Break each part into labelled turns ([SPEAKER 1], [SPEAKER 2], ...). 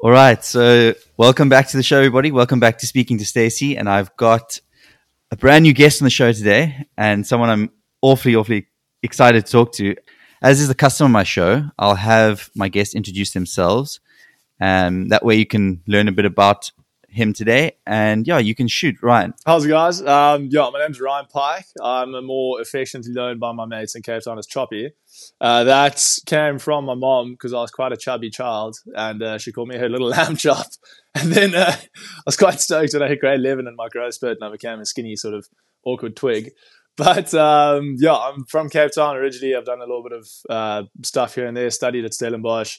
[SPEAKER 1] All right, so welcome back to the show, everybody. Welcome back to Speaking to Stacy, and I've got a brand new guest on the show today, and someone I'm awfully, awfully excited to talk to. As is the custom of my show, I'll have my guests introduce themselves. Um, that way, you can learn a bit about him today. And yeah, you can shoot, Ryan.
[SPEAKER 2] How's it, guys? Um, yeah, my name's Ryan Pike. I'm more affectionately known by my mates in Cape Town as Choppy. Uh, that came from my mom because I was quite a chubby child, and uh, she called me her little lamb chop. And then uh, I was quite stoked when I hit grade 11 and my growth spurt, and I became a skinny, sort of awkward twig. But um, yeah, I'm from Cape Town originally. I've done a little bit of uh, stuff here and there, studied at Stellenbosch.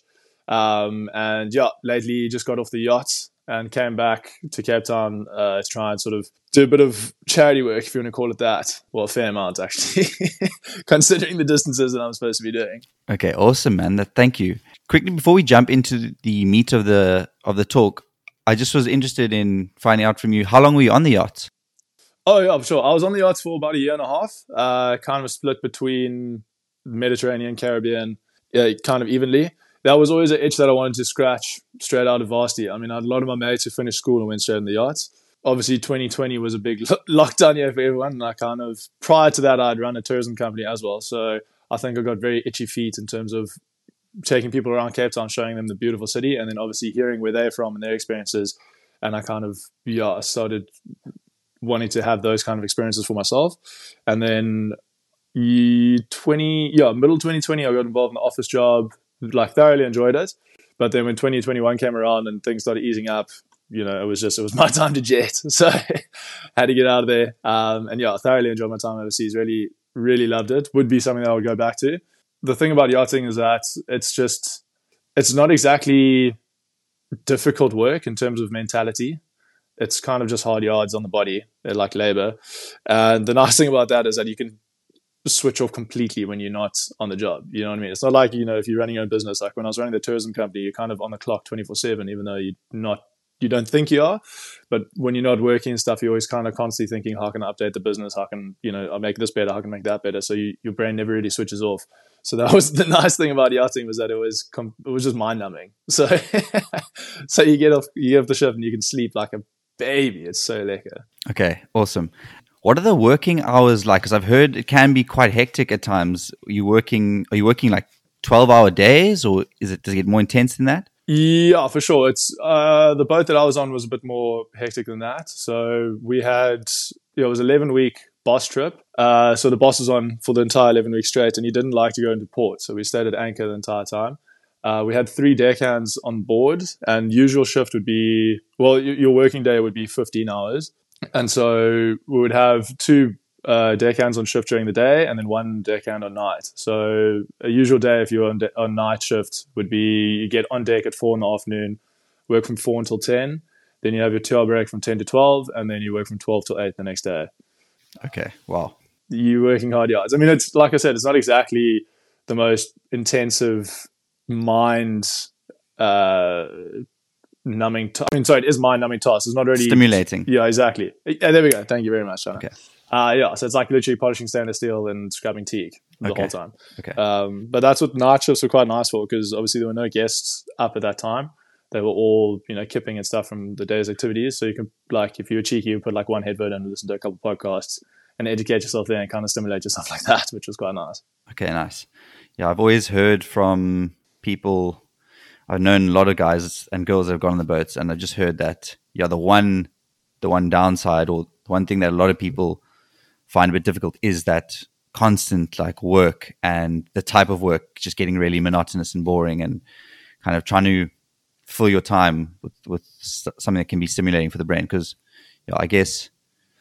[SPEAKER 2] Um, and yeah, lately just got off the yacht and came back to Cape Town uh, to try and sort of do a bit of charity work, if you want to call it that. Well, a fair amount, actually, considering the distances that I'm supposed to be doing.
[SPEAKER 1] Okay, awesome, man. Thank you. Quickly before we jump into the meat of the of the talk, I just was interested in finding out from you how long were you on the yacht?
[SPEAKER 2] Oh yeah, sure. I was on the yacht for about a year and a half. Uh, kind of split between Mediterranean, Caribbean, yeah, kind of evenly that was always an itch that I wanted to scratch straight out of varsity. I mean, I had a lot of my mates who finished school and went straight in the yachts. Obviously, 2020 was a big lockdown year for everyone. And I kind of, prior to that, I'd run a tourism company as well. So I think I got very itchy feet in terms of taking people around Cape Town, showing them the beautiful city, and then obviously hearing where they're from and their experiences. And I kind of, yeah, I started wanting to have those kind of experiences for myself. And then 20, yeah, middle 2020, I got involved in the office job like thoroughly enjoyed it. But then when 2021 came around and things started easing up, you know, it was just it was my time to jet, so had to get out of there. Um, and yeah, I thoroughly enjoyed my time overseas. Really, really loved it. Would be something that I would go back to. The thing about yachting is that it's just it's not exactly difficult work in terms of mentality. It's kind of just hard yards on the body, like labor. And the nice thing about that is that you can switch off completely when you're not on the job. You know what I mean? It's not like, you know, if you're running your own business, like when I was running the tourism company, you're kind of on the clock 24 seven, even though you're not, you don't think you are. But when you're not working and stuff, you're always kind of constantly thinking, how can I update the business? How can, you know, I'll make this better? How can I make that better? So you, your brain never really switches off. So that was the nice thing about yachting was that it was, com- it was just mind numbing. So, so you get off, you get off the ship and you can sleep like a baby. It's so lekker.
[SPEAKER 1] Okay, awesome. What are the working hours like? Because I've heard it can be quite hectic at times. Are you working? Are you working like twelve hour days, or is it does it get more intense than that?
[SPEAKER 2] Yeah, for sure. It's uh, the boat that I was on was a bit more hectic than that. So we had it was eleven week boss trip. Uh, so the boss was on for the entire eleven weeks straight, and he didn't like to go into port, so we stayed at anchor the entire time. Uh, we had three deckhands on board, and usual shift would be well, your working day would be fifteen hours. And so we would have two uh, deckhands on shift during the day and then one deckhand on night. So a usual day, if you're on, de- on night shift, would be you get on deck at four in the afternoon, work from four until 10. Then you have your two hour break from 10 to 12, and then you work from 12 till 8 the next day.
[SPEAKER 1] Okay, wow.
[SPEAKER 2] You're working hard yards. I mean, it's like I said, it's not exactly the most intensive mind uh, numbing. T- I mean, sorry, it is mind numbing task. It's not really
[SPEAKER 1] stimulating.
[SPEAKER 2] Yeah, exactly. Yeah, there we go. Thank you very much, John. Okay. Uh, yeah, so it's like literally polishing stainless steel and scrubbing teak the okay. whole time.
[SPEAKER 1] Okay.
[SPEAKER 2] Um, but that's what night shifts were quite nice for because obviously there were no guests up at that time. They were all, you know, kipping and stuff from the day's activities. So you can, like, if you were cheeky, you put like one headphone and listen to a couple podcasts and educate yourself there and kind of stimulate yourself like that, which was quite nice.
[SPEAKER 1] Okay, nice. Yeah, I've always heard from people I've known a lot of guys and girls that have gone on the boats, and I just heard that yeah, the one the one downside or the one thing that a lot of people find a bit difficult is that constant like work and the type of work just getting really monotonous and boring and kind of trying to fill your time with with something that can be stimulating for the brain. Because you know, I guess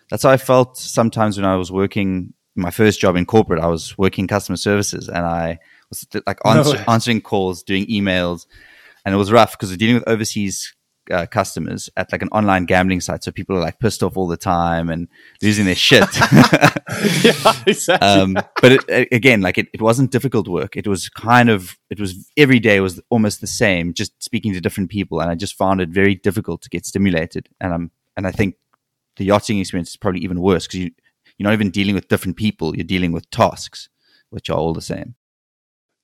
[SPEAKER 1] that's how I felt sometimes when I was working my first job in corporate. I was working customer services and I was like answer, no answering calls doing emails and it was rough because we're dealing with overseas uh, customers at like an online gambling site. So people are like pissed off all the time and losing their shit.
[SPEAKER 2] yeah, exactly. Um,
[SPEAKER 1] but it, again, like it, it wasn't difficult work. It was kind of, it was every day was almost the same, just speaking to different people. And I just found it very difficult to get stimulated. And I'm, and I think the yachting experience is probably even worse because you, you're not even dealing with different people. You're dealing with tasks, which are all the same.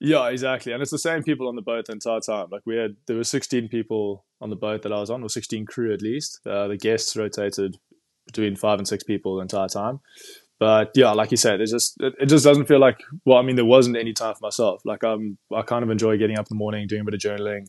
[SPEAKER 2] Yeah, exactly. And it's the same people on the boat the entire time. Like we had, there were 16 people on the boat that I was on, or 16 crew at least. Uh, the guests rotated between five and six people the entire time. But yeah, like you said, it just it, it just doesn't feel like. Well, I mean, there wasn't any time for myself. Like I'm, I kind of enjoy getting up in the morning, doing a bit of journaling,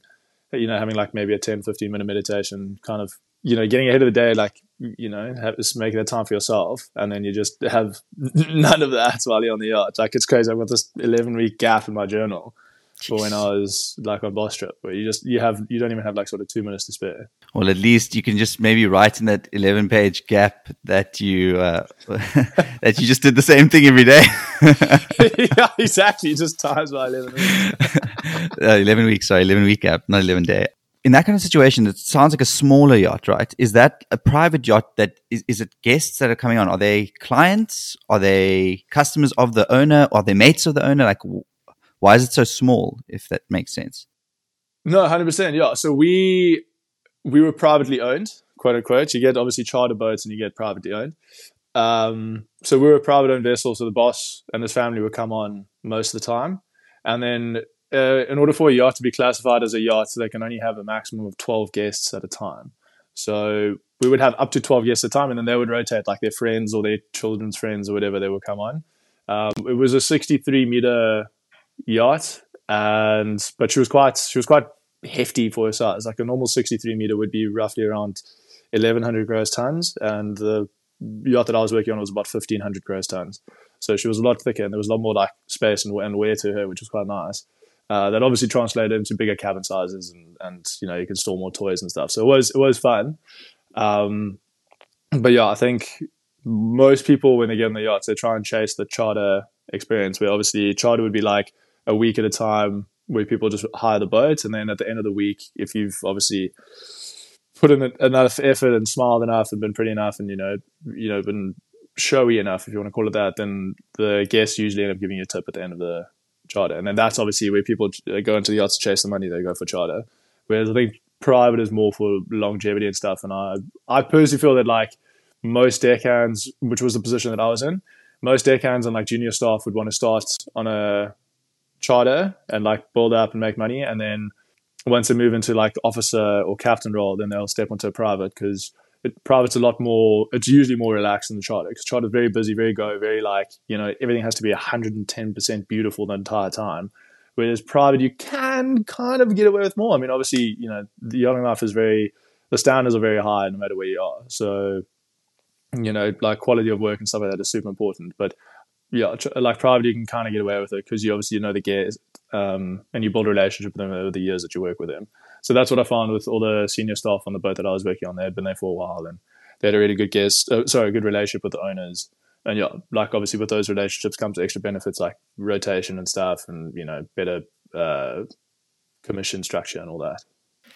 [SPEAKER 2] you know, having like maybe a 10, 15 minute meditation, kind of, you know, getting ahead of the day, like, you know, have, just making that time for yourself. And then you just have none of that while you're on the yacht. Like, it's crazy. I've got this 11 week gap in my journal for when I was like on boss trip, where you just you have you don't even have like sort of two minutes to spare.
[SPEAKER 1] Well, at least you can just maybe write in that eleven page gap that you uh, that you just did the same thing every day.
[SPEAKER 2] yeah, exactly. Just times by eleven. Weeks.
[SPEAKER 1] uh, eleven weeks, sorry, eleven week gap, not eleven day. In that kind of situation, it sounds like a smaller yacht, right? Is that a private yacht? That is, is it guests that are coming on? Are they clients? Are they customers of the owner? Are they mates of the owner? Like, why is it so small? If that makes sense.
[SPEAKER 2] No, hundred percent. Yeah. So we we were privately owned, quote unquote. You get obviously charter boats and you get privately owned. Um, so we were a private owned vessel. So the boss and his family would come on most of the time, and then uh, in order for a yacht to be classified as a yacht, so they can only have a maximum of twelve guests at a time. So we would have up to twelve guests at a time, and then they would rotate like their friends or their children's friends or whatever they would come on. Um, it was a sixty-three meter yacht, and but she was quite she was quite hefty for her size. Like a normal 63 meter would be roughly around 1100 gross tons, and the yacht that I was working on was about 1500 gross tons. So she was a lot thicker, and there was a lot more like space and, and wear to her, which was quite nice. Uh, that obviously translated into bigger cabin sizes, and, and you know you can store more toys and stuff. So it was it was fun. Um, but yeah, I think most people when they get on the yachts, they try and chase the charter experience, where obviously charter would be like a week at a time where people just hire the boat, and then at the end of the week, if you've obviously put in enough effort and smiled enough and been pretty enough, and you know, you know, been showy enough, if you want to call it that, then the guests usually end up giving you a tip at the end of the charter, and then that's obviously where people go into the yachts to chase the money. They go for charter, whereas I think private is more for longevity and stuff. And I, I personally feel that like most deckhands, which was the position that I was in, most deckhands and like junior staff would want to start on a charter and like build up and make money. And then once they move into like officer or captain role, then they'll step onto private because private's a lot more, it's usually more relaxed than the charter because charter's very busy, very go, very like, you know, everything has to be 110% beautiful the entire time. Whereas private, you can kind of get away with more. I mean, obviously, you know, the young life is very, the standards are very high no matter where you are. So, you know, like quality of work and stuff like that is super important. But yeah, like private, you can kind of get away with it because you obviously you know the guests um, and you build a relationship with them over the years that you work with them. So that's what I found with all the senior staff on the boat that I was working on. They had been there for a while and they had a really good guest, uh, sorry, a good relationship with the owners. And yeah, like obviously with those relationships comes extra benefits like rotation and stuff, and you know better uh, commission structure and all that.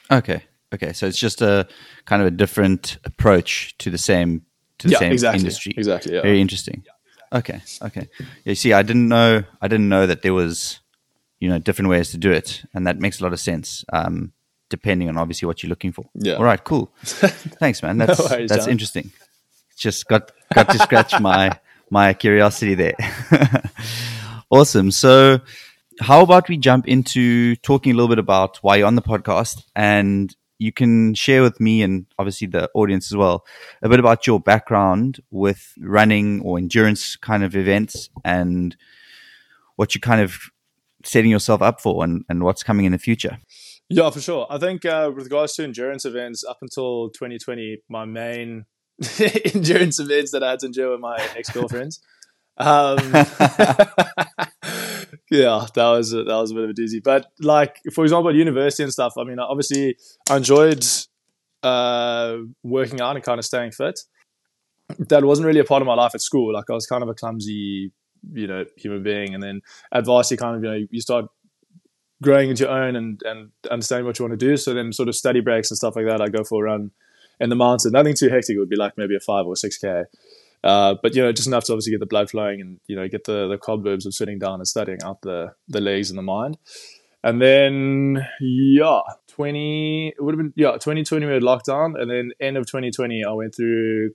[SPEAKER 1] Okay, okay, so it's just a kind of a different approach to the same to the
[SPEAKER 2] yeah,
[SPEAKER 1] same
[SPEAKER 2] exactly,
[SPEAKER 1] industry.
[SPEAKER 2] Exactly. Yeah.
[SPEAKER 1] Very interesting. Okay, okay. Yeah, see, I didn't know. I didn't know that there was, you know, different ways to do it, and that makes a lot of sense. Um, depending on obviously what you're looking for.
[SPEAKER 2] Yeah.
[SPEAKER 1] All right. Cool. Thanks, man. That's
[SPEAKER 2] No worries,
[SPEAKER 1] that's
[SPEAKER 2] John.
[SPEAKER 1] interesting. Just got got to scratch my my curiosity there. awesome. So, how about we jump into talking a little bit about why you're on the podcast and you can share with me and obviously the audience as well a bit about your background with running or endurance kind of events and what you're kind of setting yourself up for and, and what's coming in the future.
[SPEAKER 2] Yeah, for sure. I think uh, with regards to endurance events, up until 2020, my main endurance events that I had to endure were my ex girlfriends. Um, yeah, that was a, that was a bit of a doozy. But like, for example, at university and stuff. I mean, obviously, I enjoyed uh, working out and kind of staying fit. That wasn't really a part of my life at school. Like, I was kind of a clumsy, you know, human being. And then at varsity, kind of, you know, you start growing into your own and, and understanding what you want to do. So then, sort of study breaks and stuff like that, I go for a run in the mountain. Nothing too hectic. It would be like maybe a five or six k. Uh, but you know, just enough to obviously get the blood flowing and you know get the the cobwebs of sitting down and studying out the the legs and the mind. And then yeah, twenty it would have been yeah twenty twenty we had lockdown, and then end of twenty twenty I went through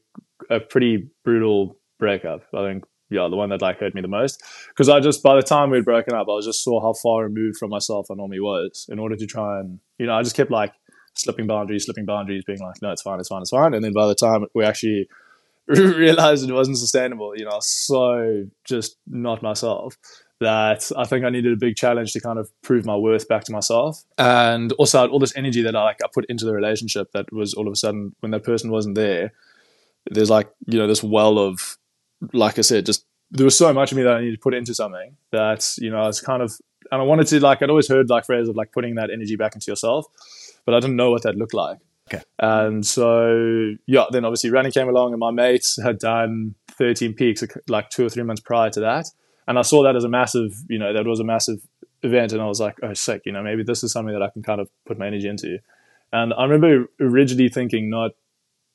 [SPEAKER 2] a pretty brutal breakup. I think yeah, the one that like hurt me the most. Because I just by the time we'd broken up, I was just saw how far removed from myself I normally was. In order to try and you know, I just kept like slipping boundaries, slipping boundaries, being like, no, it's fine, it's fine, it's fine. And then by the time we actually realized it wasn't sustainable, you know, so just not myself that I think I needed a big challenge to kind of prove my worth back to myself. And also all this energy that I like I put into the relationship that was all of a sudden when that person wasn't there, there's like, you know, this well of like I said, just there was so much of me that I needed to put into something that, you know, I was kind of and I wanted to like I'd always heard like phrases of like putting that energy back into yourself, but I didn't know what that looked like.
[SPEAKER 1] Okay.
[SPEAKER 2] And so yeah, then obviously running came along and my mates had done 13 peaks like two or three months prior to that. And I saw that as a massive, you know, that was a massive event and I was like, oh sick, you know, maybe this is something that I can kind of put my energy into. And I remember originally thinking not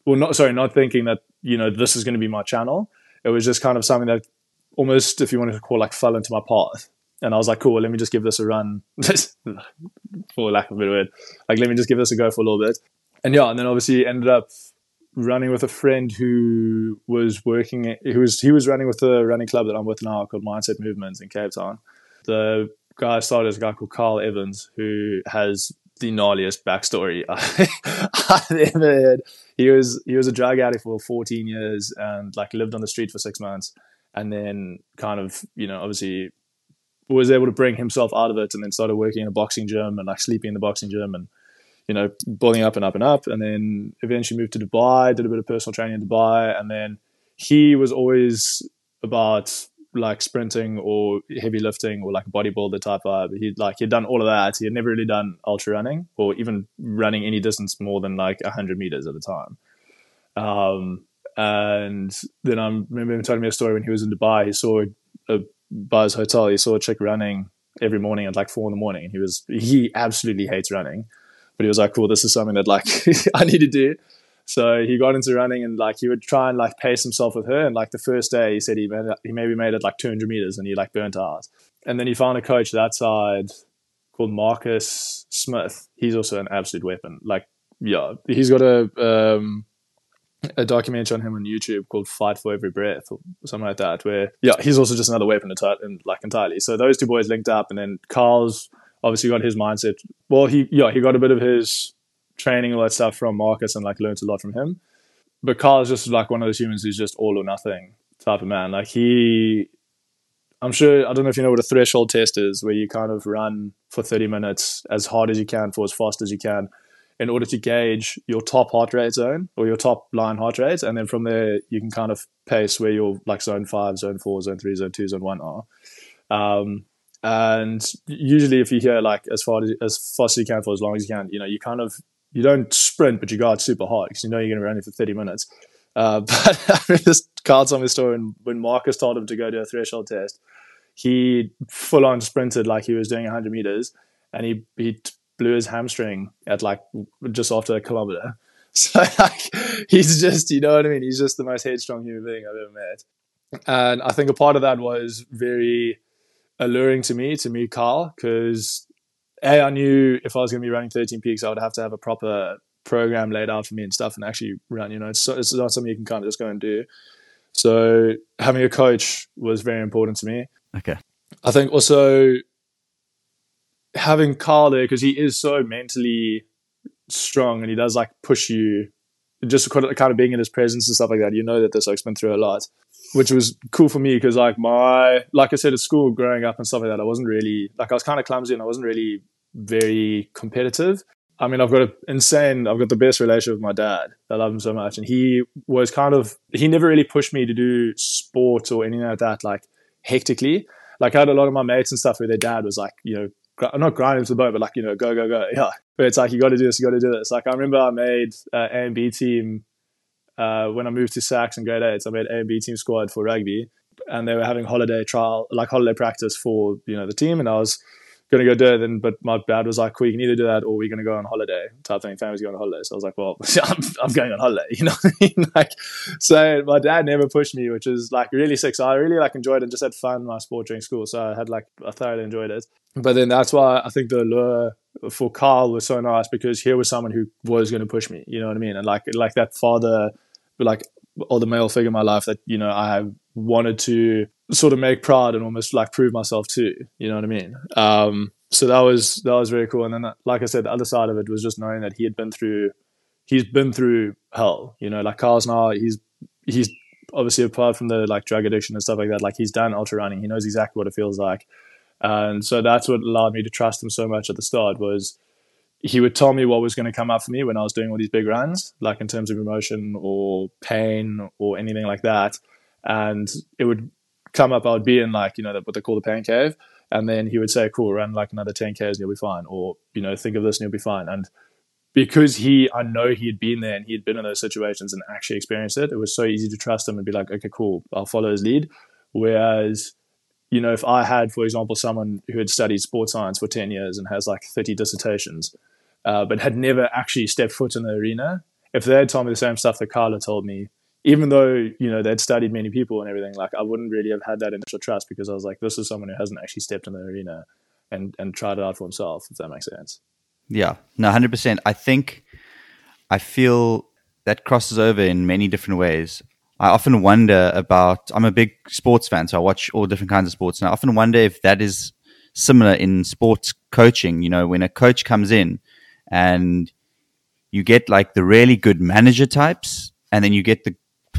[SPEAKER 2] well not sorry, not thinking that, you know, this is going to be my channel. It was just kind of something that almost if you wanted to call like fell into my path and I was like, cool, well, let me just give this a run, for lack of a better word. Like, let me just give this a go for a little bit. And yeah, and then obviously ended up running with a friend who was working, who was he was running with the running club that I'm with now called Mindset Movements in Cape Town. The guy I started as a guy called Carl Evans, who has the gnarliest backstory I've ever heard. He was he was a drug addict for 14 years and like lived on the street for six months, and then kind of you know obviously was able to bring himself out of it and then started working in a boxing gym and like sleeping in the boxing gym and you know building up and up and up and then eventually moved to Dubai did a bit of personal training in Dubai and then he was always about like sprinting or heavy lifting or like a bodybuilder type vibe. He'd like he'd done all of that. He had never really done ultra running or even running any distance more than like 100 meters at a time. Um, and then I remember him telling me a story when he was in Dubai. He saw a, by his hotel, he saw a chick running every morning at like four in the morning. He was, he absolutely hates running, but he was like, cool, this is something that like I need to do. So he got into running and like he would try and like pace himself with her. And like the first day, he said he made, he maybe made it like 200 meters and he like burnt out. And then he found a coach that side called Marcus Smith. He's also an absolute weapon. Like, yeah, he's got a um, a documentary on him on YouTube called "Fight for Every Breath" or something like that. Where yeah, he's also just another weapon and like entirely. So those two boys linked up, and then Carl's obviously got his mindset. Well, he yeah he got a bit of his training all that stuff from Marcus and like learned a lot from him. But Carl's just like one of those humans who's just all or nothing type of man. Like he, I'm sure I don't know if you know what a threshold test is, where you kind of run for 30 minutes as hard as you can for as fast as you can in order to gauge your top heart rate zone or your top line heart rate. And then from there, you can kind of pace where your like zone five, zone four, zone three, zone two, zone one are. Um, and usually, if you hear like as far as, as fast as you can for as long as you can, you know, you kind of you don't sprint, but you guard super hard because you know you're going to run it for 30 minutes. Uh, but I mean, this me a story when, when Marcus told him to go do a threshold test. He full on sprinted like he was doing 100 meters, and he he blew his hamstring at like just after a kilometer. So like, he's just, you know what I mean? He's just the most headstrong human being I've ever met. And I think a part of that was very alluring to me, to me, Carl, because A, I knew if I was going to be running 13 peaks, I would have to have a proper program laid out for me and stuff and actually run, you know, it's, it's not something you can kind of just go and do. So having a coach was very important to me.
[SPEAKER 1] Okay.
[SPEAKER 2] I think also having Carl there because he is so mentally strong and he does like push you just kind of being in his presence and stuff like that you know that this like been through a lot which was cool for me because like my like i said at school growing up and stuff like that i wasn't really like i was kind of clumsy and i wasn't really very competitive i mean i've got an insane i've got the best relationship with my dad i love him so much and he was kind of he never really pushed me to do sports or anything like that like hectically like i had a lot of my mates and stuff where their dad was like you know I'm not grinding to the boat, but like, you know, go, go, go. Yeah. But it's like, you got to do this, you got to do this. Like, I remember I made uh, A and B team uh, when I moved to SACS in grade eight. I made A and B team squad for rugby and they were having holiday trial, like holiday practice for, you know, the team. And I was, going to go do it. Then, but my dad was like, "We well, can either do that or we're going to go on holiday." Type thing. Family's going on holiday, so I was like, "Well, I'm, I'm going on holiday." You know, like, so my dad never pushed me, which is like really sick. So I really like enjoyed and just had fun my sport during school. So I had like I thoroughly enjoyed it. But then that's why I think the lure for Carl was so nice because here was someone who was going to push me. You know what I mean? And like like that father, like or the male figure in my life that you know I wanted to sort of make proud and almost like prove myself to. You know what I mean? Um, so that was that was very cool. And then, like I said, the other side of it was just knowing that he had been through, he's been through hell. You know, like Carl's now, he's he's obviously apart from the like drug addiction and stuff like that, like he's done ultra running. He knows exactly what it feels like, and so that's what allowed me to trust him so much at the start. Was he would tell me what was going to come up for me when I was doing all these big runs, like in terms of emotion or pain or anything like that, and it would come up. I would be in like you know what they call the pain cave, and then he would say, "Cool, run like another 10 k's and you'll be fine," or you know, think of this and you'll be fine. And because he, I know he had been there and he had been in those situations and actually experienced it. It was so easy to trust him and be like, "Okay, cool, I'll follow his lead." Whereas, you know, if I had, for example, someone who had studied sports science for 10 years and has like 30 dissertations, uh, but had never actually stepped foot in the arena, if they had told me the same stuff that Carla told me even though you know they'd studied many people and everything, like I wouldn't really have had that initial trust because I was like, this is someone who hasn't actually stepped in the arena and and tried it out for himself. If that makes sense.
[SPEAKER 1] Yeah, no, hundred percent. I think I feel that crosses over in many different ways. I often wonder about. I'm a big sports fan, so I watch all different kinds of sports, and I often wonder if that is similar in sports coaching. You know, when a coach comes in and you get like the really good manager types, and then you get the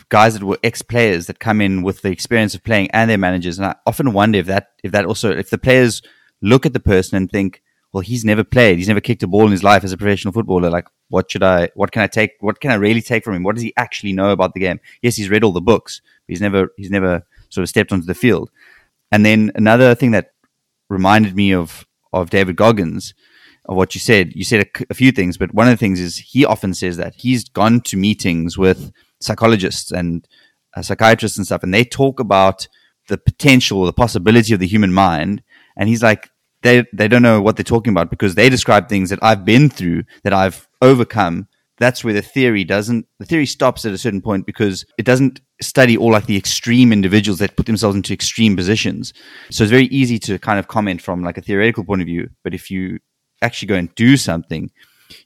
[SPEAKER 1] guys that were ex players that come in with the experience of playing and their managers. And I often wonder if that if that also if the players look at the person and think, well, he's never played, he's never kicked a ball in his life as a professional footballer. Like, what should I? What can I take? What can I really take from him? What does he actually know about the game? Yes, he's read all the books, but he's never he's never sort of stepped onto the field. And then another thing that reminded me of of David Goggins of what you said. You said a, a, few things, but one of the things is he often says that he's gone to meetings with psychologists and uh, psychiatrists and stuff, and they talk about the potential, the possibility of the human mind. And he's like, they they don't know what they're talking about because they describe things that I've been through, that I've overcome. That's where the theory doesn't. The theory stops at a certain point because it doesn't study all like the extreme individuals that put themselves into extreme positions. So it's very easy to kind of comment from like a theoretical point of view. But if you actually go and do something,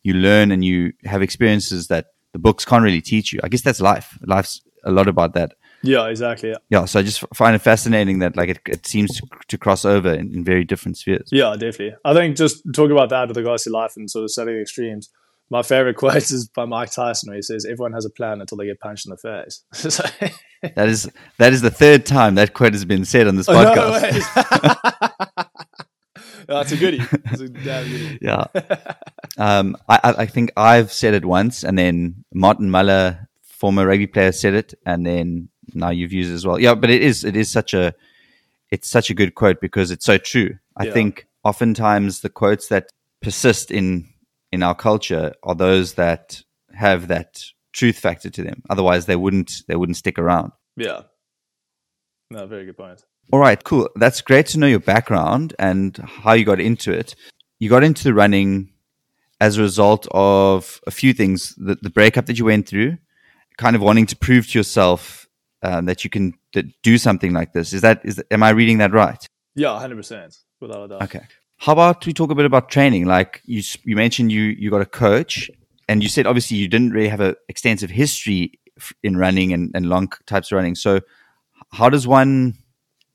[SPEAKER 1] you learn and you have experiences that the books can't really teach you. I guess that's life. Life's a lot about that.
[SPEAKER 2] Yeah, exactly. Yeah.
[SPEAKER 1] yeah so I just find it fascinating that like it, it seems to, to cross over in, in, very different spheres.
[SPEAKER 2] Yeah, definitely. I think just talking about that with regards to life and sort of setting extremes. My favorite quote is by Mike Tyson, where he says, "Everyone has a plan until they get punched in the face."
[SPEAKER 1] so, that is that is the third time that quote has been said on this podcast.
[SPEAKER 2] No That's a goodie. That's a damn goodie.
[SPEAKER 1] yeah. Um, I, I think I've said it once, and then Martin Muller, former rugby player, said it, and then now you've used it as well. Yeah, but it is it is such a it's such a good quote because it's so true. I yeah. think oftentimes the quotes that persist in in our culture are those that have that truth factor to them. Otherwise, they wouldn't they wouldn't stick around.
[SPEAKER 2] Yeah. No, very good point.
[SPEAKER 1] All right, cool. That's great to know your background and how you got into it. You got into running as a result of a few things the, the breakup that you went through, kind of wanting to prove to yourself um, that you can do something like this. Is that, is, am I reading that right?
[SPEAKER 2] Yeah, 100%, without a doubt.
[SPEAKER 1] Okay. How about we talk a bit about training? Like you, you mentioned you, you got a coach and you said obviously you didn't really have an extensive history in running and, and long types of running. So how does one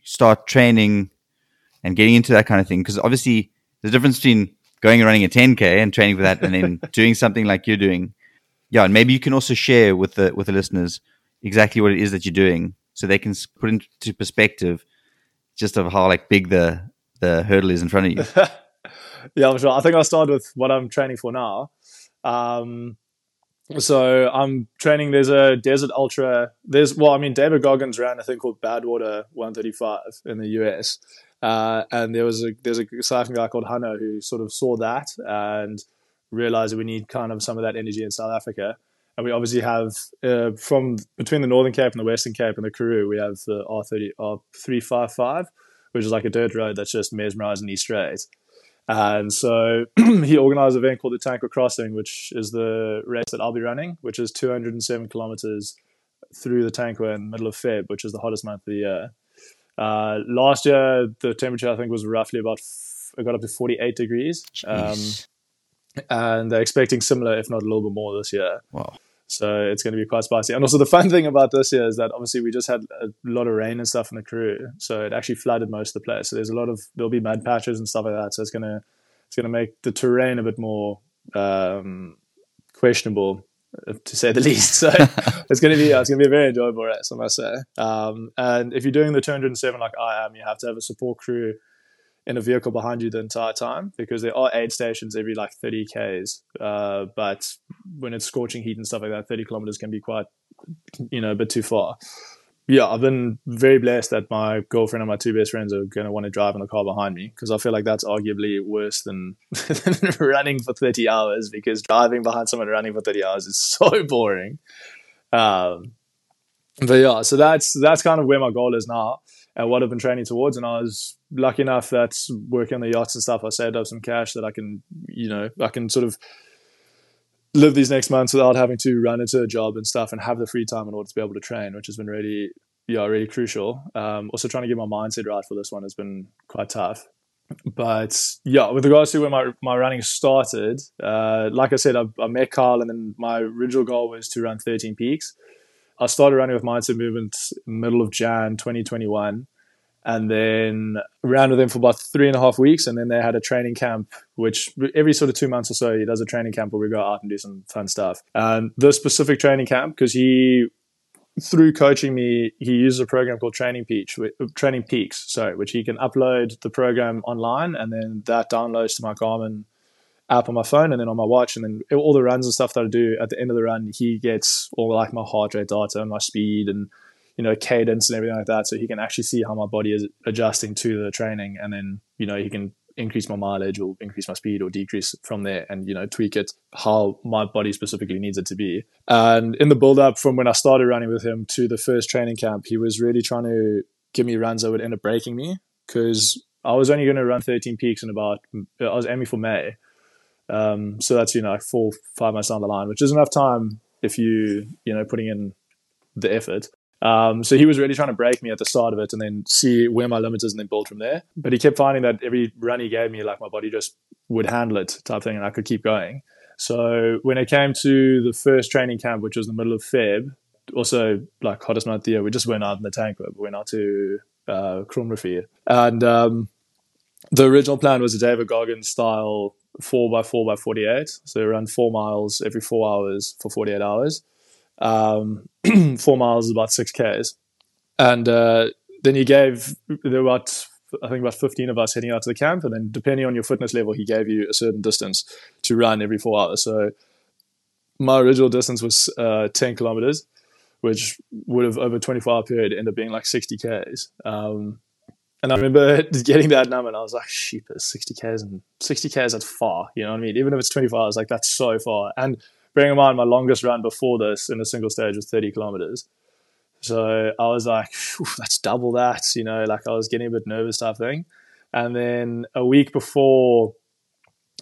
[SPEAKER 1] start training and getting into that kind of thing? Because obviously, the difference between going and running a 10k and training for that, and then doing something like you're doing. Yeah, and maybe you can also share with the with the listeners exactly what it is that you're doing, so they can put into perspective just of how like big the the hurdle is in front of you.
[SPEAKER 2] yeah, I'm sure. I think I'll start with what I'm training for now. Um, so I'm training. There's a desert ultra. There's well, I mean, David Goggins ran a thing called Badwater 135 in the US, uh, and there was a there's a cycling guy called Hanno who sort of saw that and realized that we need kind of some of that energy in South Africa. And we obviously have uh, from between the Northern Cape and the Western Cape and the Karoo, we have the R30 R355, which is like a dirt road that's just mesmerizing these straight. And so he organized an event called the Tankwa Crossing, which is the race that I'll be running, which is 207 kilometers through the Tankwa in the middle of Feb, which is the hottest month of the year. Uh, last year, the temperature I think was roughly about f- it got up to 48 degrees, um, and they're expecting similar, if not a little bit more, this year.
[SPEAKER 1] Wow!
[SPEAKER 2] So it's going to be quite spicy. And also the fun thing about this year is that obviously we just had a lot of rain and stuff in the Karoo, so it actually flooded most of the place. So there's a lot of there'll be mud patches and stuff like that. So it's gonna it's gonna make the terrain a bit more um, questionable uh, to say the least. So it's going to be it's going to be a very enjoyable race, I must say. Um, and if you're doing the 207 like I am, you have to have a support crew in a vehicle behind you the entire time because there are aid stations every like 30 k's. Uh, but when it's scorching heat and stuff like that, 30 kilometers can be quite, you know, a bit too far. Yeah, I've been very blessed that my girlfriend and my two best friends are going to want to drive in the car behind me because I feel like that's arguably worse than, than running for 30 hours because driving behind someone running for 30 hours is so boring. Um, but yeah, so that's that's kind of where my goal is now and what I've been training towards. And I was lucky enough that working on the yachts and stuff, I saved up some cash that I can, you know, I can sort of live these next months without having to run into a job and stuff and have the free time in order to be able to train, which has been really, yeah, really crucial. Um, also trying to get my mindset right for this one has been quite tough. But yeah, with regards to when my, my running started, uh, like I said, I, I met Carl and then my original goal was to run 13 peaks. I started running with Mindset Movement middle of Jan 2021 and then ran with them for about three and a half weeks. And then they had a training camp, which every sort of two months or so, he does a training camp where we go out and do some fun stuff. And this specific training camp, because he, through coaching me, he uses a program called Training Peaks, Training Peaks, sorry, which he can upload the program online, and then that downloads to my Garmin app on my phone and then on my watch and then all the runs and stuff that I do at the end of the run he gets all like my heart rate data and my speed and you know cadence and everything like that so he can actually see how my body is adjusting to the training and then you know he can increase my mileage or increase my speed or decrease from there and you know tweak it how my body specifically needs it to be. And in the build up from when I started running with him to the first training camp he was really trying to give me runs that would end up breaking me because I was only going to run 13 peaks in about I was aiming for May um, so that's you know four five months down the line, which is enough time if you you know putting in the effort. Um, so he was really trying to break me at the start of it and then see where my limit is and then build from there. But he kept finding that every run he gave me, like my body just would handle it type thing and I could keep going. So when it came to the first training camp, which was the middle of Feb, also like hottest month of the year, we just went out in the tank, but we went out to uh, And um, the original plan was a David Goggins style four by four by 48. So around four miles every four hours for 48 hours. Um, four miles is about six Ks. And uh, then he gave, there were about, I think about 15 of us heading out to the camp. And then depending on your fitness level, he gave you a certain distance to run every four hours. So my original distance was uh, 10 kilometers, which would have over 24 hour period ended up being like 60 Ks. Um, and I remember getting that number and I was like, sheepers, 60 Ks and 60 Ks, that's far. You know what I mean? Even if it's 24 hours, like that's so far. And bearing in mind, my longest run before this in a single stage was 30 kilometers. So I was like, that's double that, you know, like I was getting a bit nervous type thing. And then a week before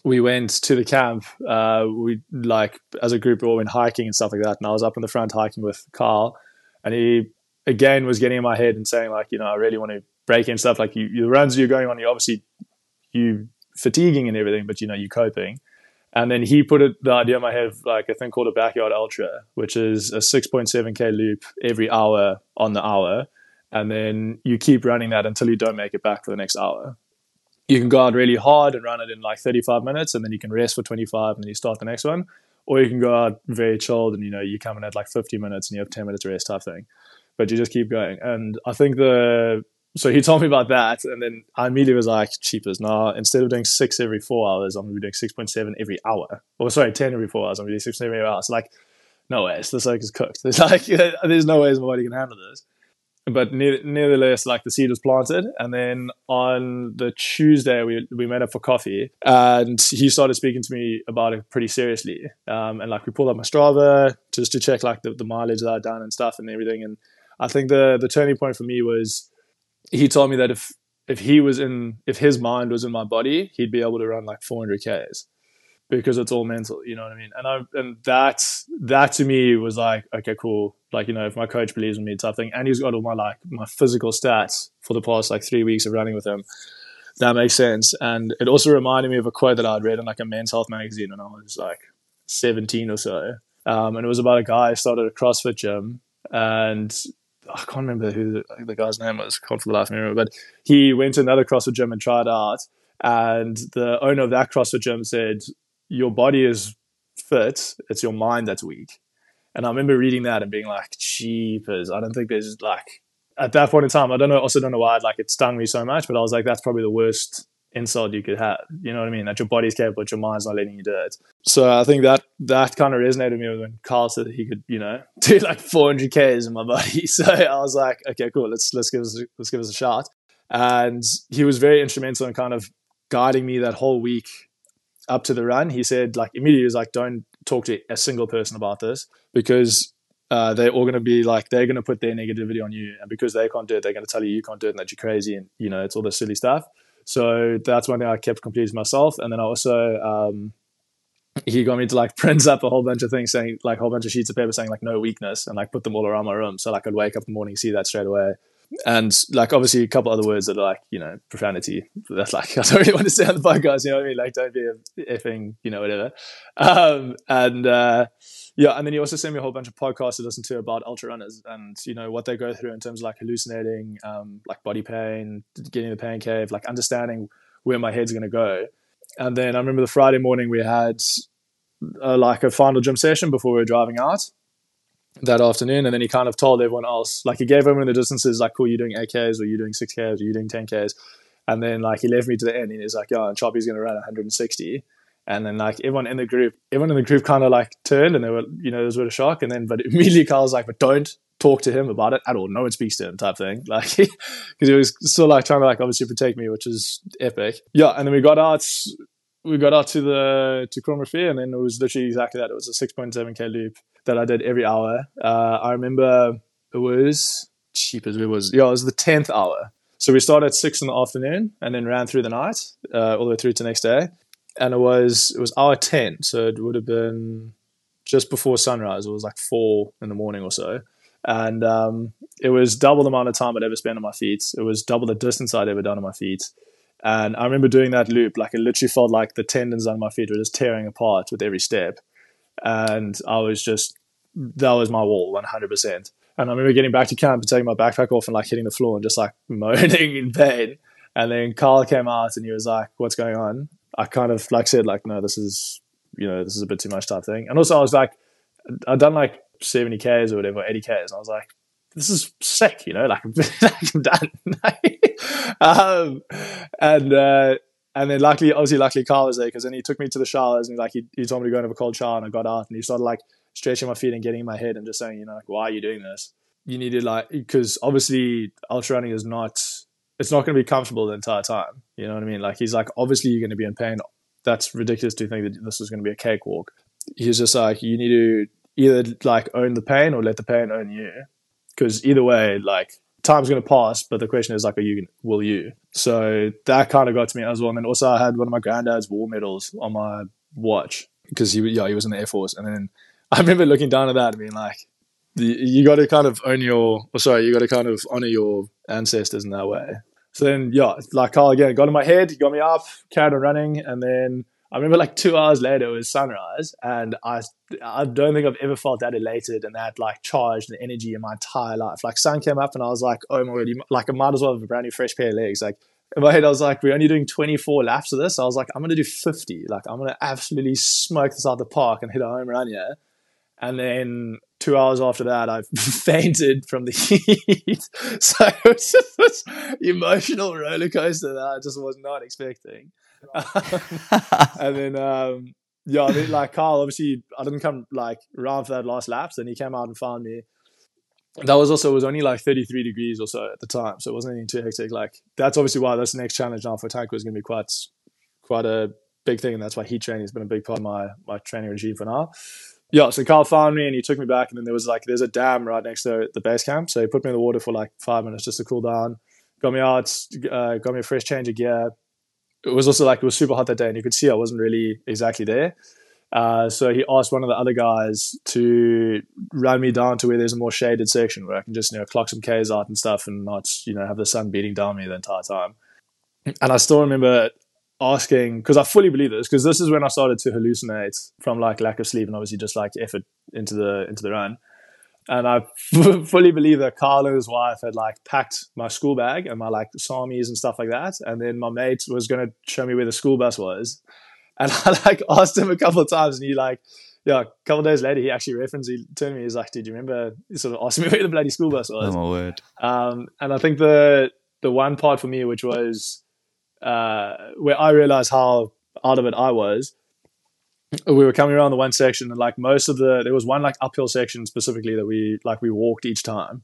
[SPEAKER 2] we went to the camp, uh, we like as a group we all went hiking and stuff like that. And I was up in the front hiking with Carl and he again was getting in my head and saying like, you know, I really want to breaking stuff like you, the runs you're going on, you obviously you fatiguing and everything, but you know you're coping. And then he put it, the idea in my head of like a thing called a backyard ultra, which is a 6.7k loop every hour on the hour, and then you keep running that until you don't make it back for the next hour. You can go out really hard and run it in like 35 minutes, and then you can rest for 25, and then you start the next one. Or you can go out very chilled, and you know you come in at like 50 minutes, and you have 10 minutes rest type thing. But you just keep going. And I think the so he told me about that, and then I immediately was like, "Cheapers, nah. Instead of doing six every four hours, I'm gonna be doing six point seven every hour. Or sorry, ten every four hours. I'm gonna do six every hour. So like, no way, this like is cooked. There's like, there's no ways my body can handle this. But nevertheless, like the seed was planted, and then on the Tuesday we we met up for coffee, and he started speaking to me about it pretty seriously. Um, and like we pulled up my Strava just to check like the, the mileage that I'd done and stuff and everything. And I think the the turning point for me was he told me that if if he was in if his mind was in my body, he'd be able to run like 400 k's because it's all mental. You know what I mean? And I and that that to me was like okay, cool. Like you know, if my coach believes in me, type thing, and he's got all my like my physical stats for the past like three weeks of running with him. That makes sense, and it also reminded me of a quote that I'd read in like a men's health magazine when I was like 17 or so. um, and it was about a guy who started a CrossFit gym, and I can't remember who the, guy's name was. Can't for the life of me remember, but he went to another CrossFit gym and tried out, and the owner of that CrossFit gym said, "Your body is fit; it's your mind that's weak." And I remember reading that and being like, "Jeepers! I don't think there's like." At that point in time, I don't know. Also, don't know why like it stung me so much, but I was like, "That's probably the worst insult you could have. You know what I mean? That your body's capable, but your mind's not letting you do it. So I think that that kind of resonated with me when Carl said he could, you know, do like 400 k's in my body. So I was like, okay, cool. Let's let's give us let's give us a shot. And he was very instrumental in kind of guiding me that whole week up to the run. He said like immediately he was like, don't talk to a single person about this because uh, they're all going to be like they're going to put their negativity on you, and because they can't do it, they're going to tell you you can't do it and that you're crazy, and you know it's all this silly stuff. So that's one thing I kept to myself. And then I also, um, he got me to like print up a whole bunch of things saying like a whole bunch of sheets of paper saying like no weakness and like put them all around my room. So like I'd wake up in the morning, see that straight away. And like obviously a couple other words that are like, you know, profanity. That's like I don't really want to say on the podcast, you know what I mean? Like don't be a effing, you know, whatever. Um, and uh yeah, and then he also sent me a whole bunch of podcasts to listen to about ultra runners and you know what they go through in terms of like hallucinating, um, like body pain, getting in the pain cave, like understanding where my head's going to go. And then I remember the Friday morning we had uh, like a final gym session before we were driving out that afternoon, and then he kind of told everyone else, like he gave everyone the distances, like, cool, you're doing 8Ks or you're doing 6Ks or you're doing 10Ks. And then like he left me to the end and he's like, yeah, and Choppy's going to run 160 and then like everyone in the group, everyone in the group kind of like turned and they were, you know, there was a bit of shock. And then, but immediately was like, but don't talk to him about it at all. No one speaks to him type thing. Like, because he was still like trying to like obviously protect me, which is epic. Yeah. And then we got out, we got out to the, to Cromarty and then it was literally exactly that. It was a 6.7K loop that I did every hour. Uh, I remember it was cheap as it was. Yeah, it was the 10th hour. So we started at six in the afternoon and then ran through the night, uh, all the way through to next day and it was it was hour ten, so it would have been just before sunrise. It was like four in the morning or so, and um, it was double the amount of time I'd ever spent on my feet. It was double the distance I'd ever done on my feet. And I remember doing that loop, like it literally felt like the tendons on my feet were just tearing apart with every step. And I was just, that was my wall, 100%. And I remember getting back to camp and taking my backpack off and like hitting the floor and just like moaning in pain. And then Carl came out and he was like, What's going on? I kind of like said like, no, this is you know this is a bit too much type thing. And also I was like, I'd done like seventy k's or whatever, eighty k's, and I was like, this is sick, you know, like I'm, done. um, and uh, and then luckily, obviously, luckily Carl was there because then he took me to the showers and like he, he told me to go and have a cold shower, and I got out and he started like stretching my feet and getting in my head and just saying, you know, like why are you doing this? You need to like because obviously ultra running is not it's not going to be comfortable the entire time. You know what I mean? Like he's like, obviously you're going to be in pain. That's ridiculous to think that this is going to be a cakewalk. He's just like, you need to either like own the pain or let the pain own you, because either way, like time's going to pass. But the question is like, are you will you? So that kind of got to me as well. And then also I had one of my granddad's war medals on my watch because he yeah he was in the air force. And then I remember looking down at that and being like, you got to kind of own your, or sorry, you got to kind of honor your ancestors in that way. So then, yeah, like oh, Carl again got in my head, got me up, carried on running, and then I remember like two hours later it was sunrise, and I I don't think I've ever felt that elated and that like charged and energy in my entire life. Like sun came up, and I was like, oh my god, you, like I might as well have a brand new fresh pair of legs. Like in my head, I was like, we're only doing 24 laps of this. I was like, I'm gonna do 50. Like I'm gonna absolutely smoke this out the park and hit a home run here. And then two hours after that, I fainted from the heat. so it was just this emotional roller coaster that I just was not expecting. and then, um, yeah, I mean, like Carl, obviously, I didn't come like around for that last lap, so he came out and found me. That was also was only like 33 degrees or so at the time, so it wasn't anything too hectic. Like that's obviously why this next challenge now for Tank was going to be quite quite a big thing, and that's why heat training has been a big part of my my training regime for now yeah, so Carl found me and he took me back, and then there was like there's a dam right next to the base camp, so he put me in the water for like five minutes just to cool down, got me out, uh, got me a fresh change of gear. It was also like it was super hot that day, and you could see I wasn't really exactly there. Uh, so he asked one of the other guys to run me down to where there's a more shaded section where I can just you know clock some K's out and stuff, and not you know have the sun beating down me the entire time. And I still remember asking because I fully believe this because this is when I started to hallucinate from like lack of sleep and obviously just like effort into the into the run. And I f- fully believe that Carl and his wife had like packed my school bag and my like samis and stuff like that. And then my mate was going to show me where the school bus was. And I like asked him a couple of times and he like, yeah, a couple of days later, he actually referenced, he turned to me, he's like, did you remember, he sort of asked me where the bloody school bus was.
[SPEAKER 1] Oh my word.
[SPEAKER 2] Um, and I think the, the one part for me, which was, uh, where I realized how out of it I was, we were coming around the one section and like most of the there was one like uphill section specifically that we like we walked each time.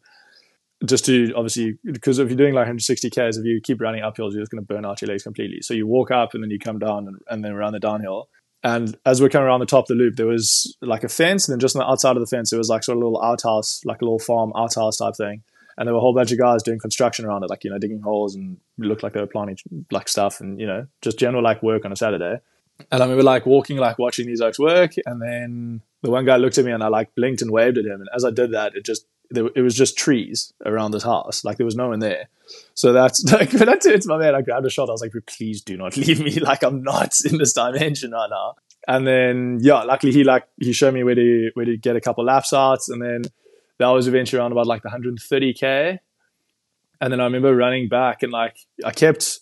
[SPEAKER 2] Just to obviously because if you're doing like 160 k's if you keep running uphills you're just going to burn out your legs completely. So you walk up and then you come down and, and then around the downhill. And as we're coming around the top of the loop there was like a fence and then just on the outside of the fence there was like sort of a little outhouse like a little farm outhouse type thing and there were a whole bunch of guys doing construction around it like you know digging holes and looked like they were planting like stuff and you know just general like work on a saturday and I remember like walking, like watching these okes work, and then the one guy looked at me and I like blinked and waved at him. And as I did that, it just there, it was just trees around this house, like there was no one there. So that's like when I turned to my man, I grabbed a shot. I was like, "Please do not leave me. Like I'm not in this dimension right now." And then yeah, luckily he like he showed me where to where to get a couple laps out, and then that was eventually around about like the 130k. And then I remember running back and like I kept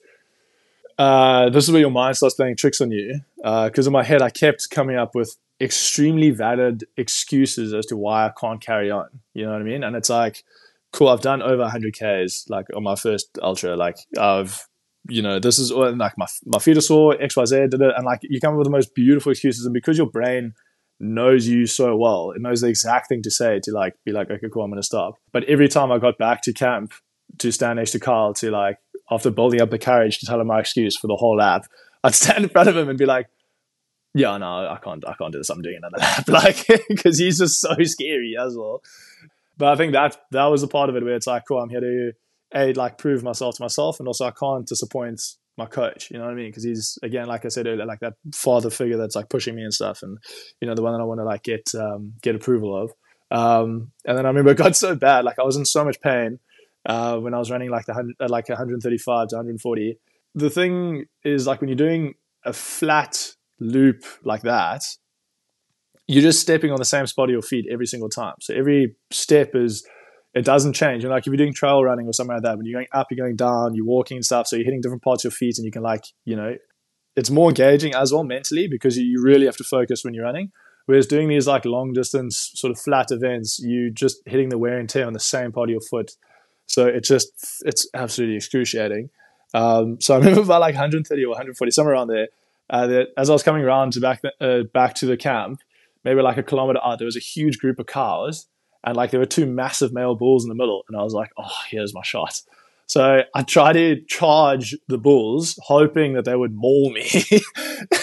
[SPEAKER 2] uh, this is where your mind starts playing tricks on you. Because uh, in my head, I kept coming up with extremely valid excuses as to why I can't carry on. You know what I mean? And it's like, cool, I've done over 100 Ks, like on my first ultra. Like, I've, you know, this is like my, my feet are sore, XYZ did it. And like, you come up with the most beautiful excuses. And because your brain knows you so well, it knows the exact thing to say to like, be like, okay, cool, I'm to stop. But every time I got back to camp to stand next to Carl to like, after building up the courage to tell him my excuse for the whole lap, I'd stand in front of him and be like, "Yeah, no, I can't, I can't do this. I'm doing another lap." Like, because he's just so scary as well. But I think that that was the part of it where it's like, cool, I'm here to a like prove myself to myself, and also I can't disappoint my coach. You know what I mean? Because he's again, like I said earlier, like that father figure that's like pushing me and stuff, and you know the one that I want to like get um, get approval of. Um, and then I remember it got so bad, like I was in so much pain uh, when I was running like the uh, like 135 to 140. The thing is like when you're doing a flat loop like that, you're just stepping on the same spot of your feet every single time. So every step is it doesn't change. And like if you're doing trail running or something like that, when you're going up, you're going down, you're walking and stuff. So you're hitting different parts of your feet, and you can like you know, it's more engaging as well mentally because you really have to focus when you're running. Whereas doing these like long distance sort of flat events, you just hitting the wear and tear on the same part of your foot so it's just it's absolutely excruciating. Um, so I remember about like 130 or 140, somewhere around there. Uh, that as I was coming around to back the, uh, back to the camp, maybe like a kilometer out, there was a huge group of cows, and like there were two massive male bulls in the middle, and I was like, oh, here's my shot. So I tried to charge the bulls, hoping that they would maul me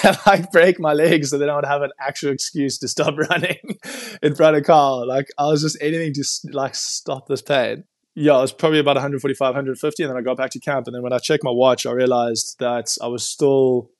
[SPEAKER 2] and like break my legs so then I would have an actual excuse to stop running in front of Carl. Like I was just anything to like stop this pain yeah, I was probably about 145, 150, and then I got back to camp. And then when I checked my watch, I realized that I was still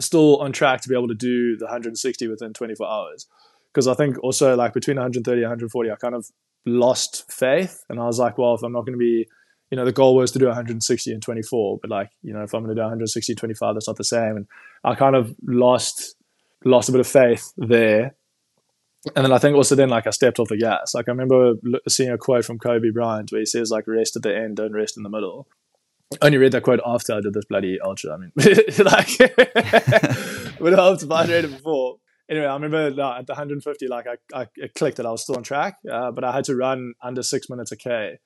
[SPEAKER 2] still on track to be able to do the 160 within 24 hours. Because I think also like between 130 and 140, I kind of lost faith, and I was like, well, if I'm not going to be, you know, the goal was to do 160 and 24, but like, you know, if I'm going to do 160 25, that's not the same. And I kind of lost lost a bit of faith there and then I think also then like I stepped off the gas. Like I remember seeing a quote from Kobe Bryant where he says like rest at the end, don't rest in the middle. I only read that quote after I did this bloody ultra. I mean, like have hoped if I'd read it before. Anyway, I remember at the 150, like I, I it clicked that I was still on track, uh, but I had to run under six minutes a k.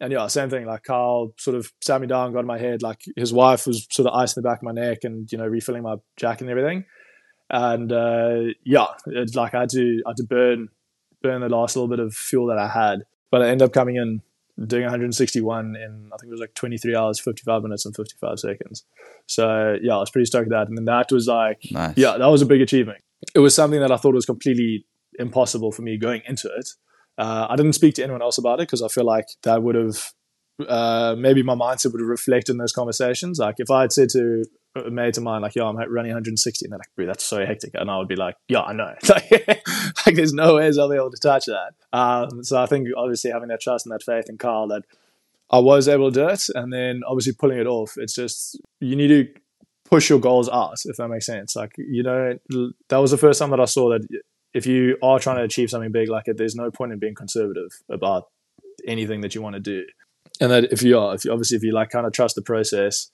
[SPEAKER 2] And yeah, same thing. Like Carl sort of sat me down, got in my head. Like his wife was sort of icing the back of my neck and you know refilling my jacket and everything and uh, yeah, it's like I had to I had to burn burn the last little bit of fuel that I had, but I ended up coming in doing 161 in I think it was like 23 hours, 55 minutes, and 55 seconds. So yeah, I was pretty stoked with that, and then that was like nice. yeah, that was a big achievement. It was something that I thought was completely impossible for me going into it. Uh, I didn't speak to anyone else about it because I feel like that would have uh, maybe my mindset would have reflected in those conversations. Like if I had said to a mate of mine, like, yo, I'm running 160, and they're like, bro, that's so hectic. And I would be like, yeah, I know. like, there's no ways I'll be able to touch that. Um, so I think obviously having that trust and that faith in Carl that I was able to do it, and then obviously pulling it off. It's just, you need to push your goals out, if that makes sense. Like, you know, that was the first time that I saw that if you are trying to achieve something big like it, there's no point in being conservative about anything that you want to do. And that if you are, if you, obviously if you like kind of trust the process,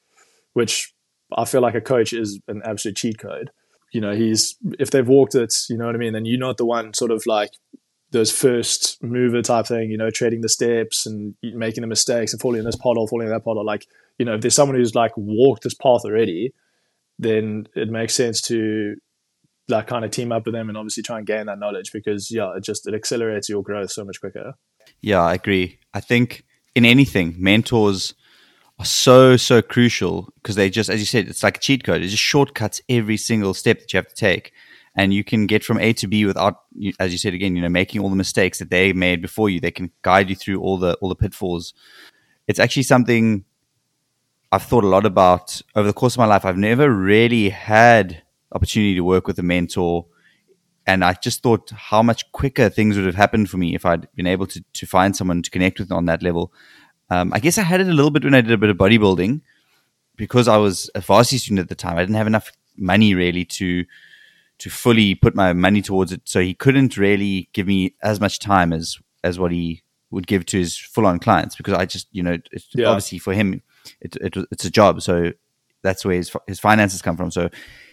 [SPEAKER 2] which I feel like a coach is an absolute cheat code. You know, he's if they've walked it, you know what I mean. Then you're not the one sort of like those first mover type thing, you know, trading the steps and making the mistakes and falling in this pothole, falling in that pothole. Like, you know, if there's someone who's like walked this path already, then it makes sense to like kind of team up with them and obviously try and gain that knowledge because yeah, it just it accelerates your growth so much quicker.
[SPEAKER 1] Yeah, I agree. I think in anything, mentors are so so crucial because they just, as you said, it's like a cheat code. It just shortcuts every single step that you have to take, and you can get from A to B without, as you said again, you know, making all the mistakes that they made before you. They can guide you through all the all the pitfalls. It's actually something I've thought a lot about over the course of my life. I've never really had opportunity to work with a mentor. And I just thought how much quicker things would have happened for me if I'd been able to, to find someone to connect with on that level. Um, I guess I had it a little bit when I did a bit of bodybuilding because I was a varsity student at the time. I didn't have enough money really to to fully put my money towards it. So he couldn't really give me as much time as as what he would give to his full on clients because I just you know yeah. obviously for him it, it, it's a job so that's where his his finances come from. So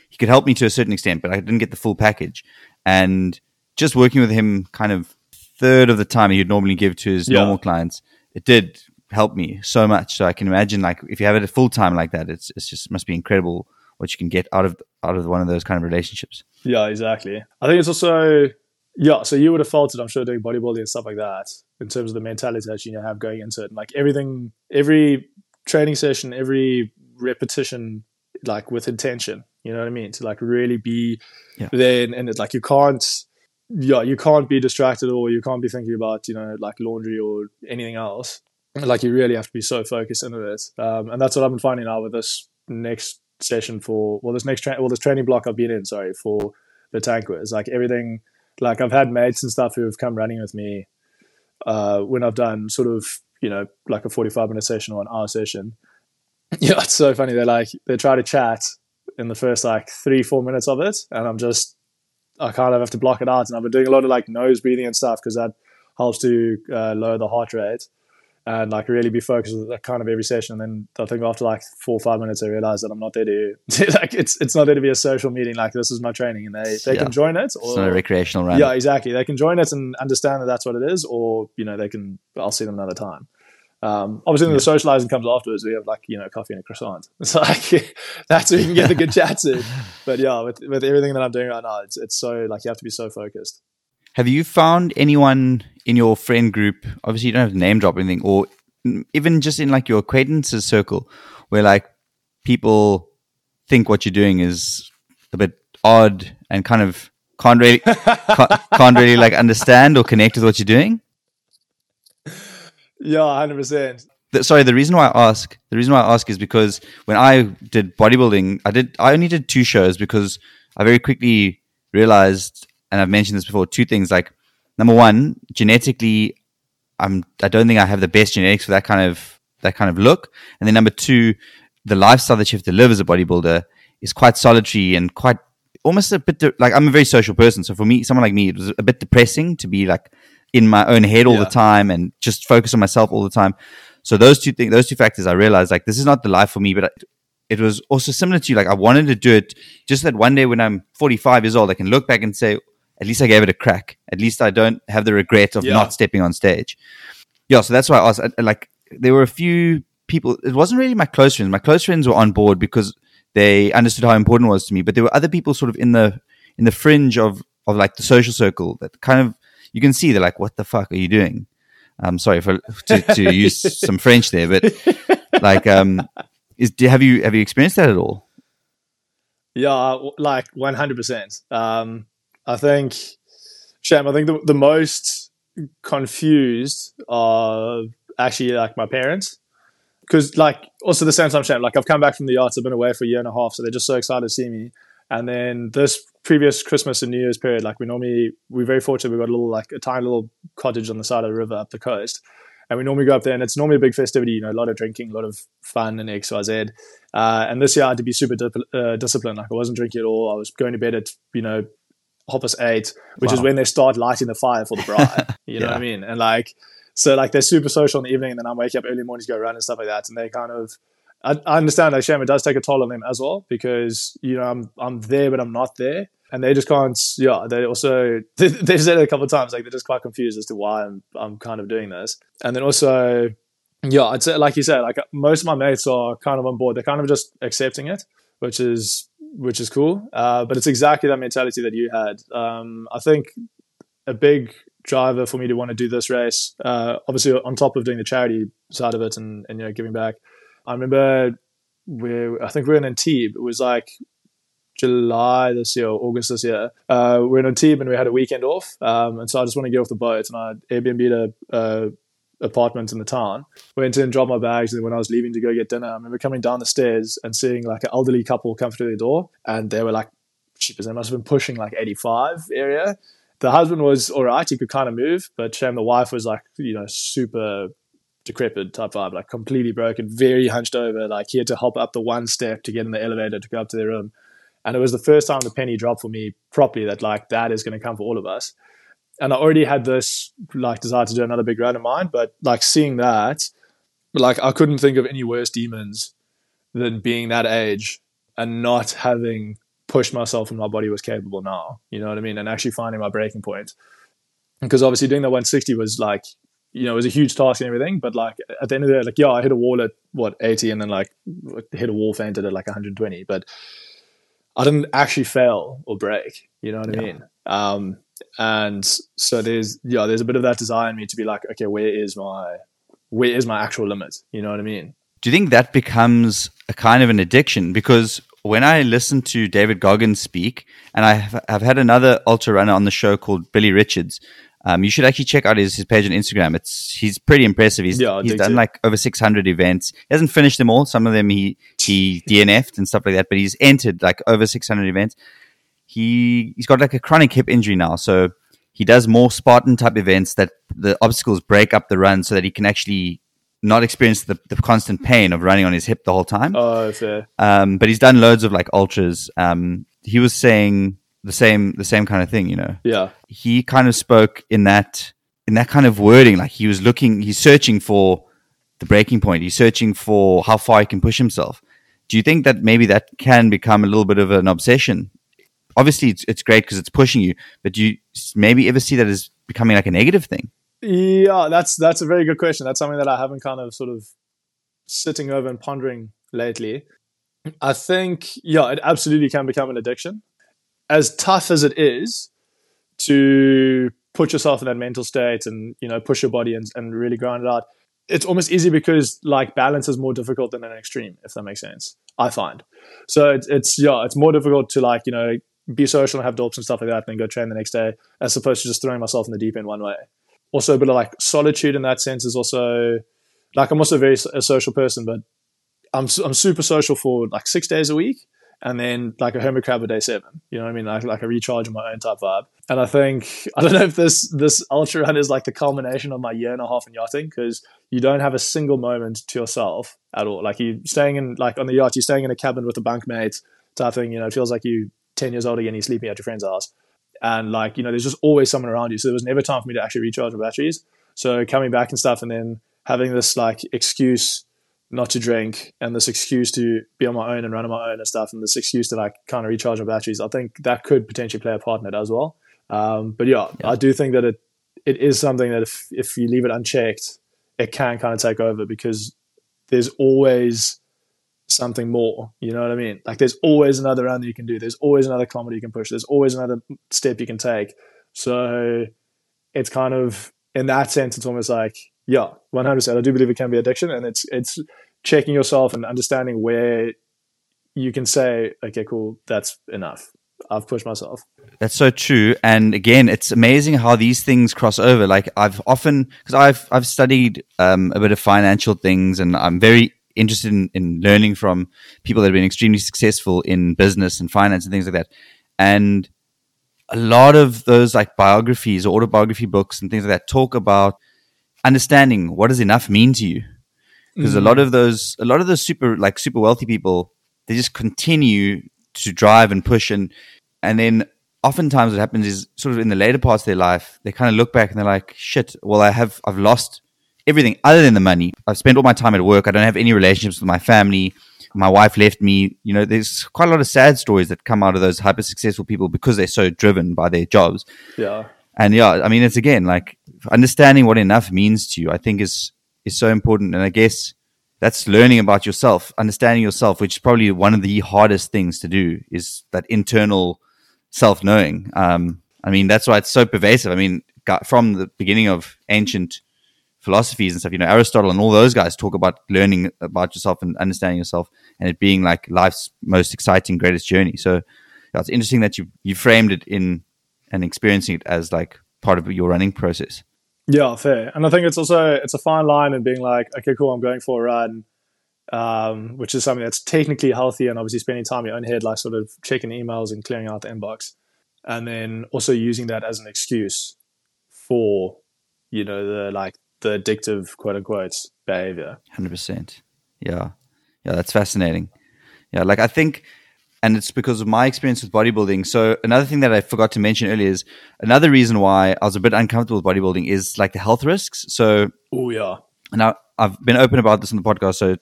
[SPEAKER 1] he could help me to a certain extent, but I didn't get the full package. And just working with him, kind of third of the time he'd normally give to his yeah. normal clients, it did help me so much. So I can imagine, like, if you have it full time like that, it's it's just must be incredible what you can get out of out of one of those kind of relationships.
[SPEAKER 2] Yeah, exactly. I think it's also yeah. So you would have felt it, I'm sure, doing bodybuilding and stuff like that in terms of the mentality that you have going into it. And like everything, every training session, every repetition, like with intention. You know what I mean? To like really be yeah. there, and, and it's like you can't, yeah, you can't be distracted or you can't be thinking about you know like laundry or anything else. Like you really have to be so focused into it, um, and that's what I've been finding out with this next session for well, this next tra- well, this training block I've been in. Sorry for the Tankwa's. Like everything, like I've had mates and stuff who have come running with me uh, when I've done sort of you know like a forty five minute session or an hour session. Yeah, it's so funny. They're like they try to chat in the first like three, four minutes of it. And I'm just, I kind of have to block it out. And I've been doing a lot of like nose breathing and stuff because that helps to uh, lower the heart rate and like really be focused with kind of every session. And then I think after like four or five minutes, I realized that I'm not there to like it's it's not there to be a social meeting. Like this is my training, and they they yeah. can join it.
[SPEAKER 1] Or, it's not a recreational run.
[SPEAKER 2] Yeah, exactly. They can join it and understand that that's what it is, or you know they can. I'll see them another time. Um, obviously, yeah. the socializing comes afterwards. We have like you know coffee and a croissant. It's like that's where you can get the good chats in. But yeah, with with everything that I'm doing right now, it's it's so like you have to be so focused.
[SPEAKER 1] Have you found anyone in your friend group? Obviously, you don't have to name drop anything, or even just in like your acquaintances circle, where like people think what you're doing is a bit odd and kind of can't really can't, can't really like understand or connect with what you're doing.
[SPEAKER 2] Yeah, hundred percent.
[SPEAKER 1] Sorry, the reason why I ask, the reason why I ask is because when I did bodybuilding, I did, I only did two shows because I very quickly realized, and I've mentioned this before, two things. Like, number one, genetically, I'm, I don't think I have the best genetics for that kind of that kind of look. And then number two, the lifestyle that you have to live as a bodybuilder is quite solitary and quite almost a bit de- like I'm a very social person. So for me, someone like me, it was a bit depressing to be like in my own head all yeah. the time and just focus on myself all the time. So those two things, those two factors, I realized like this is not the life for me. But it was also similar to you. Like I wanted to do it just that one day when I'm 45 years old, I can look back and say, at least I gave it a crack. At least I don't have the regret of yeah. not stepping on stage. Yeah. So that's why I was like, there were a few people. It wasn't really my close friends. My close friends were on board because they understood how important it was to me. But there were other people sort of in the in the fringe of of like the social circle that kind of you can see they're like, "What the fuck are you doing?" I'm sorry for to, to use some French there, but like, um, is have you have you experienced that at all?
[SPEAKER 2] Yeah, like 100. percent um, I think, Sham. I think the, the most confused are actually like my parents because like also the same time Sham, like I've come back from the arts I've been away for a year and a half so they're just so excited to see me and then this previous Christmas and New Year's period, like we normally we're very fortunate. We've got a little like a tiny little cottage on the side of the river up the coast, And we normally go up there, and it's normally a big festivity. You know, a lot of drinking, a lot of fun, and X Y Z. Uh, and this year I had to be super dip- uh, disciplined. Like I wasn't drinking at all. I was going to bed at you know past eight, which wow. is when they start lighting the fire for the braai. You know yeah. what I mean? And like so, like they're super social in the evening, and then I'm waking up early mornings to go run and stuff like that. And they kind of I, I understand that shame it does take a toll on them as well because you know I'm I'm there but I'm not there and they just can't. Yeah, they also they, have said it a couple of times. Like they're just quite confused as to why I'm I'm kind of doing this. And then also, yeah, I'd say like you said, like most of my mates are kind of on board. They're kind of just accepting it, which is which is cool. Uh, but it's exactly that mentality that you had. Um, I think a big driver for me to want to do this race, uh, obviously on top of doing the charity side of it and, and you know giving back. I remember we I think we were in Antibes. It was like July this year August this year. Uh, we're in a team and we had a weekend off. Um, and so I just want to get off the boat and I Airbnb a, a apartment in the town. Went in, dropped my bags, and when I was leaving to go get dinner, I remember coming down the stairs and seeing like an elderly couple come through the door, and they were like, cheapers, they must have been pushing like 85 area. The husband was all right; he could kind of move, but shame the wife was like, you know, super decrepit type vibe, like completely broken, very hunched over. Like he had to hop up the one step to get in the elevator to go up to their room. And it was the first time the penny dropped for me properly that like that is going to come for all of us. And I already had this like desire to do another big run in mind, but like seeing that, like I couldn't think of any worse demons than being that age and not having pushed myself when my body was capable now. You know what I mean? And actually finding my breaking point. Because obviously doing the 160 was like, you know, it was a huge task and everything. But like at the end of the day, like, yeah, I hit a wall at what, 80 and then like hit a wall fainted at like 120. But I didn't actually fail or break. You know what yeah. I mean? Um, and so there's yeah, there's a bit of that desire in me to be like, okay, where is my where is my actual limit? You know what I mean?
[SPEAKER 1] Do you think that becomes a kind of an addiction? Because when I listen to David Goggins speak, and I have, I've had another ultra runner on the show called Billy Richards, um, you should actually check out his, his page on Instagram. It's he's pretty impressive. He's yeah, he's done too. like over 600 events. He hasn't finished them all. Some of them he he DNF'd and stuff like that, but he's entered like over 600 events. He he's got like a chronic hip injury now, so he does more Spartan type events that the obstacles break up the run so that he can actually not experience the, the constant pain of running on his hip the whole time.
[SPEAKER 2] Oh, fair.
[SPEAKER 1] Um, but he's done loads of like ultras. Um, he was saying the same the same kind of thing, you know.
[SPEAKER 2] Yeah.
[SPEAKER 1] He kind of spoke in that in that kind of wording, like he was looking, he's searching for the breaking point. He's searching for how far he can push himself. Do you think that maybe that can become a little bit of an obsession? Obviously, it's it's great because it's pushing you, but do you maybe ever see that as becoming like a negative thing?
[SPEAKER 2] Yeah, that's that's a very good question. That's something that I haven't kind of sort of sitting over and pondering lately. I think yeah, it absolutely can become an addiction as tough as it is to put yourself in that mental state and you know push your body and, and really grind it out it's almost easy because like balance is more difficult than an extreme if that makes sense i find so it's, it's yeah it's more difficult to like you know be social and have dopes and stuff like that and then go train the next day as opposed to just throwing myself in the deep end one way also a bit of like solitude in that sense is also like i'm also very a social person but i'm, I'm super social for like six days a week and then like a hermit crab a day seven. You know what I mean? Like like a recharge in my own type vibe. And I think I don't know if this this ultra run is like the culmination of my year and a half in yachting because you don't have a single moment to yourself at all. Like you staying in like on the yacht, you're staying in a cabin with a bunkmate type thing. You know, it feels like you ten years old again. You're sleeping at your friend's house, and like you know, there's just always someone around you. So there was never time for me to actually recharge my batteries. So coming back and stuff, and then having this like excuse not to drink and this excuse to be on my own and run on my own and stuff and this excuse to like kind of recharge my batteries i think that could potentially play a part in it as well um, but yeah, yeah, i do think that it it is something that if if you leave it unchecked it can kind of take over because there's always something more you know what i mean like there's always another run that you can do there's always another kilometer you can push there's always another step you can take so it's kind of in that sense it's almost like yeah, one hundred percent. I do believe it can be addiction, and it's it's checking yourself and understanding where you can say, okay, cool, that's enough. I've pushed myself.
[SPEAKER 1] That's so true. And again, it's amazing how these things cross over. Like I've often, because I've I've studied um, a bit of financial things, and I'm very interested in, in learning from people that have been extremely successful in business and finance and things like that. And a lot of those like biographies or autobiography books and things like that talk about understanding what does enough mean to you because
[SPEAKER 2] Mm.
[SPEAKER 1] a lot of those a lot of those super like super wealthy people they just continue to drive and push and and then oftentimes what happens is sort of in the later parts of their life they kind of look back and they're like shit well i have i've lost everything other than the money i've spent all my time at work i don't have any relationships with my family my wife left me you know there's quite a lot of sad stories that come out of those hyper successful people because they're so driven by their jobs
[SPEAKER 2] Yeah.
[SPEAKER 1] and yeah, I mean, it's again like understanding what enough means to you. I think is is so important, and I guess that's learning about yourself, understanding yourself, which is probably one of the hardest things to do. Is that internal self knowing? Um, I mean, that's why it's so pervasive. I mean, from the beginning of ancient philosophies and stuff, you know, Aristotle and all those guys talk about learning about yourself and understanding yourself, and it being like life's most exciting, greatest journey. So yeah, it's interesting that you you framed it in and experiencing it as like part of your running process.
[SPEAKER 2] Yeah, fair. And I think it's also it's a fine line in being like, okay, cool, I'm going for a run, um, which is something that's technically healthy and obviously spending time in your own head, like sort of checking emails and clearing out the inbox, and then also using that as an excuse for, you know, the like the addictive quote unquote behavior.
[SPEAKER 1] Hundred percent. Yeah, yeah, that's fascinating. Yeah, like I think, and it's because of my experience with bodybuilding. So another thing that I forgot to mention earlier is another reason why I was a bit uncomfortable with bodybuilding is like the health risks. So
[SPEAKER 2] Oh yeah,
[SPEAKER 1] now I've been open about this on the podcast, so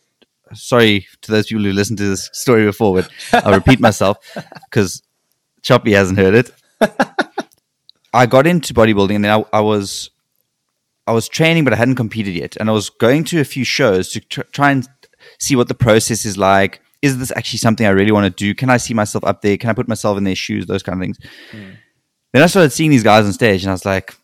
[SPEAKER 1] sorry to those people who listened to this story before, but I'll repeat myself because Choppy hasn't heard it. I got into bodybuilding and then I, I was I was training, but I hadn't competed yet, and I was going to a few shows to tr- try and see what the process is like. Is this actually something I really want to do? Can I see myself up there? Can I put myself in their shoes? Those kind of things. Then I started seeing these guys on stage, and I was like,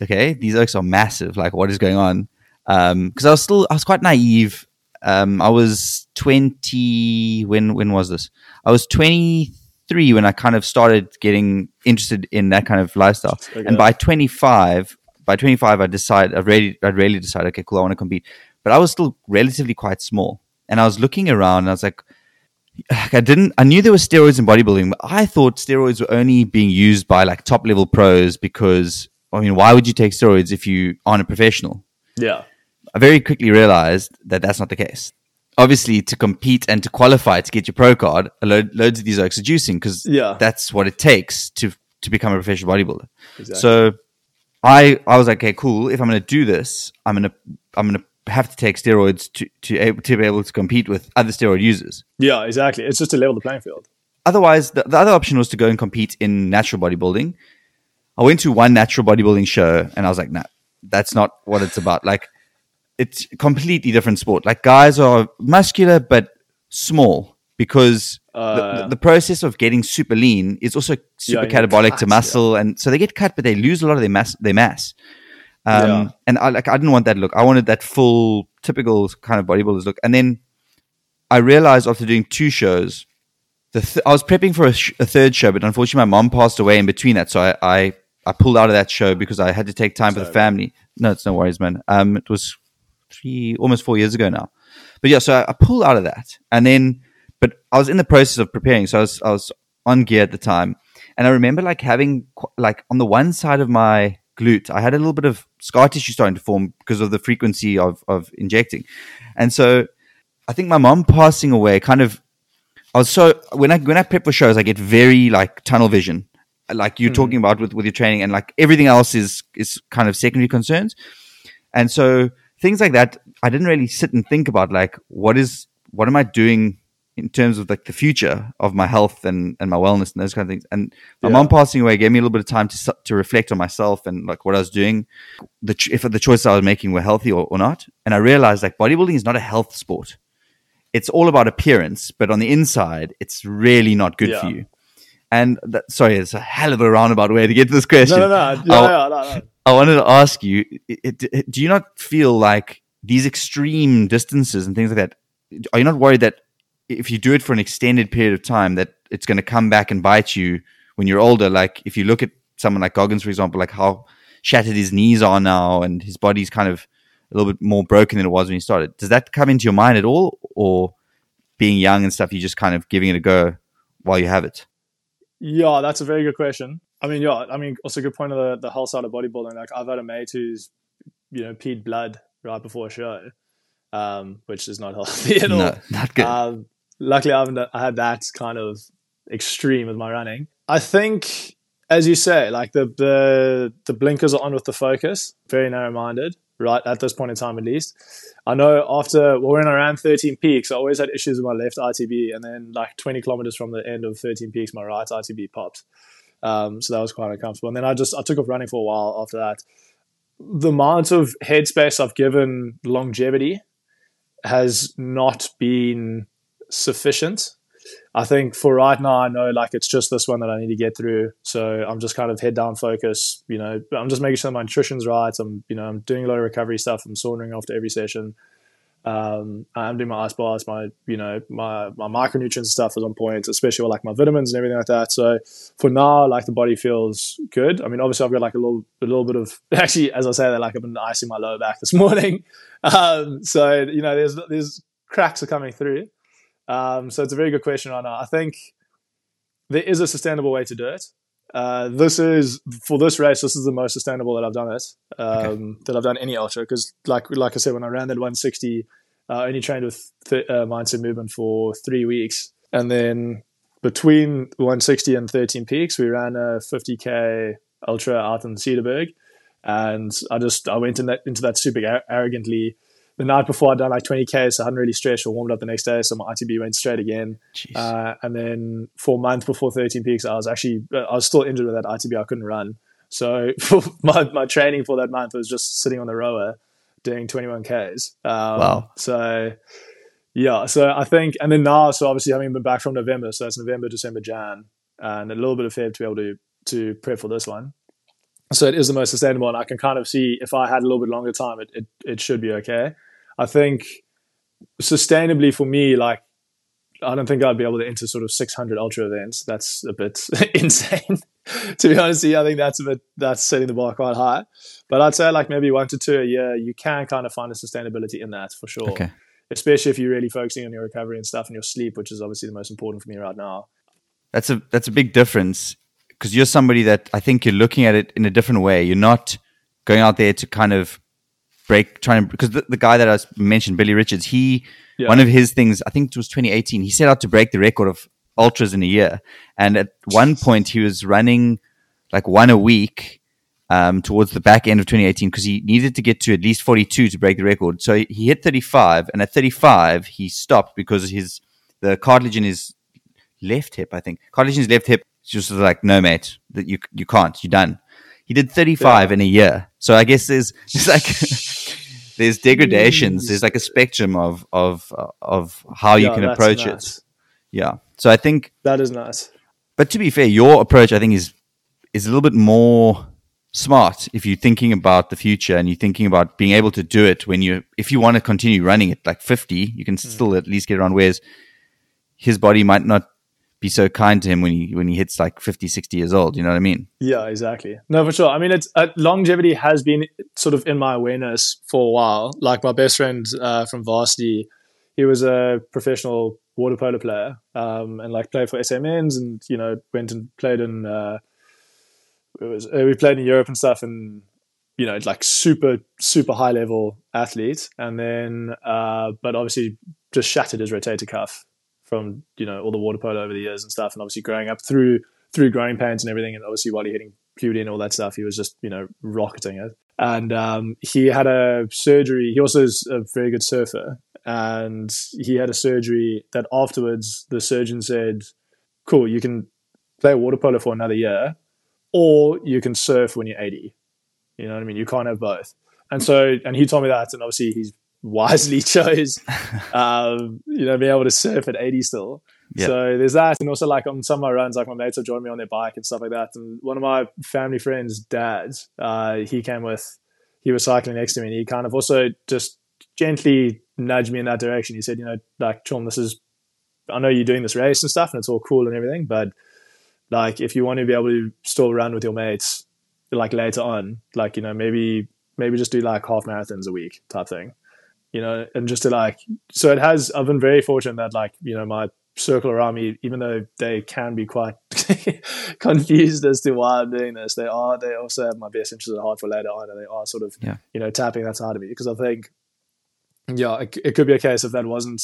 [SPEAKER 1] okay, these okes are massive. Like, what is going on? Because I was still, I was quite naive. Um, I was 20, when, when was this? I was 23 when I kind of started getting interested in that kind of lifestyle.
[SPEAKER 2] Okay.
[SPEAKER 1] And by 25, by 25, I decided, I really, I really decided, okay, cool, I want to compete. But I was still relatively quite small. And I was looking around and I was like, I didn't. I knew there were steroids in bodybuilding, but I thought steroids were only being used by like top level pros because I mean, why would you take steroids if you aren't a professional?
[SPEAKER 2] yeah,
[SPEAKER 1] I very quickly realized that that's not the case. Obviously, to compete and to qualify to get your pro card, a load, loads of these are juicing because
[SPEAKER 2] Yeah.
[SPEAKER 1] that's what it takes to to become a professional bodybuilder.
[SPEAKER 2] exactly.
[SPEAKER 1] So I I was like, okay, cool. If I'm going to do this, I'm going to I'm going to have to take steroids to to, to be able to compete with other steroid users
[SPEAKER 2] yeah, exactly. It's just to level the playing field.
[SPEAKER 1] otherwise, the, the other option was to go and compete in natural bodybuilding. I went to one natural bodybuilding show and I was like, nah, that's not what it's about. Like, it's a completely different sport. Like, guys are muscular but small because
[SPEAKER 2] Uh,
[SPEAKER 1] the, the, the process of getting super lean is also super
[SPEAKER 2] get
[SPEAKER 1] catabolic to muscle. And so they get cut, but they lose a lot of their mass. Their mass. Um,
[SPEAKER 2] Yeah.
[SPEAKER 1] And I like I didn't want that look. I wanted that full, typical kind of bodybuilders look. And then I realized after doing two shows, the th- I was prepping for a, sh- a third show, but unfortunately, my mom passed away in between that, so I, I I pulled out of that show because I had to take time for the family. No, it's no worries, man. Um, it was three, almost four years ago now. But yeah, so I, I pulled out of that, and then, but I was in the process of preparing, so I was I was on gear at the time, and I remember like having like on the one side of my glute, I had a little bit of scar tissue starting to form because of the frequency of of injecting, and so I think my mom passing away kind of I was so when I when I prep for shows, I get very like tunnel vision, like you're hmm. talking about with with your training, and like everything else is is kind of secondary concerns, and so things like that, I didn't really sit and think about like what is what am I doing in terms of like the future of my health and and my wellness and those kind of things. And my
[SPEAKER 2] Yeah.
[SPEAKER 1] mom passing away gave me a little bit of time to to reflect on myself and like what I was doing, the ch- if the choices I was making were healthy or, or not. And I realized like bodybuilding is not a health sport it's all about appearance, but on the inside, it's really not good for you. And that, sorry, it's a hell of a roundabout way to get to this question.
[SPEAKER 2] No, no, no. Yeah,
[SPEAKER 1] I'll-
[SPEAKER 2] no, no.
[SPEAKER 1] I wanted to ask you: it- it- Do you not feel like these extreme distances and things like that? Are you not worried that if you do it for an extended period of time, that it's going to come back and bite you when you're older? Like if you look at someone like Goggins, for example, like how shattered his knees are now, and his body's kind of a little bit more broken than it was when he started. Does that come into your mind at all, or being young and stuff, you're just kind of giving it a go while you have it?
[SPEAKER 2] Yeah, that's a very good question. I mean, yeah, I mean, also a good point of the, the whole side of bodybuilding. Like, I've had a mate who's you know, peed blood right before a show, um, which is not healthy at all.
[SPEAKER 1] No, not good.
[SPEAKER 2] Um, luckily, I haven't I had that kind of extreme with my running. I think, as you say, like the the the blinkers are on with the focus, very narrow minded, right at this point in time at least. I know after well, when I ran 13 peaks, I always had issues with my left ITB, and then like 20 kilometers from the end of 13 peaks, my right ITB popped. Um, so that was quite uncomfortable. And then I just I took off running for a while after that. The amount of headspace I've given longevity has not been sufficient. I think for right now, I know like it's just this one that I need to get through. So I'm just kind of head down focus. You know, I'm just making sure my nutrition's right. I'm, you know, I'm doing a lot of recovery stuff. I'm saunering after every session. Um, I'm doing my ice baths, my, you know, my, my micronutrients stuff is on point, especially with like my vitamins and everything like that. So for now, like the body feels good. I mean, obviously I've got like a little, a little bit of, actually, as I say that, like I've been icing my lower back this morning. Um, so, you know, there's, there's cracks are coming through. Um, so it's a very good question now. I think there is a sustainable way to do it. Uh, this is for this race. This is the most sustainable that I've done it. Um, okay. That I've done any ultra because, like like I said, when I ran that 160, uh, I only trained with th- uh, mindset movement for three weeks, and then between 160 and 13 peaks, we ran a 50k ultra out in Cederberg, and I just I went in that into that super arrogantly the night before I'd done like 20k, so I hadn't really stretched or warmed up the next day, so my ITB went straight again. Uh, and then for a month before 13 peaks, I was actually uh, I was still injured with that ITB. I couldn't run, so my my training for that month was just sitting on the rower doing 21ks. Um,
[SPEAKER 1] wow.
[SPEAKER 2] So yeah, so I think, and then now, so obviously having been back from November, so it's November, December, Jan, and a little bit of Feb to be able to to prep for this one so it is the most sustainable and i can kind of see if i had a little bit longer time it, it, it should be okay. I think sustainably for me like i don't think i'd be able to enter sort of 600 ultra events. That's a bit insane to be honest i think that's a bit that's setting the bar quite high. But i'd say like maybe one to two a year you can kind of find a sustainability in that for sure.
[SPEAKER 1] Okay.
[SPEAKER 2] especially if you're really focusing on your recovery and stuff and your sleep which is obviously the most important for me right now.
[SPEAKER 1] That's a that's a big difference because you're somebody that I think you're looking at it in a different way. You're not going out there to kind of break, trying to, because the, the guy that I mentioned, Billy Richards, he, yeah. one of his things, I think it was 2018, he set out to break the record of ultras in a year. And at one point, he was running like one a week um, towards the back end of 2018 because he needed to get to at least 42 to break the record. So he hit 35, and at 35, he stopped because his the cartilage in his left hip, I think, cartilage in his left hip just like, no, mate, that you you can't. You're done. He did 35 yeah. in a year. So I guess there's, there's like there's degradations. There's like a spectrum of of of how you yeah, can approach nice. it. Yeah. So I think
[SPEAKER 2] that is nice.
[SPEAKER 1] But to be fair, your approach I think is is a little bit more smart if you're thinking about the future and you're thinking about being able to do it when you if you want to continue running it like 50 you can mm. still at least get around whereas his body might not be so kind to him when he when he hits like 50 60 years old you know what i mean?
[SPEAKER 2] Yeah exactly. No for sure. I mean it's uh, longevity has been sort of in my awareness for a while. Like my best friend uh, from varsity he was a professional water polo player um, and like played for smns and you know went and played in uh, it was uh, we played in europe and stuff and you know like super super high level athlete. And then uh, but obviously just shattered his rotator cuff from you know all the water polo over the years and stuff, and obviously growing up through through growing pains and everything, and obviously while he hitting puberty and all that stuff, he was just you know rocketing it. And um, he had a surgery. He also is a very good surfer, and he had a surgery that afterwards the surgeon said, "Cool, you can play water polo for another year, or you can surf when you're 80." You know what I mean? You can't have both. And so, and he told me that, and obviously he's wisely chose, um, you know, being able to surf at 80 still. Yep. So there's that. And also like on some of my runs, like my mates have joined me on their bike and stuff like that. And one of my family friends' dads, uh, he came with, he was cycling next to me and he kind of also just gently nudged me in that direction. He said, you know, like, Sean, this is, I know you're doing this race and stuff and it's all cool and everything, but like if you want to be able to still run with your mates, like later on, like, you know, maybe, maybe just do like half marathons a week type thing you know, and just to like, so it has, I've been very fortunate that like, you know, my, circle around me, even though they can be quite confused as to why I'm doing this, they are they also have my best interest at heart for later on, and they are sort of
[SPEAKER 1] Yeah.
[SPEAKER 2] you know tapping that side of me because I think yeah, it, it could be a case if that wasn't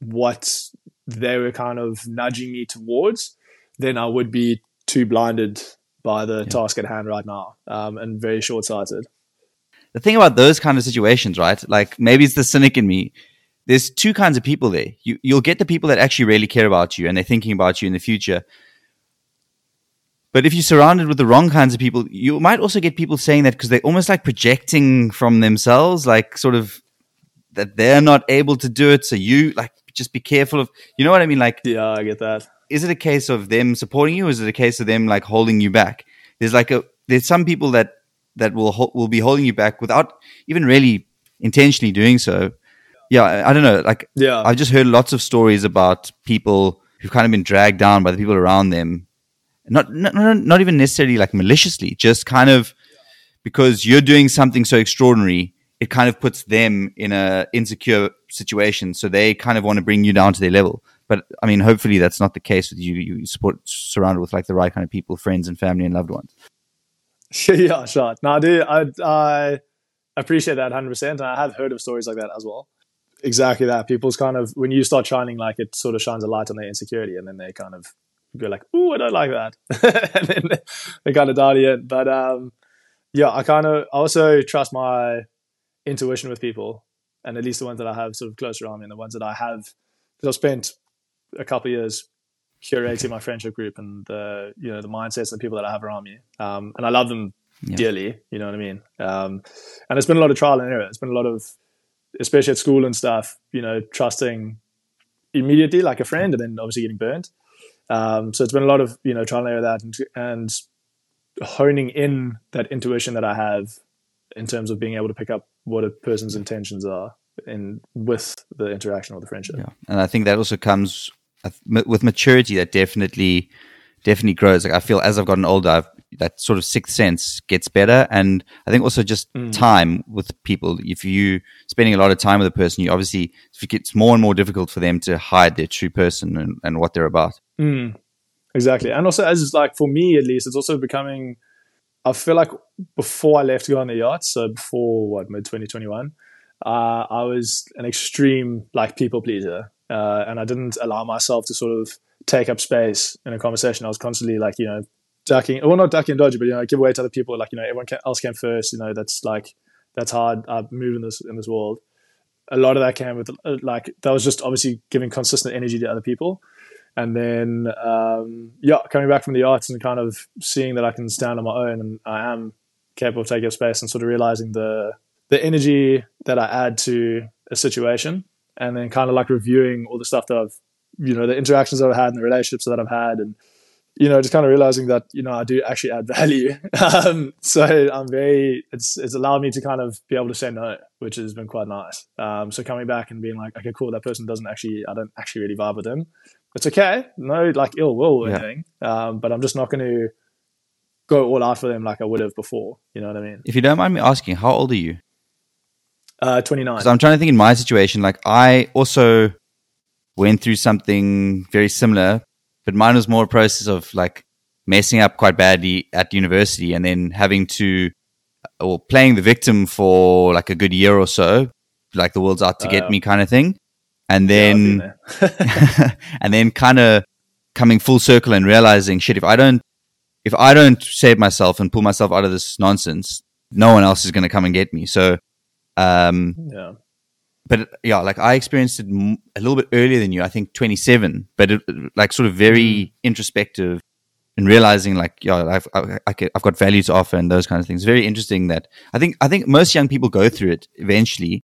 [SPEAKER 2] what they were kind of nudging me towards, then I would be too blinded by the task at hand right now um, and very short sighted.
[SPEAKER 1] The thing about those kind of situations, right? Like maybe it's the cynic in me. There's two kinds of people there. You you'll get the people that actually really care about you and they're thinking about you in the future. But if you're surrounded with the wrong kinds of people, you might also get people saying that because they're almost like projecting from themselves, like sort of that they're not able to do it. So you like just be careful of, you know what I mean? Like
[SPEAKER 2] Yeah, I get that.
[SPEAKER 1] is it a case of them supporting you or is it a case of them like holding you back there's like a there's some people that that will ho- will be holding you back without even really intentionally doing so. Yeah I, I don't know like
[SPEAKER 2] Yeah,
[SPEAKER 1] i've just heard lots of stories about people who've kind of been dragged down by the people around them. Not not, not not even necessarily like maliciously just kind of because you're doing something so extraordinary it kind of puts them in a insecure situation so they kind of want to bring you down to their level. But i mean hopefully that's not the case with you you support surrounded with like the right kind of people friends and family and loved ones
[SPEAKER 2] yeah, sure. No, I do. I, I appreciate that 100%. And I have heard of stories like that as well. Exactly that. People's kind of, when you start shining, like it sort of shines a light on their insecurity and then they kind of go like, ooh, I don't like that. and then they, kind of dial in. But um, yeah, I kind of also trust my intuition with people and at least the ones that I have sort of close around me and the ones that I have, because I've spent a couple years curating my friendship group and the you know the mindsets and the people that I have around me. Um, and I love them
[SPEAKER 1] Yeah.
[SPEAKER 2] dearly. You know what I mean? Um, and it's been a lot of trial and error. It's been a lot of, especially at school and stuff. You know, trusting immediately like a friend, and then obviously getting burnt. Um, so it's been a lot of you know trial and error that and, and honing in that intuition that I have in terms of being able to pick up what a person's intentions are in with the interaction or the friendship.
[SPEAKER 1] Yeah, and I think that also comes with maturity. That definitely, definitely grows. Like I feel as I've gotten older, I've, that sort of sixth sense gets better, and I think also just
[SPEAKER 2] Mm.
[SPEAKER 1] time with people. If you spending a lot of time with a person, you obviously it gets more and more difficult for them to hide their true person and, and what they're about.
[SPEAKER 2] Mm, exactly. And also, as like for me at least, it's also becoming. I feel like before I left to go on the yacht, so before what mid twenty twenty one, uh, I was an extreme like people pleaser, uh, and I didn't allow myself to sort of take up space in a conversation. I was constantly like you know ducking, well not ducking and dodging, but you know give way to other people. Like you know everyone else came first. You know that's like that's hard. I've moved in this in this world. A lot of that came with uh, like that was just obviously giving consistent energy to other people and then um, yeah, coming back from the arts and kind of seeing that I can stand on my own and I am capable of taking up space and sort of realizing the the energy that I add to a situation, and then kind of like reviewing all the stuff that I've you know the interactions that I've had and the relationships that I've had and you know just kind of realizing that you know I do actually add value. um, so I'm very it's it's allowed me to kind of be able to say no, which has been quite nice. Um, so coming back and being like, okay, cool, that person doesn't actually I don't actually really vibe with them it's okay. No, like ill will or
[SPEAKER 1] Yeah.
[SPEAKER 2] anything. Um, but I'm just not going to go all out for them like I would have before. You know what I mean?
[SPEAKER 1] If you don't mind me asking, how old are you?
[SPEAKER 2] Uh, 29.
[SPEAKER 1] Because I'm trying to think in my situation, like I also went through something very similar, but mine was more a process of like messing up quite badly at university and then having to, or playing the victim for like a good year or so, like the world's out to
[SPEAKER 2] Oh,
[SPEAKER 1] get me kind of thing. And
[SPEAKER 2] Yeah,
[SPEAKER 1] then,
[SPEAKER 2] there.
[SPEAKER 1] and then kind of coming full circle and realizing, shit, if I don't, if I don't save myself and pull myself out of this nonsense, no one else is going to come and get me. So, um,
[SPEAKER 2] yeah.
[SPEAKER 1] but yeah, like I experienced it m- a little bit earlier than you. I think 27, but it, like sort of very introspective and realizing like, yeah, I've I, I, I've got value to offer and those kind of things. Very interesting that I think I think most young people go through it eventually,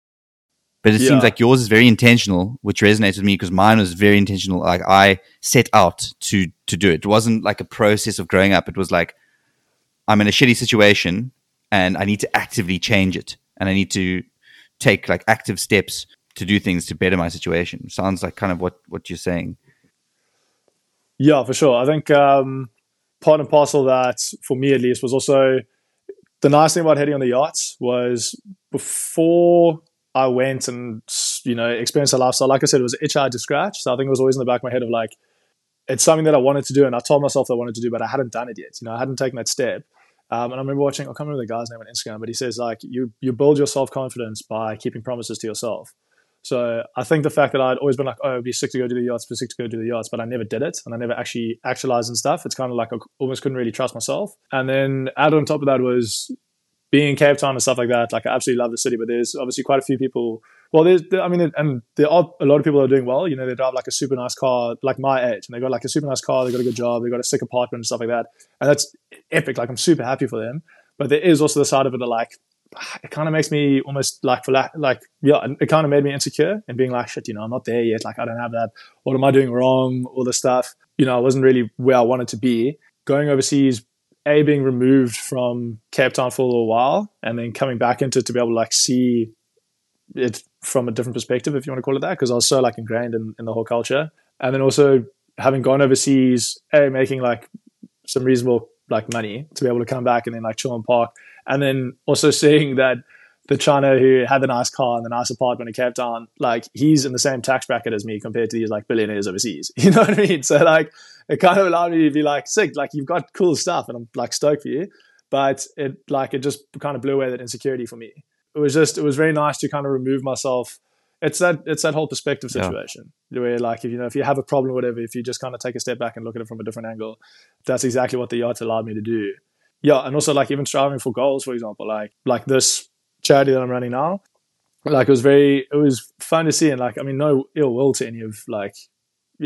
[SPEAKER 1] but it
[SPEAKER 2] Yeah.
[SPEAKER 1] seems like yours is very intentional, which resonates with me because mine was very intentional. Like I set out to to do it. It wasn't like a process of growing up. It was like I'm in a shitty situation and I need to actively change it, and I need to take like active steps to do things to better my situation. Sounds like kind of what what you're saying.
[SPEAKER 2] Yeah, for sure. I think um, part and parcel of that, for me at least, was also the nice thing about heading on the yachts was before I went and you know, experienced a lifestyle. Like I said, it was an itch I had to scratch. So I think it was always in the back of my head of like, it's something that I wanted to do, and I told myself I wanted to do, but I hadn't done it yet. You know, I hadn't taken that step. Um, and I remember watching, I can't remember the guy's name on Instagram, but he says like you you build your self confidence by keeping promises to yourself. So I think the fact that I'd always been like, oh, it'd be sick to go do the yachts, be sick to go do the yachts, but I never did it, and I never actually actualized and stuff. It's kind of like I almost couldn't really trust myself. And then added on top of that was being in Cape Town and stuff like that. Like I absolutely love the city, but there's obviously quite a few people well, there's, I mean, and there are a lot of people that are doing well. You know, they drive like a super nice car, like my age, and they got like a super nice car. They got a good job. They got a sick apartment and stuff like that, and that's epic. Like I'm super happy for them. But there is also the side of it that like it kind of makes me almost like for like, like yeah, it kind of made me insecure and being like shit. You know, I'm not there yet. Like I don't have that. What am I doing wrong? All this stuff. You know, I wasn't really where I wanted to be. Going overseas, a being removed from Cape Town for a little while, and then coming back into it to be able to like see it from a different perspective, if you want to call it that, because I was so like ingrained in, in the whole culture. And then also having gone overseas, a making like some reasonable like money to be able to come back and then like chill and park, and then also seeing that the China who had the nice car and the nice apartment in Cape Town, like he's in the same tax bracket as me compared to these like billionaires overseas. You know what I mean? So like it kind of allowed me to be like sick, like you've got cool stuff, and I'm like stoked for you. But it like it just kind of blew away that insecurity for me it was just it was very nice to kind of remove myself. It's that it's that whole perspective situation yeah. where like if you know if you have a problem or whatever, if you just kind of take a step back and look at it from a different angle, that's exactly what the yacht allowed me to do. Yeah, and also like even striving for goals, for example, like like this charity that I'm running now, like it was very it was fun to see and like I mean no ill will to any of like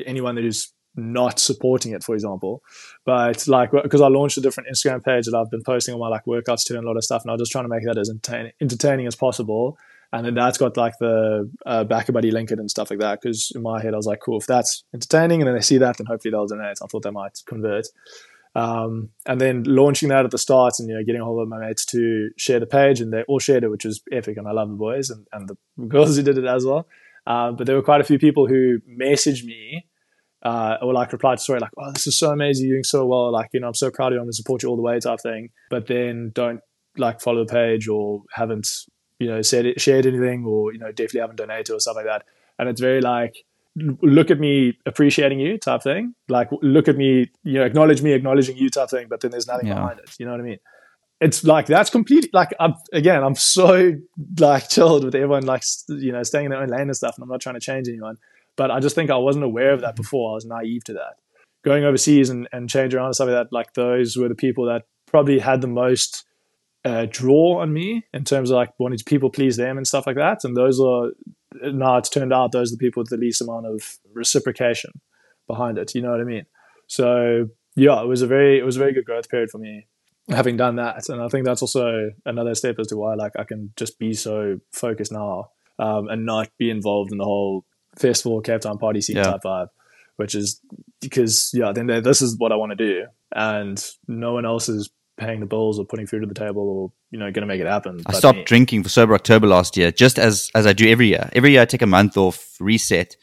[SPEAKER 2] anyone that is not supporting it, for example. But like, because I launched a different Instagram page that I've been posting all my like workouts to and a lot of stuff, and I was just trying to make that as entertaining, entertaining as possible. And then that's got like the uh, BackaBuddy link it and stuff like that. Because in my head, I was like, cool, if that's entertaining, and then they see that, then hopefully they'll donate. I thought they might convert. Um, and then launching that at the start and you know getting a hold of my mates to share the page and they all shared it which was epic and I love the boys and, and the girls who did it as well um, but there were quite a few people who messaged me uh, or like reply to story like, "Oh, this is so amazing, you're doing so well. Like, you know, I'm so proud of you. I'm gonna support you all the way," type thing. But then don't like follow the page or haven't you know said it, shared anything or you know definitely haven't donated or stuff like that. And it's very like look at me appreciating you type thing. Like look at me, you know, acknowledge me acknowledging you type thing. But then there's nothing yeah. behind it. You know what I mean? It's like that's completely like I'm again. I'm so like chilled with everyone like you know staying in their own lane and stuff, and I'm not trying to change anyone. But I just think I wasn't aware of that before. I was naive to that. Going overseas and, and change around and stuff like that, like those were the people that probably had the most uh, draw on me in terms of like wanting to people please them and stuff like that. And those are now it's turned out those are the people with the least amount of reciprocation behind it. You know what I mean? So yeah, it was a very it was a very good growth period for me having done that. And I think that's also another step as to why like I can just be so focused now um, and not be involved in the whole festival, Cape Town party scene yeah. type vibe, which is because yeah, then this is what I want to do, and no one else is paying the bills or putting food at the table or you know going to make it happen.
[SPEAKER 1] I stopped me. drinking for sober October last year, just as as I do every year. Every year I take a month off, reset.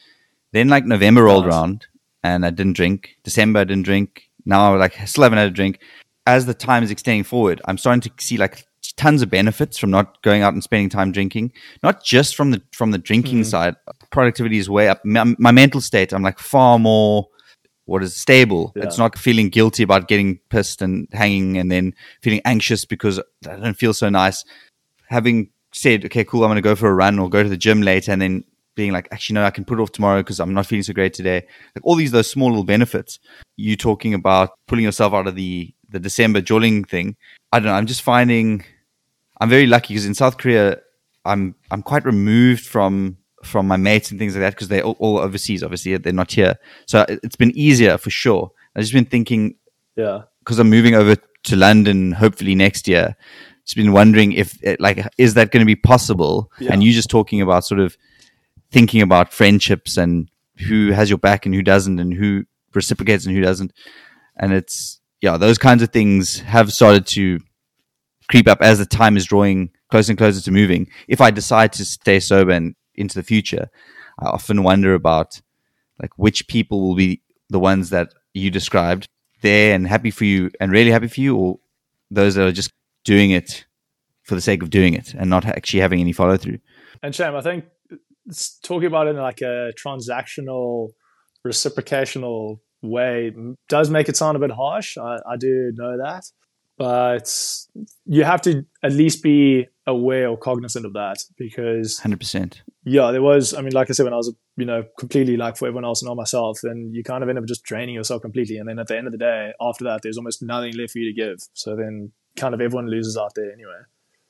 [SPEAKER 1] Then like November rolled around and I didn't drink. December I didn't drink. Now I'm like still haven't had a drink. As the time is extending forward, I'm starting to see like tons of benefits from not going out and spending time drinking. Not just from the from the drinking mm. side. Productivity is way up. My, my, mental state, I'm like far more what is stable. Yeah. It's not feeling guilty about getting pissed and hanging, and then feeling anxious because I don't feel so nice. Having said, okay, cool, I'm going to go for a run or go to the gym later, and then being like, actually, no, I can put it off tomorrow because I'm not feeling so great today. Like all these those small little benefits. You talking about pulling yourself out of the the December jolling thing. I don't know. I'm just finding I'm very lucky because in South Korea, I'm I'm quite removed from from my mates and things like that because they're all, all, overseas. Obviously, they're not here, so it's been easier for sure. I've just been thinking,
[SPEAKER 2] yeah,
[SPEAKER 1] because I'm moving over to London hopefully next year. Just been wondering if eh, like is that going to be possible? Yeah. And you just talking about sort of thinking about friendships and who has your back and who doesn't, and who reciprocates and who doesn't, and it's yeah, those kinds of things have started to creep up as the time is drawing closer and closer to moving. If I decide to stay sober and into the future, I often wonder about like which people will be the ones that you described there and happy for you and really happy for you, or those that are just doing it for the sake of doing it and not actually having any follow through.
[SPEAKER 2] And Sham, I think talking about it in like a transactional, reciprocational way does make it sound a bit harsh. I, I do know that, but you have to at least be aware or cognizant of that because
[SPEAKER 1] Hundred percent.
[SPEAKER 2] Yeah, there was. I mean, like I said, when I was, you know, completely like for everyone else and not myself, then you kind of end up just draining yourself completely. And then at the end of the day, after that, there's almost nothing left for you to give. So then, kind of everyone loses out there anyway.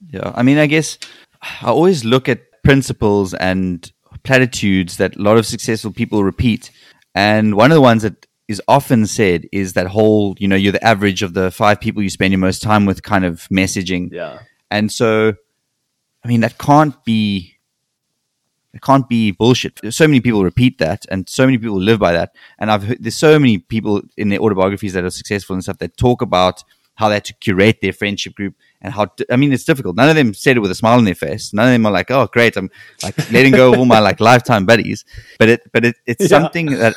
[SPEAKER 1] Yeah, I mean, I guess I always look at principles and platitudes that a lot of successful people repeat, and one of the ones that is often said is that whole, you know, you're the average of the five people you spend your most time with kind of messaging.
[SPEAKER 2] Yeah,
[SPEAKER 1] And so, I mean, that can't be, it can't be bullshit. So many people repeat that, and so many people live by that. And I've heard there's so many people in their autobiographies that are successful and stuff that talk about how they had to curate their friendship group and how. I mean, it's difficult. None of them said it with a smile on their face. None of them are like, "Oh, great, I'm like letting go of all my like lifetime buddies." But it, but it, it's
[SPEAKER 2] Yeah.
[SPEAKER 1] something that,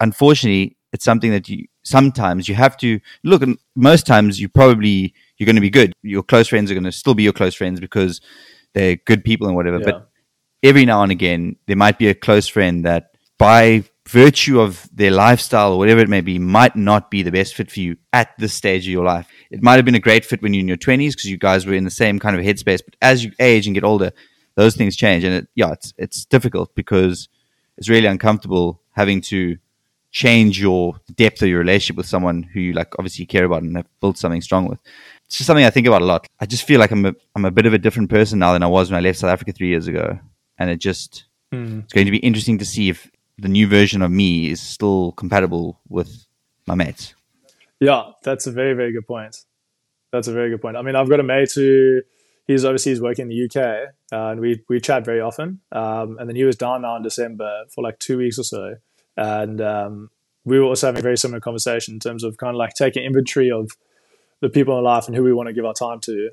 [SPEAKER 1] unfortunately, it's something that you sometimes you have to look. And most times, you probably you're going to be good. Your close friends are going to still be your close friends because they're good people and whatever.
[SPEAKER 2] yeah,
[SPEAKER 1] But every now and again, there might be a close friend that, by virtue of their lifestyle or whatever it may be, might not be the best fit for you at this stage of your life. It might have been a great fit when you're in your 20s because you guys were in the same kind of headspace. But as you age and get older, those things change. And it, yeah, it's, it's difficult because it's really uncomfortable having to change your depth of your relationship with someone who you like obviously care about and have built something strong with. It's just something I think about a lot. I just feel like I'm a, I'm a bit of a different person now than I was when I left South Africa three years ago. And it just,
[SPEAKER 2] Hmm.
[SPEAKER 1] it's going to be interesting to see if the new version of me is still compatible with my mates.
[SPEAKER 2] yeah. That's a very, very good point. That's a very good point. I mean, I've got a mate who he's overseas working in the UK, uh, and we we chat very often. Um, and then he was down now in December for like two weeks or so, and um, we were also having a very similar conversation in terms of kind of like taking inventory of the people in life and who we want to give our time to.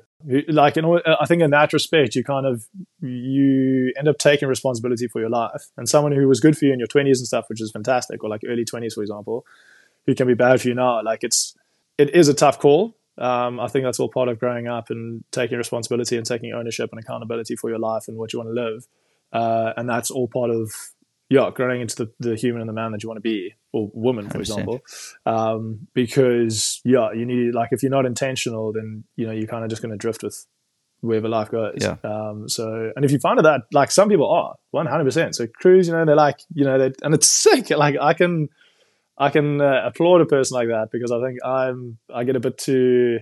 [SPEAKER 2] Like, in, I think in that respect, you kind of you end up taking responsibility for your life. And someone who was good for you in your twenties and stuff, which is fantastic, or like early twenties, for example, who can be bad for you now. Like, it's it is a tough call. Um, I think that's all part of growing up and taking responsibility and taking ownership and accountability for your life and what you want to live. Uh, and that's all part of yeah, growing into the, the human and the man that you want to be, or woman, for
[SPEAKER 1] 100%.
[SPEAKER 2] example. Um, because yeah, you need like if you're not intentional, then you know you're kind of just going to drift with wherever life goes.
[SPEAKER 1] Yeah.
[SPEAKER 2] Um, so and if you find that like some people are 100. percent So crews, you know, they're like you know, they and it's sick. Like I can I can uh, applaud a person like that because I think I'm I get a bit too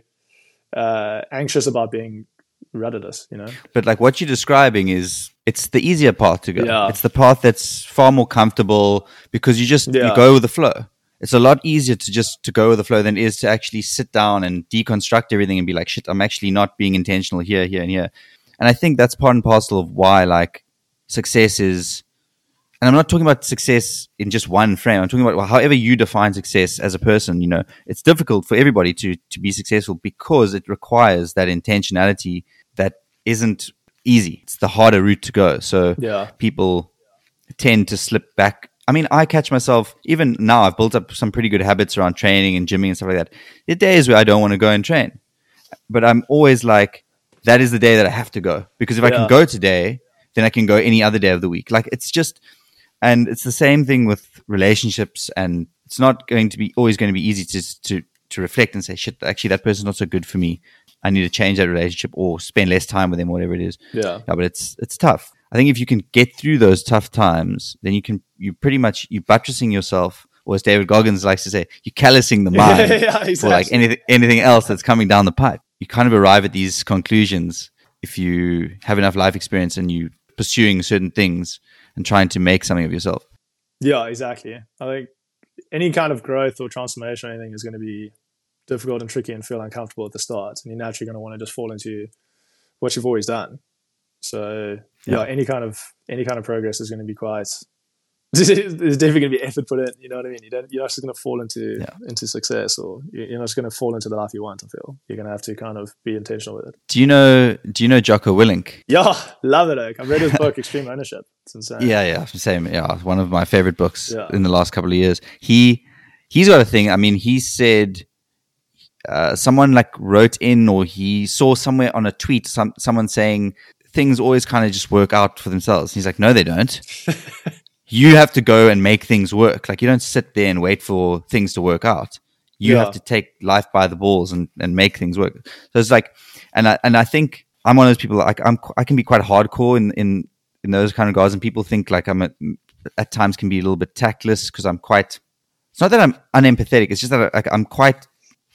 [SPEAKER 2] uh, anxious about being rudderless, you know.
[SPEAKER 1] But like what you're describing is it's the easier path to go.
[SPEAKER 2] Yeah.
[SPEAKER 1] It's the path that's far more comfortable because you just
[SPEAKER 2] Yeah.
[SPEAKER 1] you go with the flow. It's a lot easier to just to go with the flow than it is to actually sit down and deconstruct everything and be like, shit, I'm actually not being intentional here, here, and here. And I think that's part and parcel of why like success is and I'm not talking about success in just one frame. I'm talking about however you define success as a person. You know, it's difficult for everybody to to be successful because it requires that intentionality that isn't easy. It's the harder route to go. So
[SPEAKER 2] Yeah.
[SPEAKER 1] people tend to slip back. I mean, I catch myself even now. I've built up some pretty good habits around training and gymming and stuff like that. There are days where I don't want to go and train, but I'm always like, that is the day that I have to go because if I can go today, then I can go any other day of the week. Like it's just, and it's the same thing with relationships, and it's not going to be always going to be easy to to to reflect and say, shit, actually that person's not so good for me. I need to change that relationship or spend less time with them, whatever it is.
[SPEAKER 2] Yeah.
[SPEAKER 1] Yeah, but it's it's tough. I think if you can get through those tough times, then you can you pretty much you're buttressing yourself, or as David Goggins likes to say, you're callousing the mind
[SPEAKER 2] yeah,
[SPEAKER 1] for like anything anything else that's coming down the pipe. You kind of arrive at these conclusions if you have enough life experience and you pursuing certain things and trying to make something of yourself.
[SPEAKER 2] Yeah, exactly. I think any kind of growth or transformation or anything is going to be difficult and tricky and feel uncomfortable at the start. And you're naturally going to want to just fall into what you've always done. So yeah, any kind of any kind of progress is going to be quite. There's definitely going to be effort put in. You know what I mean? You don't. You're not just going to fall into
[SPEAKER 1] Yeah.
[SPEAKER 2] into success, or you- you're not just going to fall into the life you want. I feel you're going to have to kind of be intentional with it.
[SPEAKER 1] Do you know do you know Jocko Willink?
[SPEAKER 2] Yeah, love it. Oak. I've read his book, Extreme Ownership. It's insane.
[SPEAKER 1] Yeah, yeah, same. Yeah, one of my favorite books
[SPEAKER 2] Yeah.
[SPEAKER 1] in the last couple of years. He he's got a thing. I mean, he said uh, someone like wrote in, or he saw somewhere on a tweet some someone saying things always kind of just work out for themselves. he's like, no, they don't. you have to go and make things work. Like you don't sit there and wait for things to work out. You
[SPEAKER 2] Yeah.
[SPEAKER 1] have to take life by the balls and, and make things work. So it's like, and I, and I think I'm one of those people like I'm, I can be quite hardcore in, in, in those kind of guys. And people think like I'm a, at times can be a little bit tactless because I'm quite, it's not that I'm unempathetic. It's just that like, I'm quite,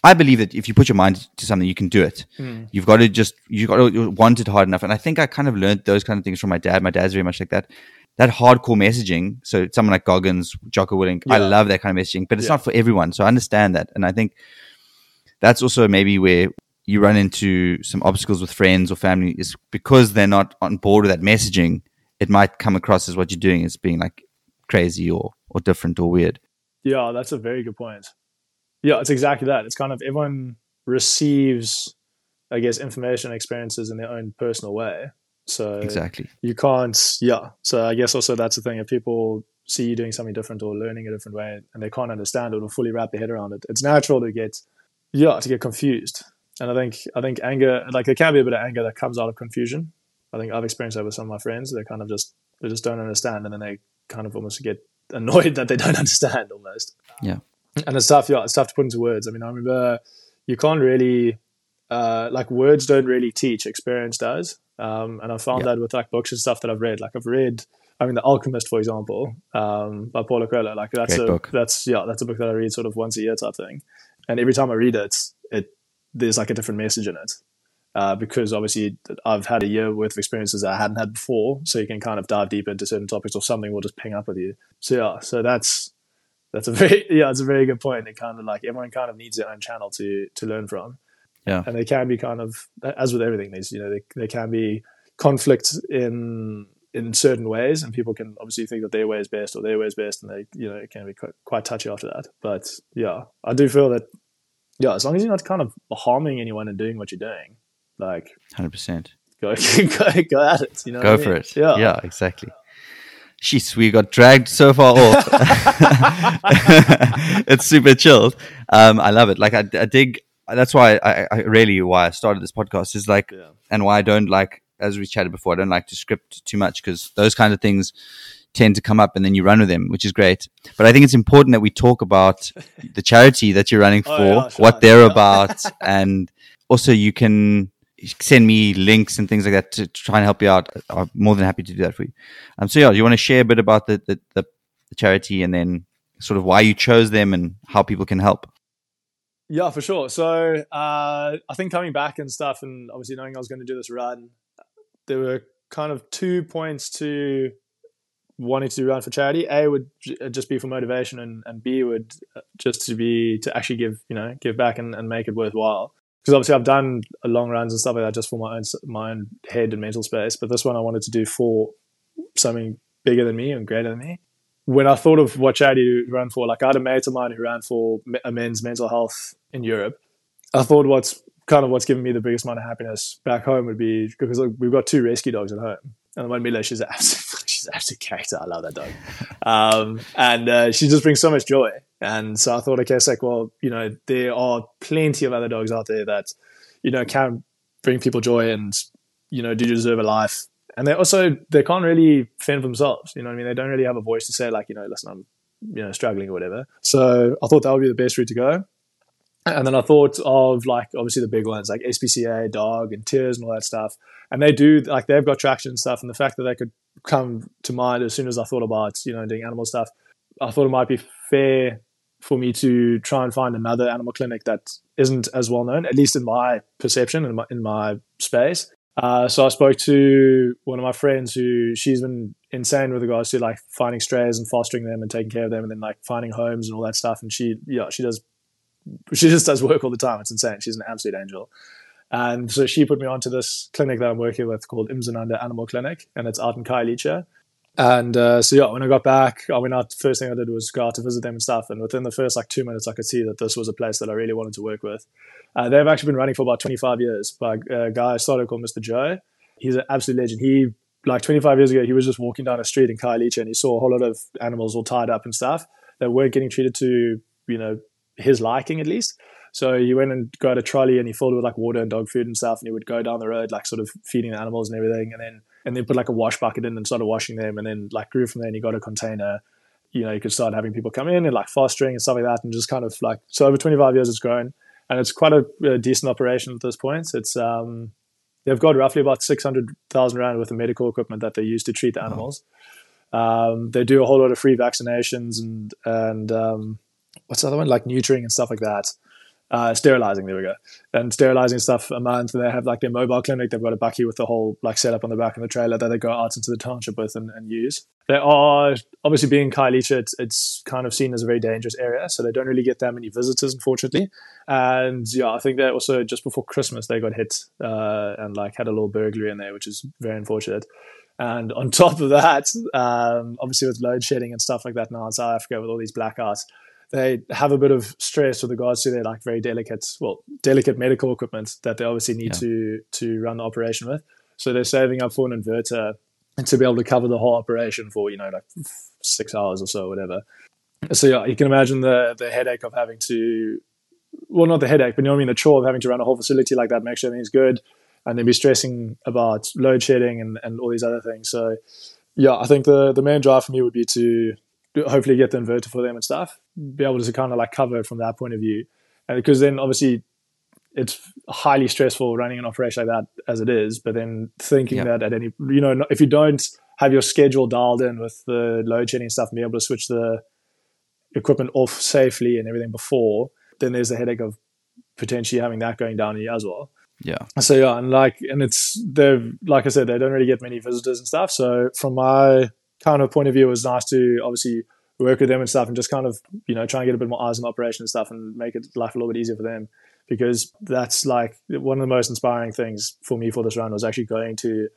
[SPEAKER 1] I believe that if you put your mind to something, you can do it. Hmm. You've got to just, you've got to want it hard enough. And I think I kind of learned those kind of things from my dad. My dad's very much like that. That hardcore messaging. So someone like Goggins, Jocko Willink, I love that kind of messaging, but it's
[SPEAKER 2] Yeah.
[SPEAKER 1] not for everyone. So I understand that. And I think that's also maybe where you run into some obstacles with friends or family is because they're not on board with that messaging. It might come across as what you're doing as being like crazy or, or different or weird.
[SPEAKER 2] Yeah, that's a very good point. Yeah, it's exactly that. It's kind of everyone receives, I guess, information and experiences in their own personal way. So
[SPEAKER 1] Exactly.
[SPEAKER 2] you can't, yeah. So I guess also that's the thing. If people see you doing something different or learning a different way and they can't understand it or fully wrap their head around it, it's natural to get, yeah, to get confused. And I think, I think anger, like there can be a bit of anger that comes out of confusion. I think I've experienced that with some of my friends. They kind of just, they just don't understand and then they kind of almost get annoyed that they don't understand almost
[SPEAKER 1] Yeah.
[SPEAKER 2] And it's tough. Yeah, it's tough to put into words. I mean, I remember you can't really uh, like words don't really teach. Experience does. Um, and I found
[SPEAKER 1] Yeah.
[SPEAKER 2] that with like books and stuff that I've read. Like I've read, I mean, The Alchemist, for example, um, by Paulo Coelho. Like that's
[SPEAKER 1] Great
[SPEAKER 2] a
[SPEAKER 1] book.
[SPEAKER 2] that's yeah, that's a book that I read sort of once a year type thing. And every time I read it, it there's like a different message in it. Uh, because obviously I've had a year worth of experiences that I hadn't had before, so you can kind of dive deep into certain topics, or something will just ping up with you. So yeah, so that's that's a very yeah, it's a very good point. It kind of like everyone kind of needs their own channel to to learn from.
[SPEAKER 1] Yeah.
[SPEAKER 2] and they can be kind of as with everything. There's you know they they can be conflict in in certain ways, and people can obviously think that their way is best or their way is best, and they you know it can be quite, quite touchy after that. But yeah, I do feel that yeah, as long as you're not kind of harming anyone and doing what you're doing, like
[SPEAKER 1] 100%.
[SPEAKER 2] go go, go at it. You know,
[SPEAKER 1] Go
[SPEAKER 2] what I
[SPEAKER 1] for
[SPEAKER 2] mean?
[SPEAKER 1] it.
[SPEAKER 2] Yeah,
[SPEAKER 1] Yeah, exactly. Sheesh, we got dragged so far off. it's super chilled. Um, I love it. Like I, I dig. That's why I, I really why I started this podcast is like,
[SPEAKER 2] Yeah.
[SPEAKER 1] and why I don't like, as we chatted before, I don't like to script too much because those kinds of things tend to come up and then you run with them, which is great. But I think it's important that we talk about the charity that you're running for,
[SPEAKER 2] Oh, yeah, sure.
[SPEAKER 1] what they're
[SPEAKER 2] Yeah.
[SPEAKER 1] about, and also you can send me links and things like that to, to try and help you out. I'm more than happy to do that for you. Um, so yeah, do you want to share a bit about the, the, the, the charity and then sort of why you chose them and how people can help?
[SPEAKER 2] Yeah, for sure. So uh, I think coming back and stuff, and obviously knowing I was going to do this run, there were kind of two points to wanting to run for charity. A would uh, just be for motivation, and, and B would uh, just to be to actually give you know give back and, and make it worthwhile. Because obviously I've done long runs and stuff like that just for my own my own head and mental space, but this one I wanted to do for something bigger than me and greater than me when I thought of what charity to run for, like I had a mate of mine who ran for a men's mental health in Europe. I thought what's kind of what's given me the biggest amount of happiness back home would be because we've got two rescue dogs at home, and the one Mila, she's an absolute, an absolute character. I love that dog, um, and uh, she just brings so much joy. And so I thought, okay, it's like, well, you know, there are plenty of other dogs out there that, you know, can bring people joy and, you know, do deserve a life and they also they can't really fend for themselves. You know I mean? They don't really have a voice to say like, you know, listen, I'm you know struggling or whatever. So I thought that would be the best route to go. And then I thought of like obviously the big ones like SPCA, Dog, and Tears and all that stuff. And they do like they've got traction and stuff. And the fact that they could come to mind as soon as I thought about you know doing animal stuff, I thought it might be fair for me to try and find another animal clinic that isn't as well known, at least in my perception in my in my space. Uh, so I spoke to one of my friends who she's been insane with regards to like finding strays and fostering them and taking care of them and then like finding homes and all that stuff. And she, yeah, she does, she just does work all the time. It's insane. She's an absolute angel. And so she put me onto this clinic that I'm working with called Mdzananda Animal Clinic, and it's out in Khayelitsha. And uh, so yeah, when I got back, I went out. First thing I did was go out to visit them and stuff. And within the first like two minutes, I could see that this was a place that I really wanted to work with. Uh, they've actually been running for about 25 years by a guy I started called Mr. Joe. He's an absolute legend. He like 25 years ago, he was just walking down a street in Khayelitsha and he saw a whole lot of animals all tied up and stuff that weren't getting treated to you know his liking at least. So he went and got a trolley and he filled it with like water and dog food and stuff, and he would go down the road like sort of feeding the animals and everything, and then and then put like a wash bucket in and started washing them, and then like grew from there. And he got a container. You know, you could start having people come in and like fostering and stuff like that, and just kind of like so over 25 years it's grown, and it's quite a, a decent operation at this point. It's um they've got roughly about 600,000 rand worth of medical equipment that they use to treat the animals. Um, they do a whole lot of free vaccinations and and um, what's the other one like neutering and stuff like that. Uh, sterilizing, there we go, and sterilizing stuff a month. And they have like their mobile clinic. They've got a bakkie with the whole like setup on the back of the trailer that they go out into the township with and, and use. They are obviously being Khayelitsha, it's, it's kind of seen as a very dangerous area, so they don't really get that many visitors, unfortunately. And yeah, I think that also just before Christmas they got hit uh, and like had a little burglary in there, which is very unfortunate. And on top of that, um, obviously with load shedding and stuff like that now in South Africa with all these blackouts, they have a bit of stress with regards to their like very delicate, well, delicate medical equipment that they obviously need
[SPEAKER 1] Yeah.
[SPEAKER 2] to to run the operation with. So they're saving up for an inverter and to be able to cover the whole operation for you know like six hours or so, whatever. So yeah, you can imagine the the headache of having to, well, not the headache, but you know what I mean, the chore of having to run a whole facility like that, make sure everything's good, and then be stressing about load shedding and, and all these other things. So yeah, I think the the main drive for me would be to hopefully get the inverter for them and stuff, be able to kind of like cover it from that point of view, and because then obviously it's highly stressful running an operation like that as it is. But then thinking that at any you know if you don't have your schedule dialed in with the load shedding stuff and be able to switch the equipment off safely and everything before, then there's the headache of potentially having that going down here as well.
[SPEAKER 1] Yeah.
[SPEAKER 2] So yeah, and like, and it's they're like I said, they don't really get many visitors and stuff. So from my kind of point of view, it was nice to obviously work with them and stuff, and just kind of you know try and get a bit more eyes on operation and stuff, and make it life a little bit easier for them. Because that's like one of the most inspiring things for me for this run was actually going to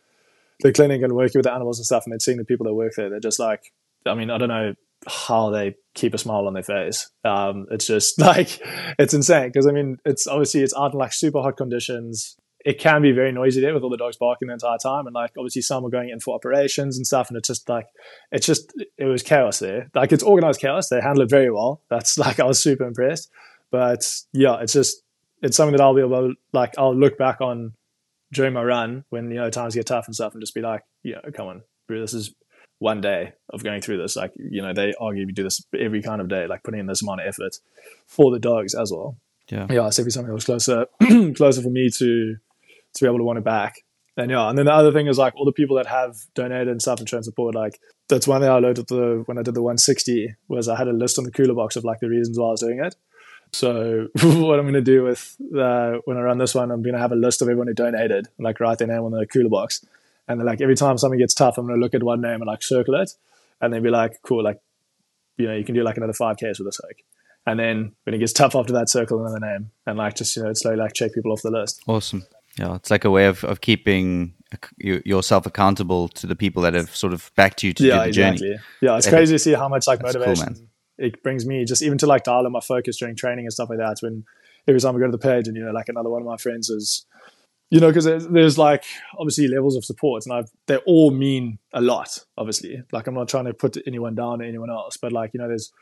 [SPEAKER 2] the clinic and working with the animals and stuff, and then seeing the people that work there. They're just like, I mean, I don't know how they keep a smile on their face. Um, it's just like it's insane because I mean, it's obviously it's out in like super hot conditions. It can be very noisy there with all the dogs barking the entire time, and like obviously some are going in for operations and stuff, and it's just like it's just it was chaos there. Like it's organized chaos. They handle it very well. That's like I was super impressed. But yeah, it's just it's something that I'll be able to like I'll look back on during my run when you know times get tough and stuff, and just be like, yeah, come on, bro, this is one day of going through this. Like, you know, they argue you do this every kind of day, like putting in this amount of effort for the dogs as well.
[SPEAKER 1] Yeah.
[SPEAKER 2] Yeah, so if something that was closer closer for me to to be able to want it back. And yeah, and then the other thing is like all the people that have donated and stuff and shown support, like that's one thing I learned at the when I did the 160 was I had a list on the cooler box of like the reasons why I was doing it. So what I'm going to do with uh, when I run this one, I'm going to have a list of everyone who donated, and, like write their name on the cooler box, and then like every time something gets tough, I'm going to look at one name and like circle it, and then be like, cool, like you know, you can do like another five Ks with this hook. And then when it gets tough after that, circle another name, and like just you know, slowly like check people off the list.
[SPEAKER 1] Awesome. Yeah, it's like a way of, of keeping yourself accountable to the people that have sort of backed you to
[SPEAKER 2] yeah,
[SPEAKER 1] do the journey.
[SPEAKER 2] exactly. Yeah, it's crazy to see how much like
[SPEAKER 1] That's cool,
[SPEAKER 2] motivation
[SPEAKER 1] man.
[SPEAKER 2] it brings me, just even to like dial in my focus during training and stuff like that. When every time I go to the page, and you know, like another one of my friends is, you know, because there's, there's like obviously levels of support, and I've they all mean a lot. Obviously, like I'm not trying to put anyone down or anyone else, but like you know, there's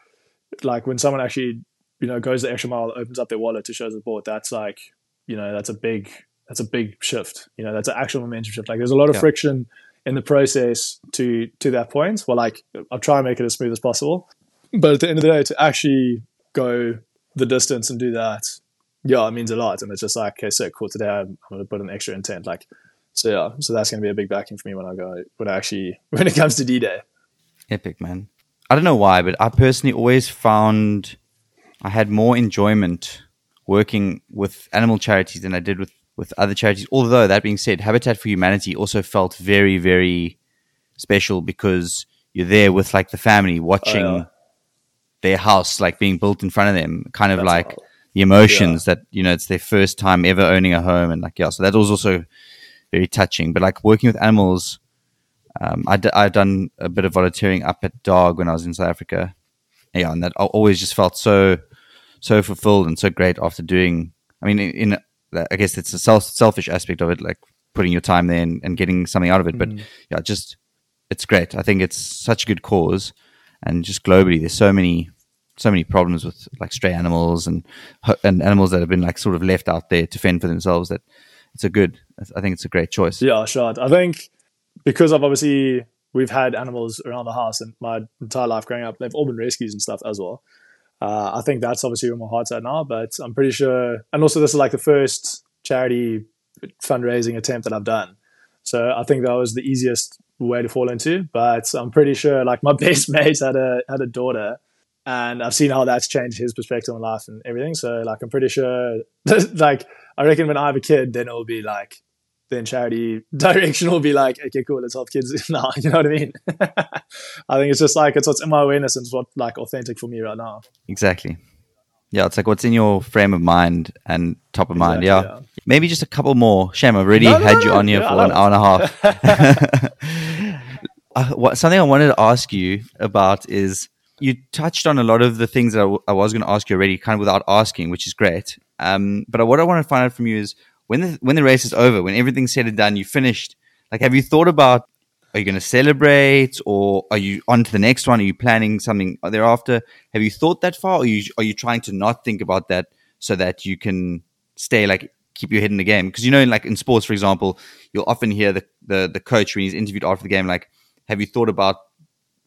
[SPEAKER 2] like when someone actually you know goes the extra mile, opens up their wallet to show support. That's like you know, that's a big that's a big shift. You know, that's an actual momentum shift. Like there's a lot of
[SPEAKER 1] Yeah.
[SPEAKER 2] friction in the process to to that point. Well, like I'll try and make it as smooth as possible, but at the end of the day, to actually go the distance and do that, yeah, it means a lot. And it's just like, okay, so cool. Today I'm, I'm going to put an extra intent. Like, so yeah, so that's going to be a big backing for me when I go when I actually when it comes to D Day.
[SPEAKER 1] Epic, man. I don't know why, but I personally always found I had more enjoyment working with animal charities than I did with, with other charities. Although, that being said, Habitat for Humanity also felt very, very special because you're there with like the family watching
[SPEAKER 2] Oh, yeah.
[SPEAKER 1] their house like being built in front of them, kind of
[SPEAKER 2] That's
[SPEAKER 1] like the emotions that, you know, it's their first time ever owning a home. And like, yeah, so that was also very touching. But like working with animals, um, I d- I've done a bit of volunteering up at Dog when I was in South Africa. Yeah, and that al- always just felt so, so fulfilled and so great after doing. I mean, in, in I guess it's a self, selfish aspect of it, like putting your time there and, and getting something out of it. But mm. yeah, just it's great. I think it's such a good cause, and just globally, there's so many so many problems with like stray animals and and animals that have been like sort of left out there to fend for themselves. That it's a good. I think it's a great choice.
[SPEAKER 2] Yeah, sure. I think because I've obviously we've had animals around the house and my entire life growing up, they've all been rescues and stuff as well. Uh, I think that's obviously where my heart's at now, but I'm pretty sure. And also, this is like the first charity fundraising attempt that I've done. So I think that was the easiest way to fall into. But I'm pretty sure, like my best mate had a had a daughter, and I've seen how that's changed his perspective on life and everything. So like I'm pretty sure, like I reckon when I have a kid, then it'll be like then charity direction will be like, okay, cool, let's help kids now. You know what I mean? I think it's just like it's what's in my awareness and it's what like authentic for me right now.
[SPEAKER 1] Exactly. Yeah, it's like what's in your frame of mind and top of mind. Yeah. yeah. Maybe just a couple more. Shem, I've already no, no, had no, you on here yeah, for an hour and a half. uh, what, something I wanted to ask you about is you touched on a lot of the things that I, w- I was going to ask you already, kind of without asking, which is great. Um, but what I want to find out from you is when the when the race is over, when everything's said and done, you finished. Like, have you thought about? Are you going to celebrate, or are you on to the next one? Are you planning something thereafter? Have you thought that far, or are you are you trying to not think about that so that you can stay like keep your head in the game? Because you know, in, like in sports, for example, you'll often hear the, the the coach when he's interviewed after the game, like, "Have you thought about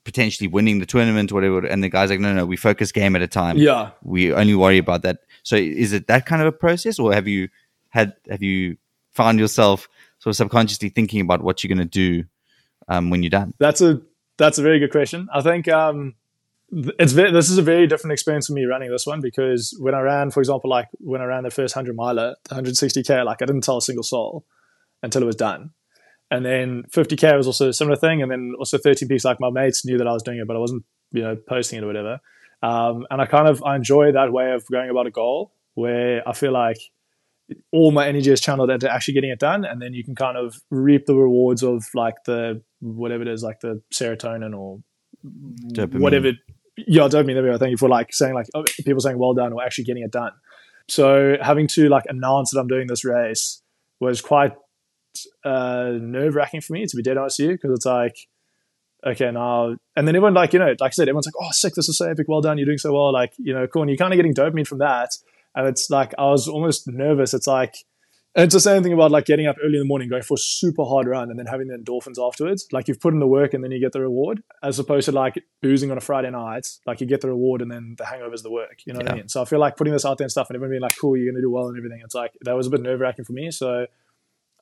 [SPEAKER 1] potentially winning the tournament or whatever?" And the guy's like, "No, no, we focus game at a time.
[SPEAKER 2] Yeah,
[SPEAKER 1] we only worry about that." So, is it that kind of a process, or have you had have you found yourself sort of subconsciously thinking about what you're going to do um, when you're done?
[SPEAKER 2] That's a that's a very good question. I think um, it's this is a very different experience for me running this one because when I ran, for example, like when I ran the first hundred miler, 160k, like I didn't tell a single soul until it was done. And then 50k was also a similar thing, and then also 13 peaks. Like my mates knew that I was doing it, but I wasn't, you know, posting it or whatever. Um, and I kind of I enjoy that way of going about a goal where I feel like all my energy is channeled into actually getting it done, and then you can kind of reap the rewards of like the whatever it is, like the serotonin or dopamine. whatever. Yeah, dopamine. There we go. Thank you for like saying like oh, people saying well done or actually getting it done. So having to like announce that I'm doing this race was quite uh, nerve wracking for me to be dead honest with you because it's like okay now and then everyone like you know like I said everyone's like oh sick this is so epic well done you're doing so well like you know cool and you're kind of getting dopamine from that and it's like I was almost nervous. It's like it's the same thing about like getting up early in the morning, going for a super hard run, and then having the endorphins afterwards. Like you've put in the work and then you get the reward, as opposed to like boozing on a Friday night. Like you get the reward and then the hangover is the work. You know what. I mean? So I feel like putting this out there and stuff, and everyone being like, "Cool, you're gonna do well" and everything. It's like that was a bit nerve wracking for me. So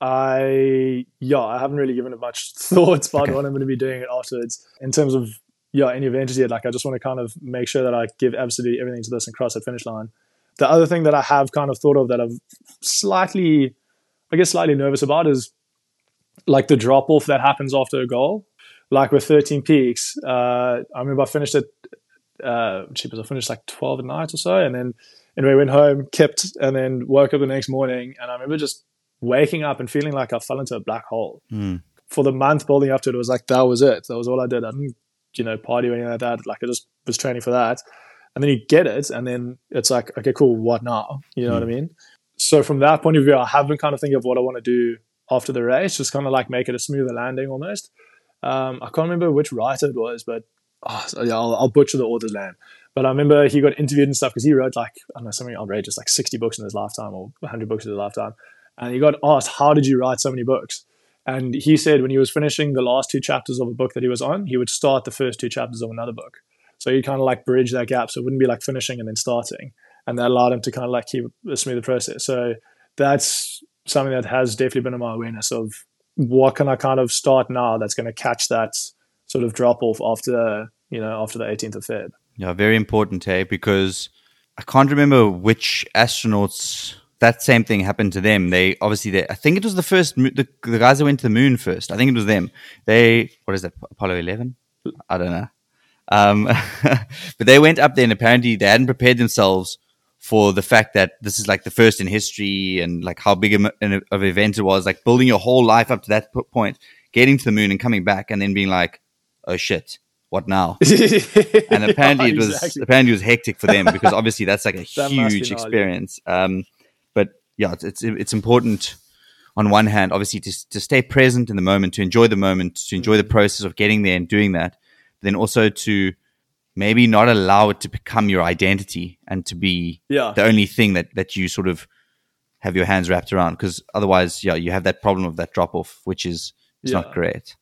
[SPEAKER 2] I yeah, I haven't really given it much thoughts about okay. what I'm going to be doing it afterwards in terms of yeah any advantages yet. Like I just want to kind of make sure that I give absolutely everything to this and cross that finish line the other thing that I have kind of thought of that I'm slightly, I guess, slightly nervous about is like the drop off that happens after a goal. Like with 13 peaks, uh, I remember I finished it, uh, cheap I finished like 12 at night or so. And then anyway, went home, kept, and then woke up the next morning. And I remember just waking up and feeling like I fell into a black hole.
[SPEAKER 1] Mm.
[SPEAKER 2] For the month building up to it, it was like, that was it. That was all I did. I didn't, you know, party or anything like that. Like I just was training for that and then you get it, and then it's like, okay, cool, what now? You know mm. what I hmm. mean? So from that point of view, I have been kind of thinking of what I want to do after the race, just kind of like make it a smoother landing almost. Um, I can't remember which writer it was, but oh, yeah, I'll, I'll, butcher the author's name. But I remember he got interviewed and stuff because he wrote like I don't know something outrageous, like sixty books in his lifetime or hundred books in his lifetime, and he got asked, "How did you write so many books?" And he said when he was finishing the last two chapters of a book that he was on, he would start the first two chapters of another book. So you kind of like bridge that gap. So it wouldn't be like finishing and then starting. And that allowed him to kind of like keep a smoother process. So that's something that has definitely been in my awareness of what can I kind of start now that's going to catch that sort of drop off after, you know, after the 18th of Feb.
[SPEAKER 1] Yeah, very important, hey, because I can't remember which astronauts that same thing happened to them. They obviously, they, I think it was the first, the, the guys that went to the moon first. I think it was them. They, what is that, Apollo 11? I don't know. Um, but they went up there and apparently they hadn't prepared themselves for the fact that this is like the first in history and like how big of an event it was, like building your whole life up to that point, getting to the moon and coming back and then being like, oh shit, what now? and apparently yeah, it was exactly. apparently it was hectic for them because obviously that's like a that huge experience. Um, but yeah, it's, it's, it's important on one hand, obviously to to stay present in the moment, to enjoy the moment, to enjoy the mm. process of getting there and doing that then also to maybe not allow it to become your identity and to be
[SPEAKER 2] Yeah.
[SPEAKER 1] the only thing that that you sort of have your hands wrapped around because otherwise yeah you have that problem of that drop off which is is
[SPEAKER 2] Yeah.
[SPEAKER 1] not great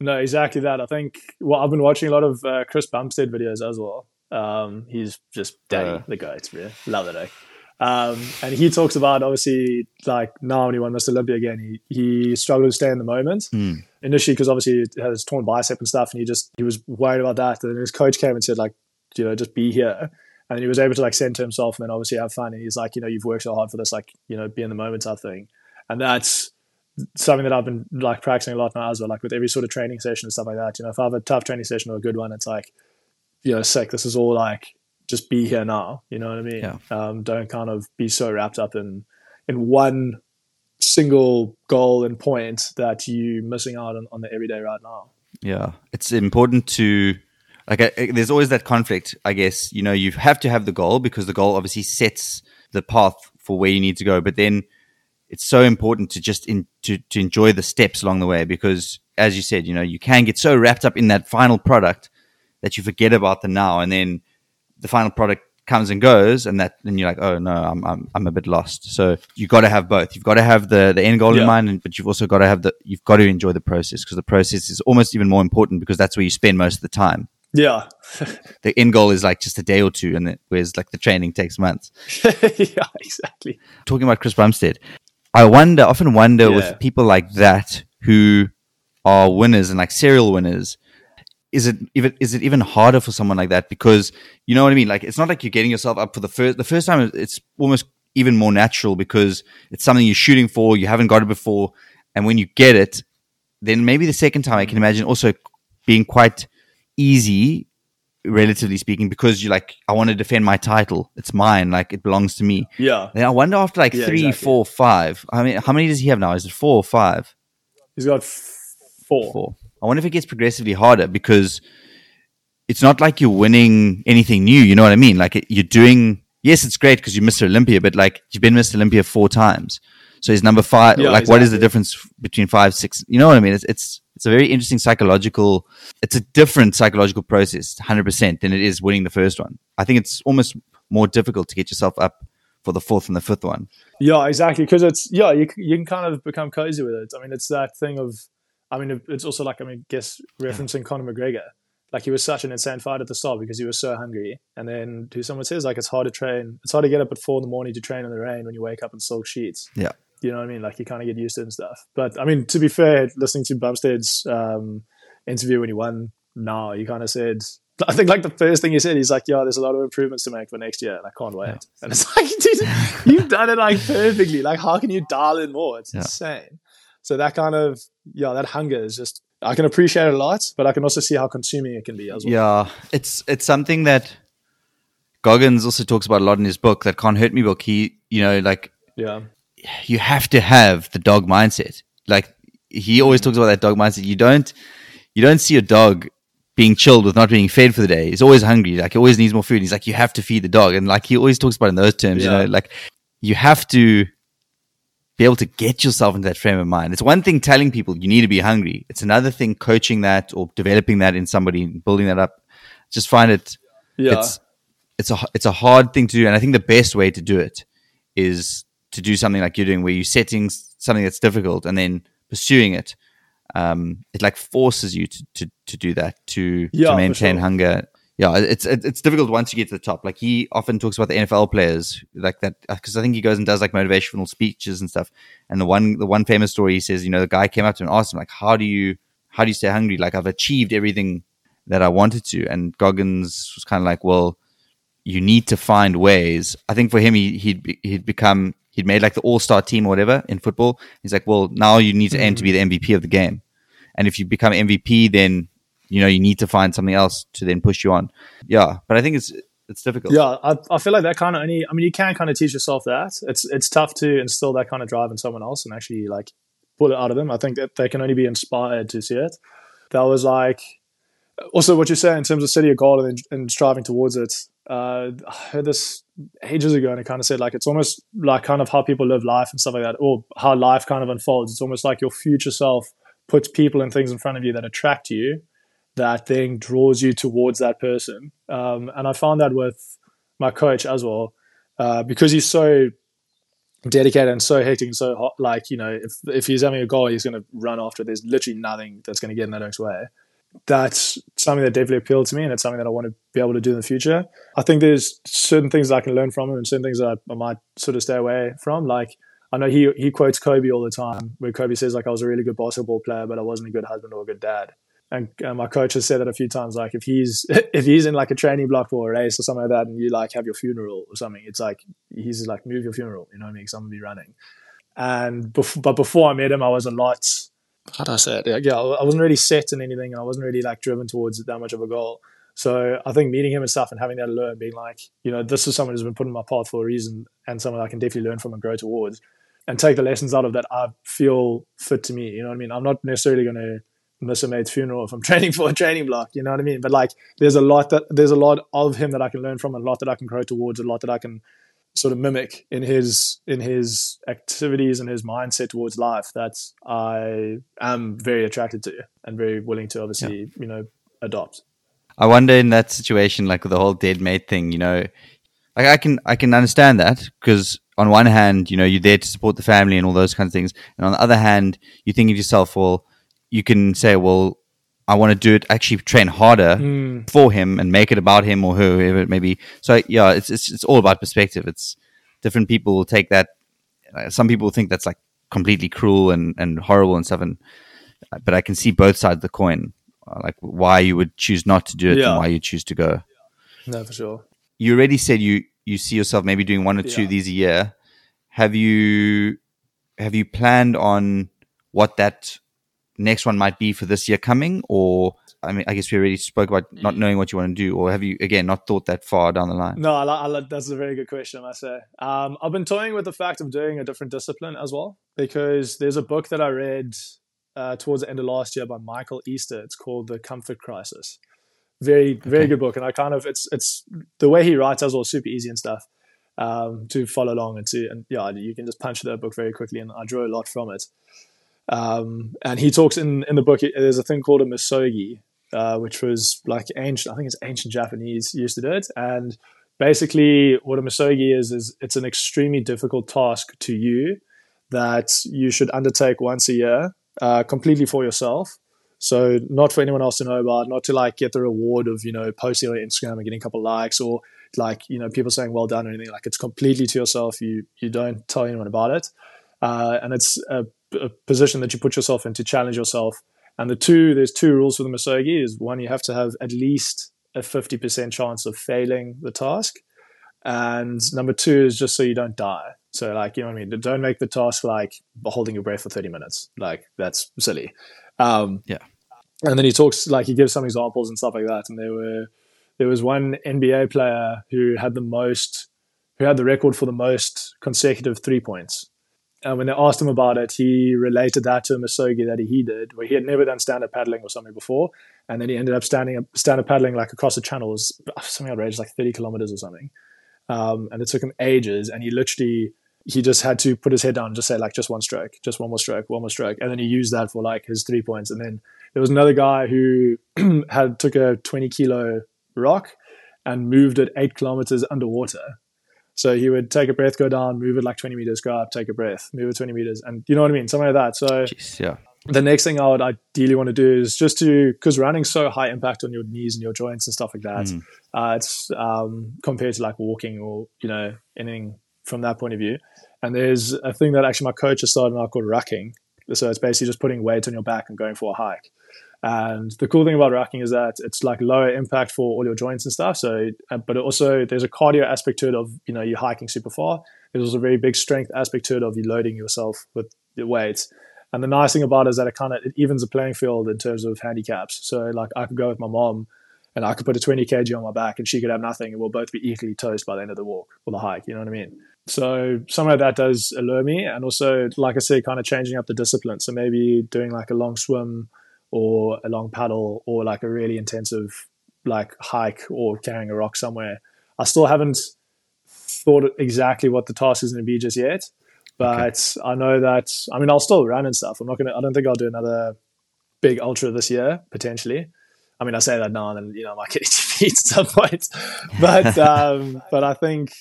[SPEAKER 2] No, exactly that. I think. Well, I've been watching a lot of uh, Chris Bumstead videos as well. Um, he's just daddy,
[SPEAKER 1] Uh.
[SPEAKER 2] the goat, man. Love it. Eh? Um, and he talks about obviously like now when he won Mr. Olympia again, he he struggled to stay in the moment
[SPEAKER 1] Mm.
[SPEAKER 2] initially because obviously he has torn bicep and stuff, and he just he was worried about that. And his coach came and said like, you know, just be here. And he was able to like send to himself and then obviously have fun. And he's like, you know, you've worked so hard for this, like, you know, be in the moment type thing. And that's something that I've been like practicing a lot now as well, like with every sort of training session and stuff like that. You know, if I have a tough training session or a good one, it's like, you know, sick. This is all like just be here now. You know what I mean?
[SPEAKER 1] Yeah.
[SPEAKER 2] Um, don't kind of be so wrapped up in in one single goal and point that you missing out on, on the everyday right now.
[SPEAKER 1] Yeah, it's important to like. I, I- there's always that conflict. I guess you know you have to have the goal because the goal obviously sets the path for where you need to go. But then it's so important to just in, to to enjoy the steps along the way because, as you said, you know you can get so wrapped up in that final product that you forget about the now, and then the final product comes and goes, and that then you're like, oh no, I'm I'm, I'm a bit lost. So you've got to have both. You've got to have the the end goal
[SPEAKER 2] Yeah.
[SPEAKER 1] in mind, and, but you've also got to have the you've got to enjoy the process because the process is almost even more important because that's where you spend most of the time.
[SPEAKER 2] Yeah.
[SPEAKER 1] The end goal is like just a day or two, and it, whereas like the training takes months.
[SPEAKER 2] yeah, exactly.
[SPEAKER 1] Talking about Chris Bumstead, I wonder, often wonder
[SPEAKER 2] Yeah.
[SPEAKER 1] with people like that who are winners and like serial winners. Is it even is it even harder for someone like that? Because you know what I mean. Like it's not like you're getting yourself up for the first the first time. It's almost even more natural because it's something you're shooting for. You haven't got it before, and when you get it, then maybe the second time I can imagine also being quite easy, relatively speaking, because you're like, I want to defend my title. It's mine. Like it belongs to me.
[SPEAKER 2] Yeah.
[SPEAKER 1] Then I wonder after like
[SPEAKER 2] Yeah,
[SPEAKER 1] three,
[SPEAKER 2] exactly.
[SPEAKER 1] four, five. I mean, how many does he have now? Is it four or five?
[SPEAKER 2] He's got f- four.
[SPEAKER 1] Four. I wonder if it gets progressively harder because it's not like you're winning anything new. You know what I mean? Like you're doing. Yes, it's great because you're Mr. Olympia, but like you've been Mr. Olympia four times. So he's number five.
[SPEAKER 2] Yeah,
[SPEAKER 1] like, what is the difference between five, six? You know what I mean? It's it's it's a very interesting psychological. It's a different psychological process, hundred percent, than it is winning the first one. I think it's almost more difficult to get yourself up for the fourth and the fifth one.
[SPEAKER 2] Yeah, exactly. Because it's yeah, you you can kind of become cozy with it. I mean, it's that thing of, I mean, it's also like I mean, guess referencing Conor McGregor. Like he was such an insane fight at the start because he was so hungry. And then who someone says like it's hard to train. It's hard to get up at four in the morning to train in the rain when you wake up in silk sheets.
[SPEAKER 1] Yeah.
[SPEAKER 2] You know what I mean? Like you kind of get used to it and stuff. But I mean, to be fair, listening to Bumstead's um, interview when he won now, he kind of said, I think like the first thing he said, he's like, yeah, there's a lot of improvements to make for next year and I can't wait. And it's like, dude, you've done it like perfectly. Like, how can you dial in more? It's
[SPEAKER 1] Yeah.
[SPEAKER 2] insane. So that kind of, yeah, that hunger is just, I can appreciate it a lot, but I can also see how consuming it can be as well.
[SPEAKER 1] Yeah, it's it's something that Goggins also talks about a lot in his book, that can't hurt me book. He, you know, like
[SPEAKER 2] Yeah.
[SPEAKER 1] you have to have the dog mindset. Like he always talks about that dog mindset. You don't you don't see a dog being chilled with not being fed for the day. He's always hungry. Like he always needs more food. He's like, you have to feed the dog. And like he always talks about in those terms, you know, like you have to be able to get yourself into that frame of mind. It's one thing telling people you need to be hungry. It's another thing coaching that or developing that in somebody and building that up. Just find it
[SPEAKER 2] Yeah.
[SPEAKER 1] it's it's a it's a hard thing to do, and I think the best way to do it is to do something like you're doing, where you're setting something that's difficult and then pursuing it. Um, it like forces you to to, to do that to
[SPEAKER 2] Yeah,
[SPEAKER 1] to maintain
[SPEAKER 2] sure.
[SPEAKER 1] hunger. Yeah, it's it's difficult once you get to the top. Like he often talks about the NFL players like that because I think he goes and does like motivational speeches and stuff. And the one the one famous story he says, you know, the guy came up to him and asked him like, how do you how do you stay hungry? Like I've achieved everything that I wanted to. And Goggins was kind of like, well, you need to find ways. I think for him, he, he'd he'd become he'd made like the all star team or whatever in football. He's like, well, now you need to aim to be hmm. the MVP of the game, and if you become MVP, then you know you need to find something else to then push you on. Yeah, but I think it's it's difficult.
[SPEAKER 2] Yeah, I, I feel like that kind of only. I mean, you can kind of teach yourself that. It's it's tough to instill that kind of drive in someone else and actually like pull it out of them. I think that they can only be inspired to see it. That was like also what you say in terms of setting a goal and, and striving towards it. Uh, I heard this ages ago, and it kind of said like it's almost like kind of how people live life and stuff like that, or how life kind of unfolds. It's almost like your future self puts people and things in front of you that attract you that thing draws you towards that person. Um, and I found that with my coach as well, uh, because he's so dedicated and so hectic and so hot. Like you know, if if he's having a goal, he's going to run after. It. There's literally nothing that's going to get in that way. That's something that definitely appealed to me, and it's something that I want to be able to do in the future. I think there's certain things that I can learn from him, and certain things that I, I might sort of stay away from. Like I know he he quotes Kobe all the time, where Kobe says like I was a really good basketball player, but I wasn't a good husband or a good dad and uh, my coach has said that a few times like if he's if he's in like a training block for a race or something like that and you like have your funeral or something it's like he's like move your funeral you know what i mean? Gonna be running. And bef- but before i met him i was a lot how do i say it? Yeah i wasn't really set in anything i wasn't really like driven towards that much of a goal. So i think meeting him and stuff and having that learn being like you know this is someone who's been put in my path for a reason and someone i can definitely learn from and grow towards and take the lessons out of that i feel fit to me you know what i mean? I'm not necessarily going to miss a mate's funeral if I'm training for a training block. You know what I mean? But like, there's a lot that there's a lot of him that I can learn from, a lot that I can grow towards, a lot that I can sort of mimic in his in his activities and his mindset towards life that I am very attracted to and very willing to obviously yeah. you know adopt.
[SPEAKER 1] I wonder in that situation, like with the whole dead mate thing, you know, like I can I can understand that because on one hand, you know, you're there to support the family and all those kinds of things, and on the other hand, you think of yourself, well you can say, well, I want to do it, actually train harder mm. for him and make it about him or her, whoever it may be. So yeah, it's, it's, it's all about perspective. It's different people will take that. Uh, some people think that's like completely cruel and, and horrible and stuff. And, but I can see both sides of the coin, uh, like why you would choose not to do it yeah. and why you choose to go.
[SPEAKER 2] No, for sure.
[SPEAKER 1] You already said you, you see yourself maybe doing one or two yeah. these a year. Have you, have you planned on what that next one might be for this year coming, or I mean, I guess we already spoke about not knowing what you want to do, or have you again not thought that far down the line?
[SPEAKER 2] No, I, I, that's a very good question. I must say um, I've been toying with the fact of doing a different discipline as well because there's a book that I read uh, towards the end of last year by Michael Easter. It's called The Comfort Crisis. Very very okay. good book, and I kind of it's it's the way he writes as well super easy and stuff um, to follow along and to and yeah you can just punch that book very quickly, and I draw a lot from it. Um, and he talks in, in the book, there's a thing called a misogi, uh, which was like ancient, I think it's ancient Japanese used to do it. And basically, what a misogi is, is it's an extremely difficult task to you that you should undertake once a year, uh, completely for yourself. So not for anyone else to know about, not to like get the reward of, you know, posting on Instagram and getting a couple likes or like, you know, people saying well done or anything. Like it's completely to yourself. You you don't tell anyone about it. Uh, and it's a a position that you put yourself in to challenge yourself. And the two, there's two rules for the Misogi is one, you have to have at least a 50% chance of failing the task. And number two is just so you don't die. So like, you know what I mean? Don't make the task like holding your breath for 30 minutes. Like that's silly. Um,
[SPEAKER 1] yeah.
[SPEAKER 2] And then he talks, like he gives some examples and stuff like that. And there were, there was one NBA player who had the most, who had the record for the most consecutive three points and when they asked him about it, he related that to a misogi that he did, where he had never done stand-up paddling or something before, and then he ended up standing up stand-up paddling like across the channel, was something outrageous, like thirty kilometers or something, um, and it took him ages, and he literally he just had to put his head down and just say like just one stroke, just one more stroke, one more stroke, and then he used that for like his three points, and then there was another guy who had took a twenty kilo rock and moved it eight kilometers underwater so he would take a breath, go down, move it like 20 meters, go up, take a breath, move it 20 meters. And you know what I mean? Something like that. So
[SPEAKER 1] Jeez, yeah.
[SPEAKER 2] the next thing I would ideally want to do is just to, because running's so high impact on your knees and your joints and stuff like that. Mm. Uh, it's um, compared to like walking or, you know, anything from that point of view. And there's a thing that actually my coach has started now called rucking. So it's basically just putting weight on your back and going for a hike. And the cool thing about rucking is that it's like lower impact for all your joints and stuff. So, uh, but also there's a cardio aspect to it of you know you're hiking super far. There's also a very big strength aspect to it of you loading yourself with the weights. And the nice thing about it is that it kind of it evens the playing field in terms of handicaps. So like I could go with my mom and I could put a 20 kg on my back and she could have nothing and we'll both be equally toast by the end of the walk or the hike. You know what I mean? So some of that does allure me. And also, like I said, kind of changing up the discipline. So maybe doing like a long swim or a long paddle or like a really intensive like hike or carrying a rock somewhere. I still haven't thought exactly what the task is going to be just yet, but okay. I know that I mean I'll still run and stuff. I'm not gonna. I don't think I'll do another big ultra this year potentially. I mean, I say that now and then, you know, I might get feet at some point. But um, but I think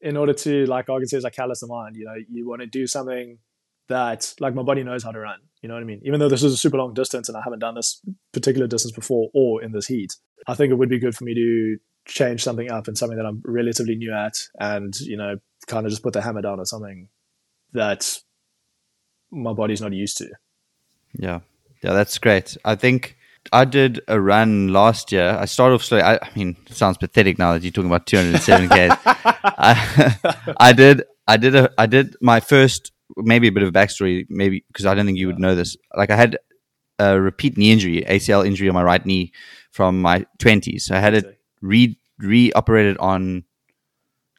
[SPEAKER 2] in order to, like Argan says, like callous the mind, you know, you want to do something that, like, my body knows how to run. You know what I mean? Even though this is a super long distance and I haven't done this particular distance before or in this heat, I think it would be good for me to change something up and something that I'm relatively new at and, you know, kind of just put the hammer down on something that my body's not used to.
[SPEAKER 1] Yeah. Yeah, that's great. I think I did a run last year. I started off slowly. I, I mean, it sounds pathetic now that you're talking about 207 k. I, I did. I did a. I did my first. Maybe a bit of a backstory. Maybe because I don't think you would know this. Like I had a repeat knee injury, ACL injury on my right knee from my 20s. So I had it re re operated on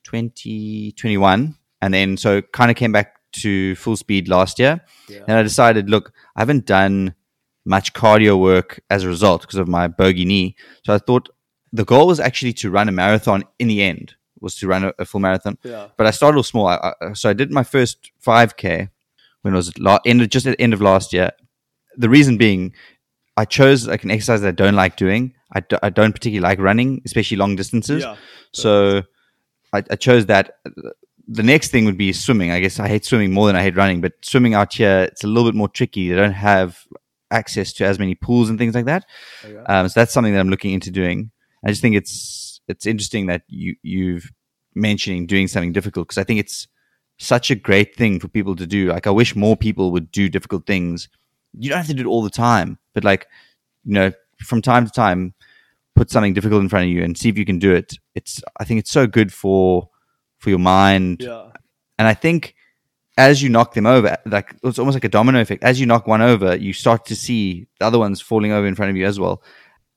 [SPEAKER 1] 2021, and then so kind of came back to full speed last year. Yeah. And I decided, look, I haven't done much cardio work as a result because of my bogey knee. So I thought the goal was actually to run a marathon in the end, was to run a, a full marathon.
[SPEAKER 2] Yeah.
[SPEAKER 1] But I started small. I, I, so I did my first 5K when it was la- end, just at the end of last year. The reason being, I chose like an exercise that I don't like doing. I d- I don't particularly like running, especially long distances.
[SPEAKER 2] Yeah.
[SPEAKER 1] So I, I chose that the next thing would be swimming. I guess I hate swimming more than I hate running, but swimming out here it's a little bit more tricky. They don't have access to as many pools and things like that. Okay. Um, so that's something that I'm looking into doing. I just think it's it's interesting that you you've mentioning doing something difficult because I think it's such a great thing for people to do. Like I wish more people would do difficult things. You don't have to do it all the time, but like you know, from time to time, put something difficult in front of you and see if you can do it. It's I think it's so good for for your mind.
[SPEAKER 2] Yeah.
[SPEAKER 1] And I think as you knock them over, like it's almost like a domino effect. As you knock one over, you start to see the other ones falling over in front of you as well.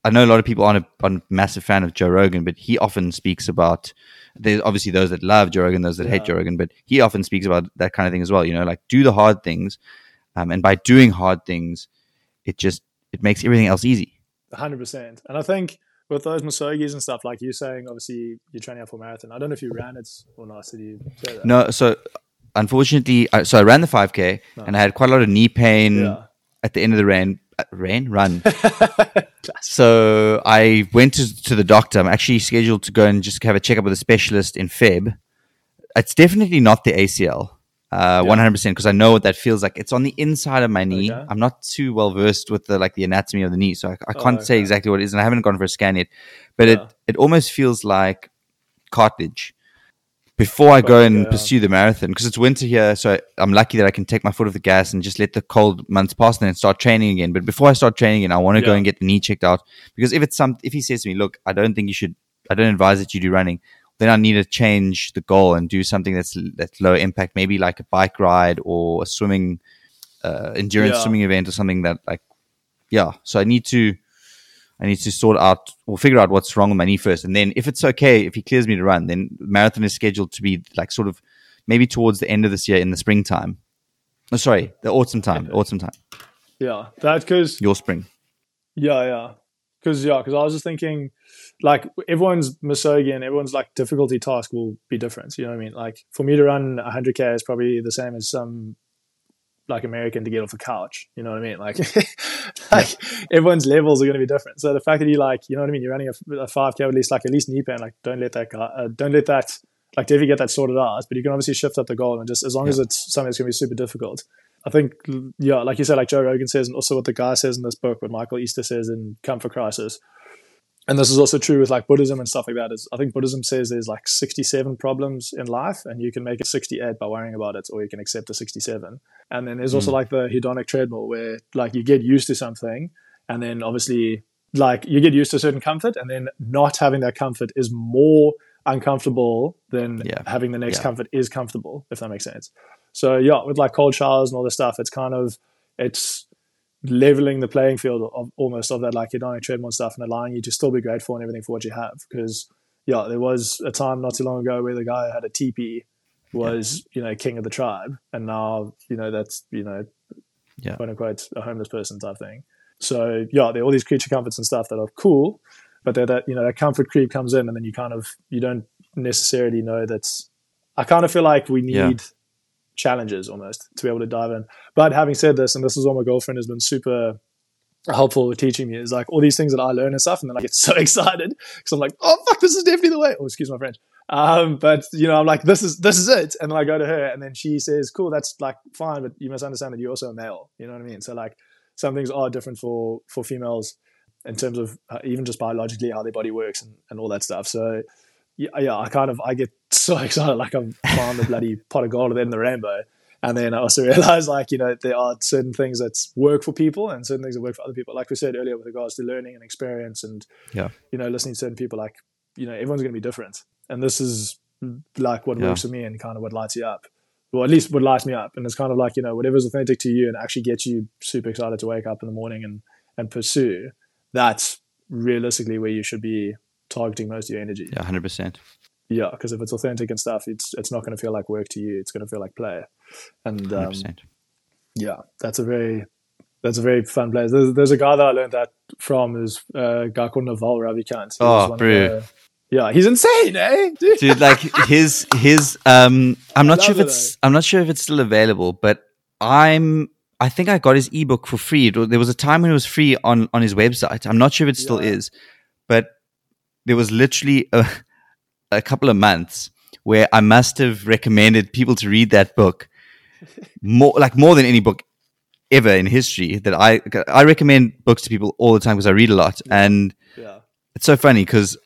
[SPEAKER 1] I know a lot of people aren't a, aren't a massive fan of Joe Rogan, but he often speaks about. There's obviously those that love Joe Rogan, those that yeah. hate Joe Rogan, but he often speaks about that kind of thing as well. You know, like do the hard things, um, and by doing hard things, it just it makes everything else easy.
[SPEAKER 2] Hundred percent, and I think with those Misogis and stuff, like you're saying, obviously you're training out for a marathon. I don't know if you ran it or not. Did you say that?
[SPEAKER 1] No, so unfortunately, I, so I ran the 5K no. and I had quite a lot of knee pain yeah. At the end of the rain. Uh, rain run. so I went to, to the doctor. I'm actually scheduled to go and just have a checkup with a specialist in Feb. It's definitely not the ACL. Uh, hundred percent because I know what that feels like. It's on the inside of my knee. Okay. I'm not too well versed with the like the anatomy of the knee, so I, I can't oh, okay. say exactly what it is, and I haven't gone for a scan yet. But yeah. it it almost feels like cartilage before I go and yeah. pursue the marathon because it's winter here. So I'm lucky that I can take my foot off the gas and just let the cold months pass and then start training again. But before I start training again, I want to yeah. go and get the knee checked out because if it's some, if he says to me, look, I don't think you should, I don't advise that you do running then I need to change the goal and do something that's that's low impact, maybe like a bike ride or a swimming uh, endurance yeah. swimming event or something that like yeah. So I need to I need to sort out or figure out what's wrong with my knee first, and then if it's okay, if he clears me to run, then marathon is scheduled to be like sort of maybe towards the end of this year in the springtime. Oh, sorry, the autumn time. Autumn time.
[SPEAKER 2] Yeah, that's because
[SPEAKER 1] your spring.
[SPEAKER 2] Yeah, yeah, because yeah, because I was just thinking like everyone's Misogi and everyone's like difficulty task will be different. You know what I mean? Like for me to run 100k is probably the same as some like American to get off the couch. You know what I mean? Like, like everyone's levels are going to be different. So the fact that you like, you know what I mean? You're running a, a 5k at least, like at least knee pain. Like don't let that, uh, don't let that, like definitely get that sorted out. But you can obviously shift up the goal and just as long yeah. as it's something that's going to be super difficult. I think, yeah, like you said, like Joe Rogan says, and also what the guy says in this book, what Michael Easter says in Comfort Crisis, and this is also true with like Buddhism and stuff like that. Is I think Buddhism says there's like 67 problems in life, and you can make it 68 by worrying about it, or you can accept the 67. And then there's mm. also like the hedonic treadmill, where like you get used to something, and then obviously like you get used to a certain comfort, and then not having that comfort is more uncomfortable than yeah. having the next yeah. comfort is comfortable, if that makes sense. So yeah, with like cold showers and all this stuff, it's kind of it's leveling the playing field of almost of that like you're not hedonic treadmill stuff and allowing you to still be grateful and everything for what you have. Because yeah, there was a time not too long ago where the guy who had a teepee was yeah. you know king of the tribe, and now you know that's you know yeah. quote unquote a homeless person type thing. So yeah, there are all these creature comforts and stuff that are cool, but that you know that comfort creep comes in, and then you kind of you don't necessarily know that's. I kind of feel like we need yeah challenges almost to be able to dive in. But having said this, and this is what my girlfriend has been super helpful with teaching me is like all these things that I learn and stuff, and then I get so excited because I'm like, oh fuck, this is definitely the way. Oh, excuse my French. Um, but you know, I'm like, this is this is it, and then I go to her, and then she says, cool, that's like fine, but you must understand that you're also a male. You know what I mean? So like, some things are different for for females in terms of uh, even just biologically how their body works and, and all that stuff. So yeah, yeah, I kind of I get so excited like I've found the bloody pot of gold in the end of the rainbow. And then I also realize like, you know, there are certain things that work for people and certain things that work for other people. Like we said earlier with regards to learning and experience and
[SPEAKER 1] yeah.
[SPEAKER 2] you know, listening to certain people, like, you know, everyone's gonna be different. And this is like what yeah. works for me and kind of what lights you up. Well, at least what lights me up. And it's kind of like, you know, whatever's authentic to you and actually gets you super excited to wake up in the morning and, and pursue, that's realistically where you should be targeting most of your energy.
[SPEAKER 1] Yeah, hundred percent.
[SPEAKER 2] Yeah, because if it's authentic and stuff, it's it's not going to feel like work to you. It's going to feel like play. And um, yeah, that's a very that's a very fun place. There's, there's a guy that I learned that from is uh, a guy called Naval Ravikant.
[SPEAKER 1] Oh, bro.
[SPEAKER 2] Yeah, he's insane, eh?
[SPEAKER 1] Dude, Dude like his his um I'm not sure if it's I'm not sure if it's still available, but I'm I think I got his ebook for free. There was a time when it was free on on his website. I'm not sure if it still yeah. is, there was literally a, a couple of months where I must have recommended people to read that book more, like more than any book ever in history. That I I recommend books to people all the time because I read a lot, and
[SPEAKER 2] yeah.
[SPEAKER 1] it's so funny because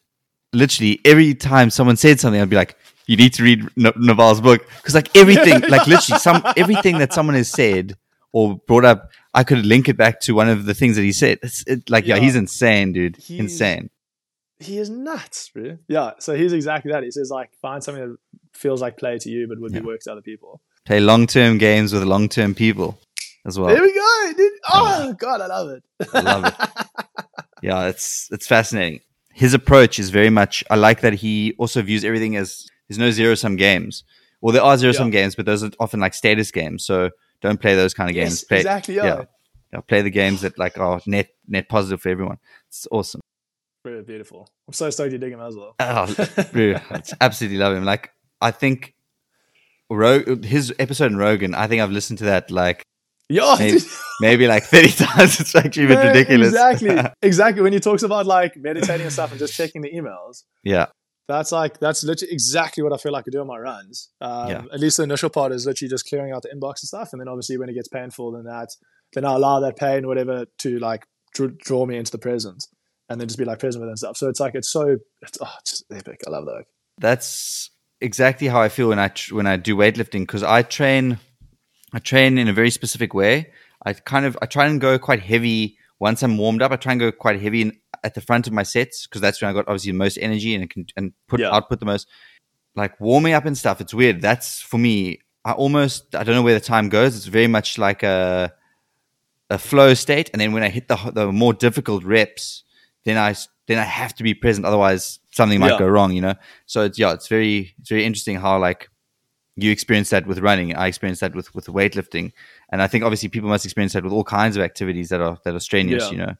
[SPEAKER 1] literally every time someone said something, I'd be like, "You need to read Naval's book," because like everything, like literally some everything that someone has said or brought up, I could link it back to one of the things that he said. It's it, like, yeah. yeah. he's insane, dude, he's, insane
[SPEAKER 2] he is nuts, bro. Yeah, so he's exactly that. He says like find something that feels like play to you, but would yeah. be work to other people.
[SPEAKER 1] Play long term games with long term people as well.
[SPEAKER 2] There we go, dude. Oh god, I love it.
[SPEAKER 1] I love it. yeah, it's it's fascinating. His approach is very much. I like that he also views everything as there's no zero sum games. Well, there are zero sum yeah. games, but those are often like status games. So don't play those kind of
[SPEAKER 2] yes,
[SPEAKER 1] games. Play,
[SPEAKER 2] exactly. Yeah. yeah.
[SPEAKER 1] Play the games that like are net net positive for everyone. It's awesome.
[SPEAKER 2] Really beautiful. I'm so stoked you dig him as well.
[SPEAKER 1] Oh, bro, absolutely love him. Like I think Rog- his episode in Rogan, I think I've listened to that like
[SPEAKER 2] yeah,
[SPEAKER 1] maybe, maybe, like 30 times. It's actually a bit yeah, ridiculous.
[SPEAKER 2] Exactly. exactly. When he talks about like meditating and stuff and just checking the emails.
[SPEAKER 1] Yeah.
[SPEAKER 2] That's like, that's literally exactly what I feel like I do on my runs. Um, yeah. At least the initial part is literally just clearing out the inbox and stuff. And then obviously when it gets painful, then that, then I allow that pain, whatever, to like draw me into the present and then just be like present with and stuff. So it's like it's so it's oh it's just epic. I love that.
[SPEAKER 1] That's exactly how I feel when I when I do weightlifting because I train I train in a very specific way. I kind of I try and go quite heavy once I'm warmed up. I try and go quite heavy in, at the front of my sets because that's when I got obviously the most energy and can and put yeah. output the most. Like warming up and stuff. It's weird. That's for me. I almost I don't know where the time goes. It's very much like a a flow state, and then when I hit the the more difficult reps, then I then I have to be present. Otherwise, something might yeah. go wrong. You know. So it's yeah, it's very it's very interesting how like you experience that with running. I experience that with with weightlifting, and I think obviously people must experience that with all kinds of activities that are that are strenuous. Yeah. You know,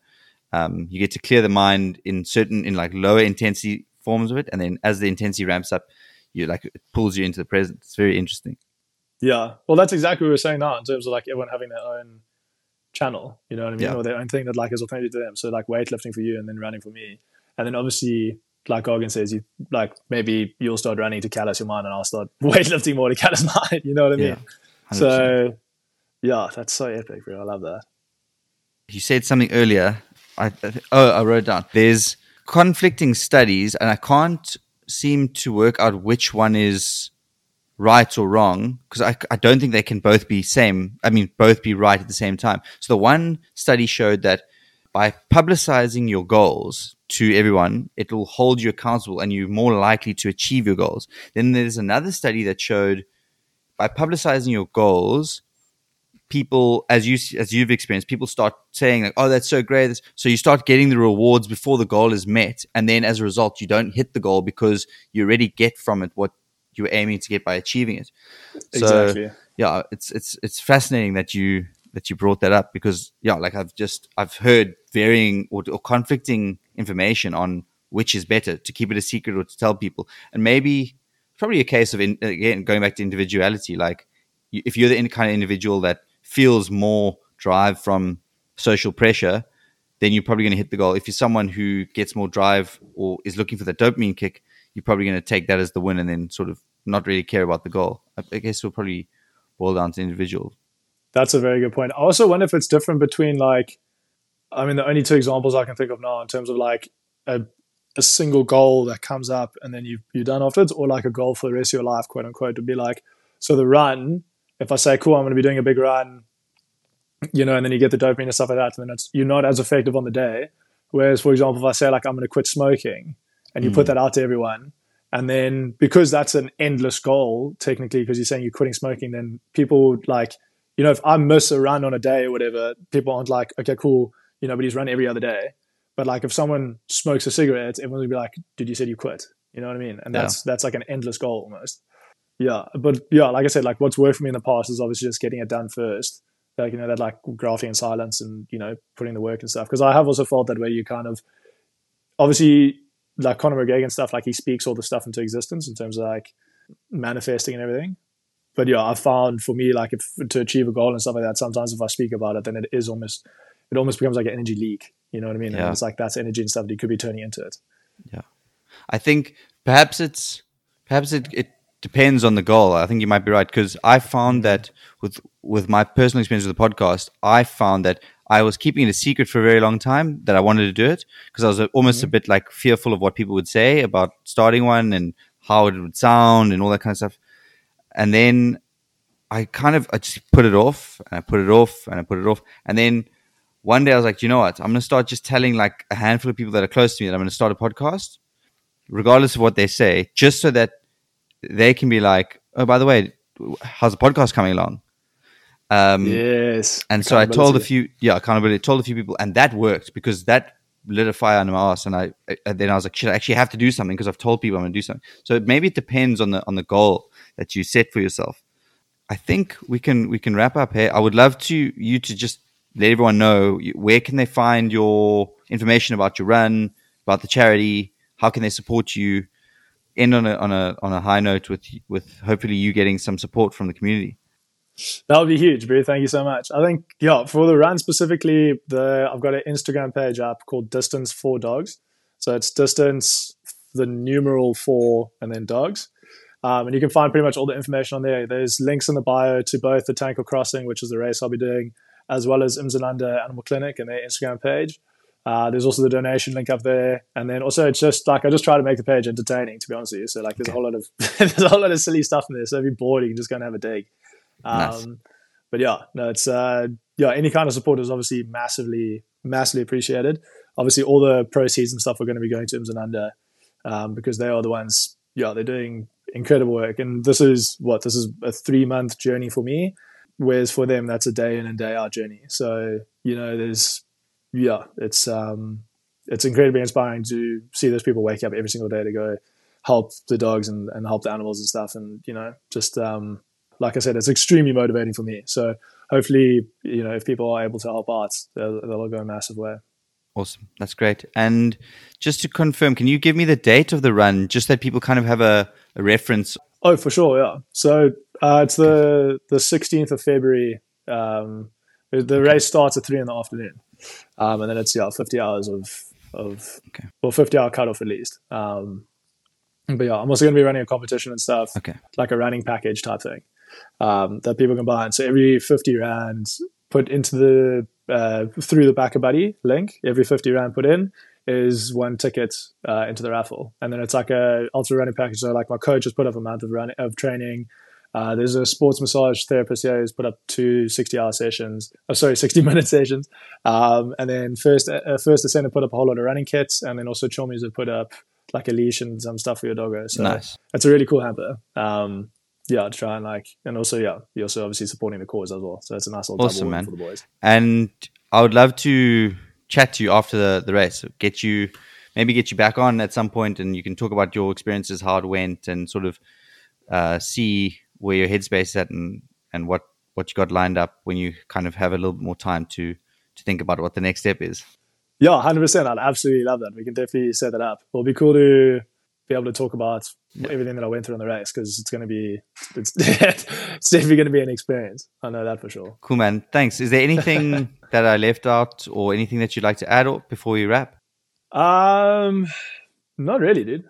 [SPEAKER 1] um, you get to clear the mind in certain in like lower intensity forms of it, and then as the intensity ramps up, you like it pulls you into the present. It's very interesting.
[SPEAKER 2] Yeah, well, that's exactly what we were saying now in terms of like everyone having their own channel. You know what I mean? Yeah. Or their own thing that like is authentic to them. So like weightlifting for you and then running for me. And then obviously like Goggin says, you like maybe you'll start running to callous your mind and I'll start weightlifting more to callous mine. You know what I mean? Yeah, so yeah, that's so epic, bro. I love that.
[SPEAKER 1] You said something earlier. I oh I wrote down. There's conflicting studies and I can't seem to work out which one is right or wrong because I, I don't think they can both be same i mean both be right at the same time. So the one study showed that by publicizing your goals to everyone it will hold you accountable and you're more likely to achieve your goals. Then there's another study that showed by publicizing your goals people as you as you've experienced people start saying like oh that's so great. So you start getting the rewards before the goal is met. And then as a result you don't hit the goal because you already get from it what you were aiming to get by achieving it.
[SPEAKER 2] Exactly.
[SPEAKER 1] So, yeah, it's it's it's fascinating that you that you brought that up because yeah, like I've just I've heard varying or, or conflicting information on which is better to keep it a secret or to tell people, and maybe probably a case of in, again going back to individuality. Like if you're the kind of individual that feels more drive from social pressure, then you're probably going to hit the goal. If you're someone who gets more drive or is looking for the dopamine kick, you're probably going to take that as the win and then sort of not really care about the goal. I guess it'll probably boil down to individual.
[SPEAKER 2] That's a very good point. I also wonder if it's different between like, I mean, the only two examples I can think of now in terms of like a, a single goal that comes up and then you you're done afterwards, or like a goal for the rest of your life, quote unquote, would be like, so the run. If I say, cool, I'm going to be doing a big run, you know, and then you get the dopamine and stuff like that, and then it's you're not as effective on the day. Whereas, for example, if I say like I'm going to quit smoking, and you mm. put that out to everyone, and then because that's an endless goal technically, because you're saying you're quitting smoking, then people would like, you know, if I miss a run on a day or whatever, people aren't like, okay, cool, you know, but he's run every other day. But like if someone smokes a cigarette, everyone would be like, dude, you said you quit. You know what I mean? And that's yeah. that's like an endless goal almost. Yeah, but yeah, like I said, like what's worked for me in the past is obviously just getting it done first like you know that like graphing in silence and you know putting the work and stuff because i have also felt that way you kind of obviously like conor mcgregor and stuff like he speaks all the stuff into existence in terms of like manifesting and everything. But yeah i found for me like if to achieve a goal and stuff like that sometimes if i speak about it then it is almost it almost becomes like an energy leak. You know what i mean? Yeah. and it's like that's energy and stuff that you could be turning into it.
[SPEAKER 1] Yeah. I think perhaps it's perhaps it, it depends on the goal. I think you might be right because I found that with with my personal experience with the podcast, I found that I was keeping it a secret for a very long time that I wanted to do it because I was almost mm-hmm. a bit like fearful of what people would say about starting one and how it would sound and all that kind of stuff. And then I kind of I just put it off and I put it off and I put it off. And then one day I was like, you know what? I'm going to start just telling like a handful of people that are close to me that I'm going to start a podcast, regardless of what they say, just so that they can be like, oh, by the way, how's the podcast coming along?
[SPEAKER 2] Um, yes.
[SPEAKER 1] And so I told a few, yeah, accountability, told a few people, and that worked because that lit a fire under my ass. And I, and then I was like, shit, I actually have to do something because I've told people I'm going to do something. So maybe it depends on the on the goal that you set for yourself. I think we can we can wrap up here. I would love to you to just let everyone know where can they find your information about your run, about the charity, how can they support you end on a on a on a high note with with hopefully you getting some support from the community.
[SPEAKER 2] That would be huge, Brie. Thank you so much. I think yeah, for the run specifically, the I've got an Instagram page up called Distance for Dogs. So it's distance, the numeral four, and then dogs. Um, and you can find pretty much all the information on there. There's links in the bio to both the Tankwa Crossing, which is the race I'll be doing, as well as Mdzananda Animal Clinic and their Instagram page. Uh, there's also the donation link up there, and then also it's just like I just try to make the page entertaining. To be honest with you, so like there's a whole lot of there's a whole lot of silly stuff in there. So if you're bored, you can just go and have a dig. Um, nice. But yeah, no, it's uh, yeah, any kind of support is obviously massively massively appreciated. Obviously, all the proceeds and stuff are going to be going to Mdzananda um, because they are the ones. Yeah, they're doing incredible work, and this is what this is a three month journey for me, whereas for them that's a day in and day out journey. So you know, there's yeah, it's um, it's incredibly inspiring to see those people wake up every single day to go help the dogs and, and help the animals and stuff. And you know, just um, like I said, it's extremely motivating for me. So hopefully, you know, if people are able to help out, they'll, they'll go a massive way.
[SPEAKER 1] Awesome. That's great. And just to confirm, can you give me the date of the run just that people kind of have a, a reference?
[SPEAKER 2] Oh, for sure. Yeah. So uh, it's the, the 16th of February. Um, the race starts at three in the afternoon. Um, and then it's yeah, 50 hours of of okay. well, 50 hour cutoff at least. Um, but yeah, I'm also going to be running a competition and stuff,
[SPEAKER 1] okay.
[SPEAKER 2] like a running package type thing um, that people can buy. And so every 50 rand put into the uh, through the BackaBuddy link, every 50 rand put in is one ticket uh, into the raffle, and then it's like a ultra running package. So like my coach has put up a month of running of training. Uh, there's a sports massage therapist here who's put up two 60 hour sessions, oh, sorry, 60 minute sessions. Um, and then first, uh, first Ascender put up a whole lot of running kits. And then also Chomi's have put up like a leash and some stuff for your doggo. So
[SPEAKER 1] nice.
[SPEAKER 2] it's a really cool hamper. Um, yeah, to try and like, and also, yeah, you're also obviously supporting the cause as well. So it's a nice little awesome, man. for the boys.
[SPEAKER 1] And I would love to chat to you after the, the race, get you, maybe get you back on at some point and you can talk about your experiences, how it went, and sort of uh, see where your headspace is at and and what what you got lined up when you kind of have a little bit more time to to think about what the next step is.
[SPEAKER 2] Yeah, hundred percent. I'd absolutely love that. We can definitely set that up. It'll be cool to be able to talk about yeah. everything that I went through on the race because it's going to be it's, it's definitely going to be an experience. I know that for sure.
[SPEAKER 1] Cool, man. Thanks. Is there anything that I left out or anything that you'd like to add before we wrap?
[SPEAKER 2] Um, not really, dude.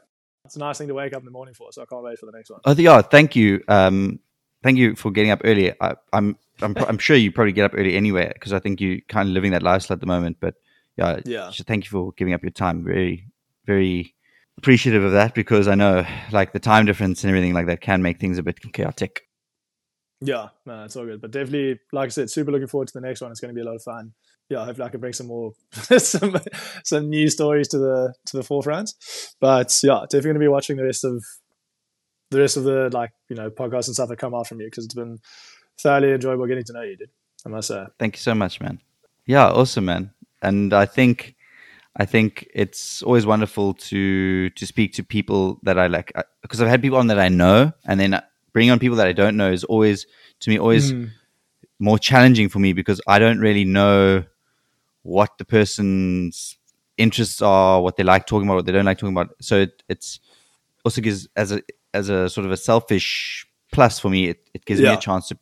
[SPEAKER 2] It's a nice thing to wake up in the morning for, so I can't wait for the next one.
[SPEAKER 1] Oh, yeah. Thank you. Um, thank you for getting up early. I, I'm I'm I'm sure you probably get up early anyway because I think you're kind of living that lifestyle at the moment. But yeah,
[SPEAKER 2] yeah.
[SPEAKER 1] So thank you for giving up your time. Very, very appreciative of that because I know like the time difference and everything like that can make things a bit chaotic.
[SPEAKER 2] Yeah, no, it's all good. But definitely, like I said, super looking forward to the next one. It's going to be a lot of fun. Yeah, hopefully I can bring some more some some new stories to the to the forefront. But yeah, definitely going to be watching the rest of the rest of the like you know podcasts and stuff that come out from you because it's been thoroughly enjoyable getting to know you, dude. I must say.
[SPEAKER 1] Thank you so much, man. Yeah, awesome, man. And I think I think it's always wonderful to to speak to people that I like because I've had people on that I know, and then bringing on people that I don't know is always to me always mm. more challenging for me because I don't really know what the person's interests are, what they like talking about, what they don't like talking about. So it, it's also gives as a as a sort of a selfish plus for me. It, it gives yeah. me a chance to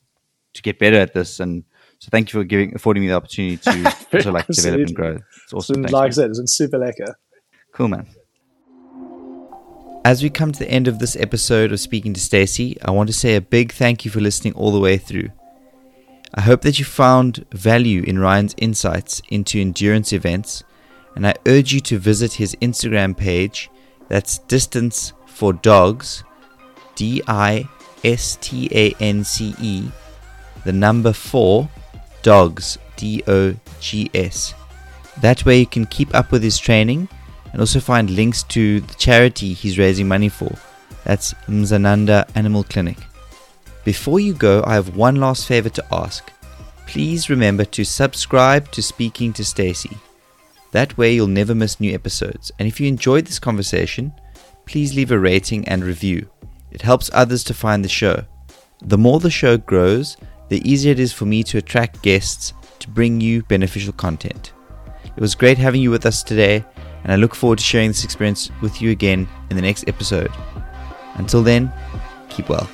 [SPEAKER 1] to get better at this and so thank you for giving affording me the opportunity to to like develop and grow. It's awesome.
[SPEAKER 2] Been, like I said, it's been super lekker.
[SPEAKER 1] Cool, man. As we come to the end of this episode of Speaking to Stacy, I want to say a big thank you for listening all the way through. I hope that you found value in Ryan's insights into endurance events, and I urge you to visit his Instagram page. That's Distance for Dogs, D I S T A N C E, the number four Dogs, D O G S. That way you can keep up with his training and also find links to the charity he's raising money for. That's Mdzananda Animal Clinic. Before you go, I have one last favor to ask. Please remember to subscribe to Speaking to Stacy. That way you'll never miss new episodes. And if you enjoyed this conversation, please leave a rating and review. It helps others to find the show. The more the show grows, the easier it is for me to attract guests to bring you beneficial content. It was great having you with us today, and I look forward to sharing this experience with you again in the next episode. Until then, keep well.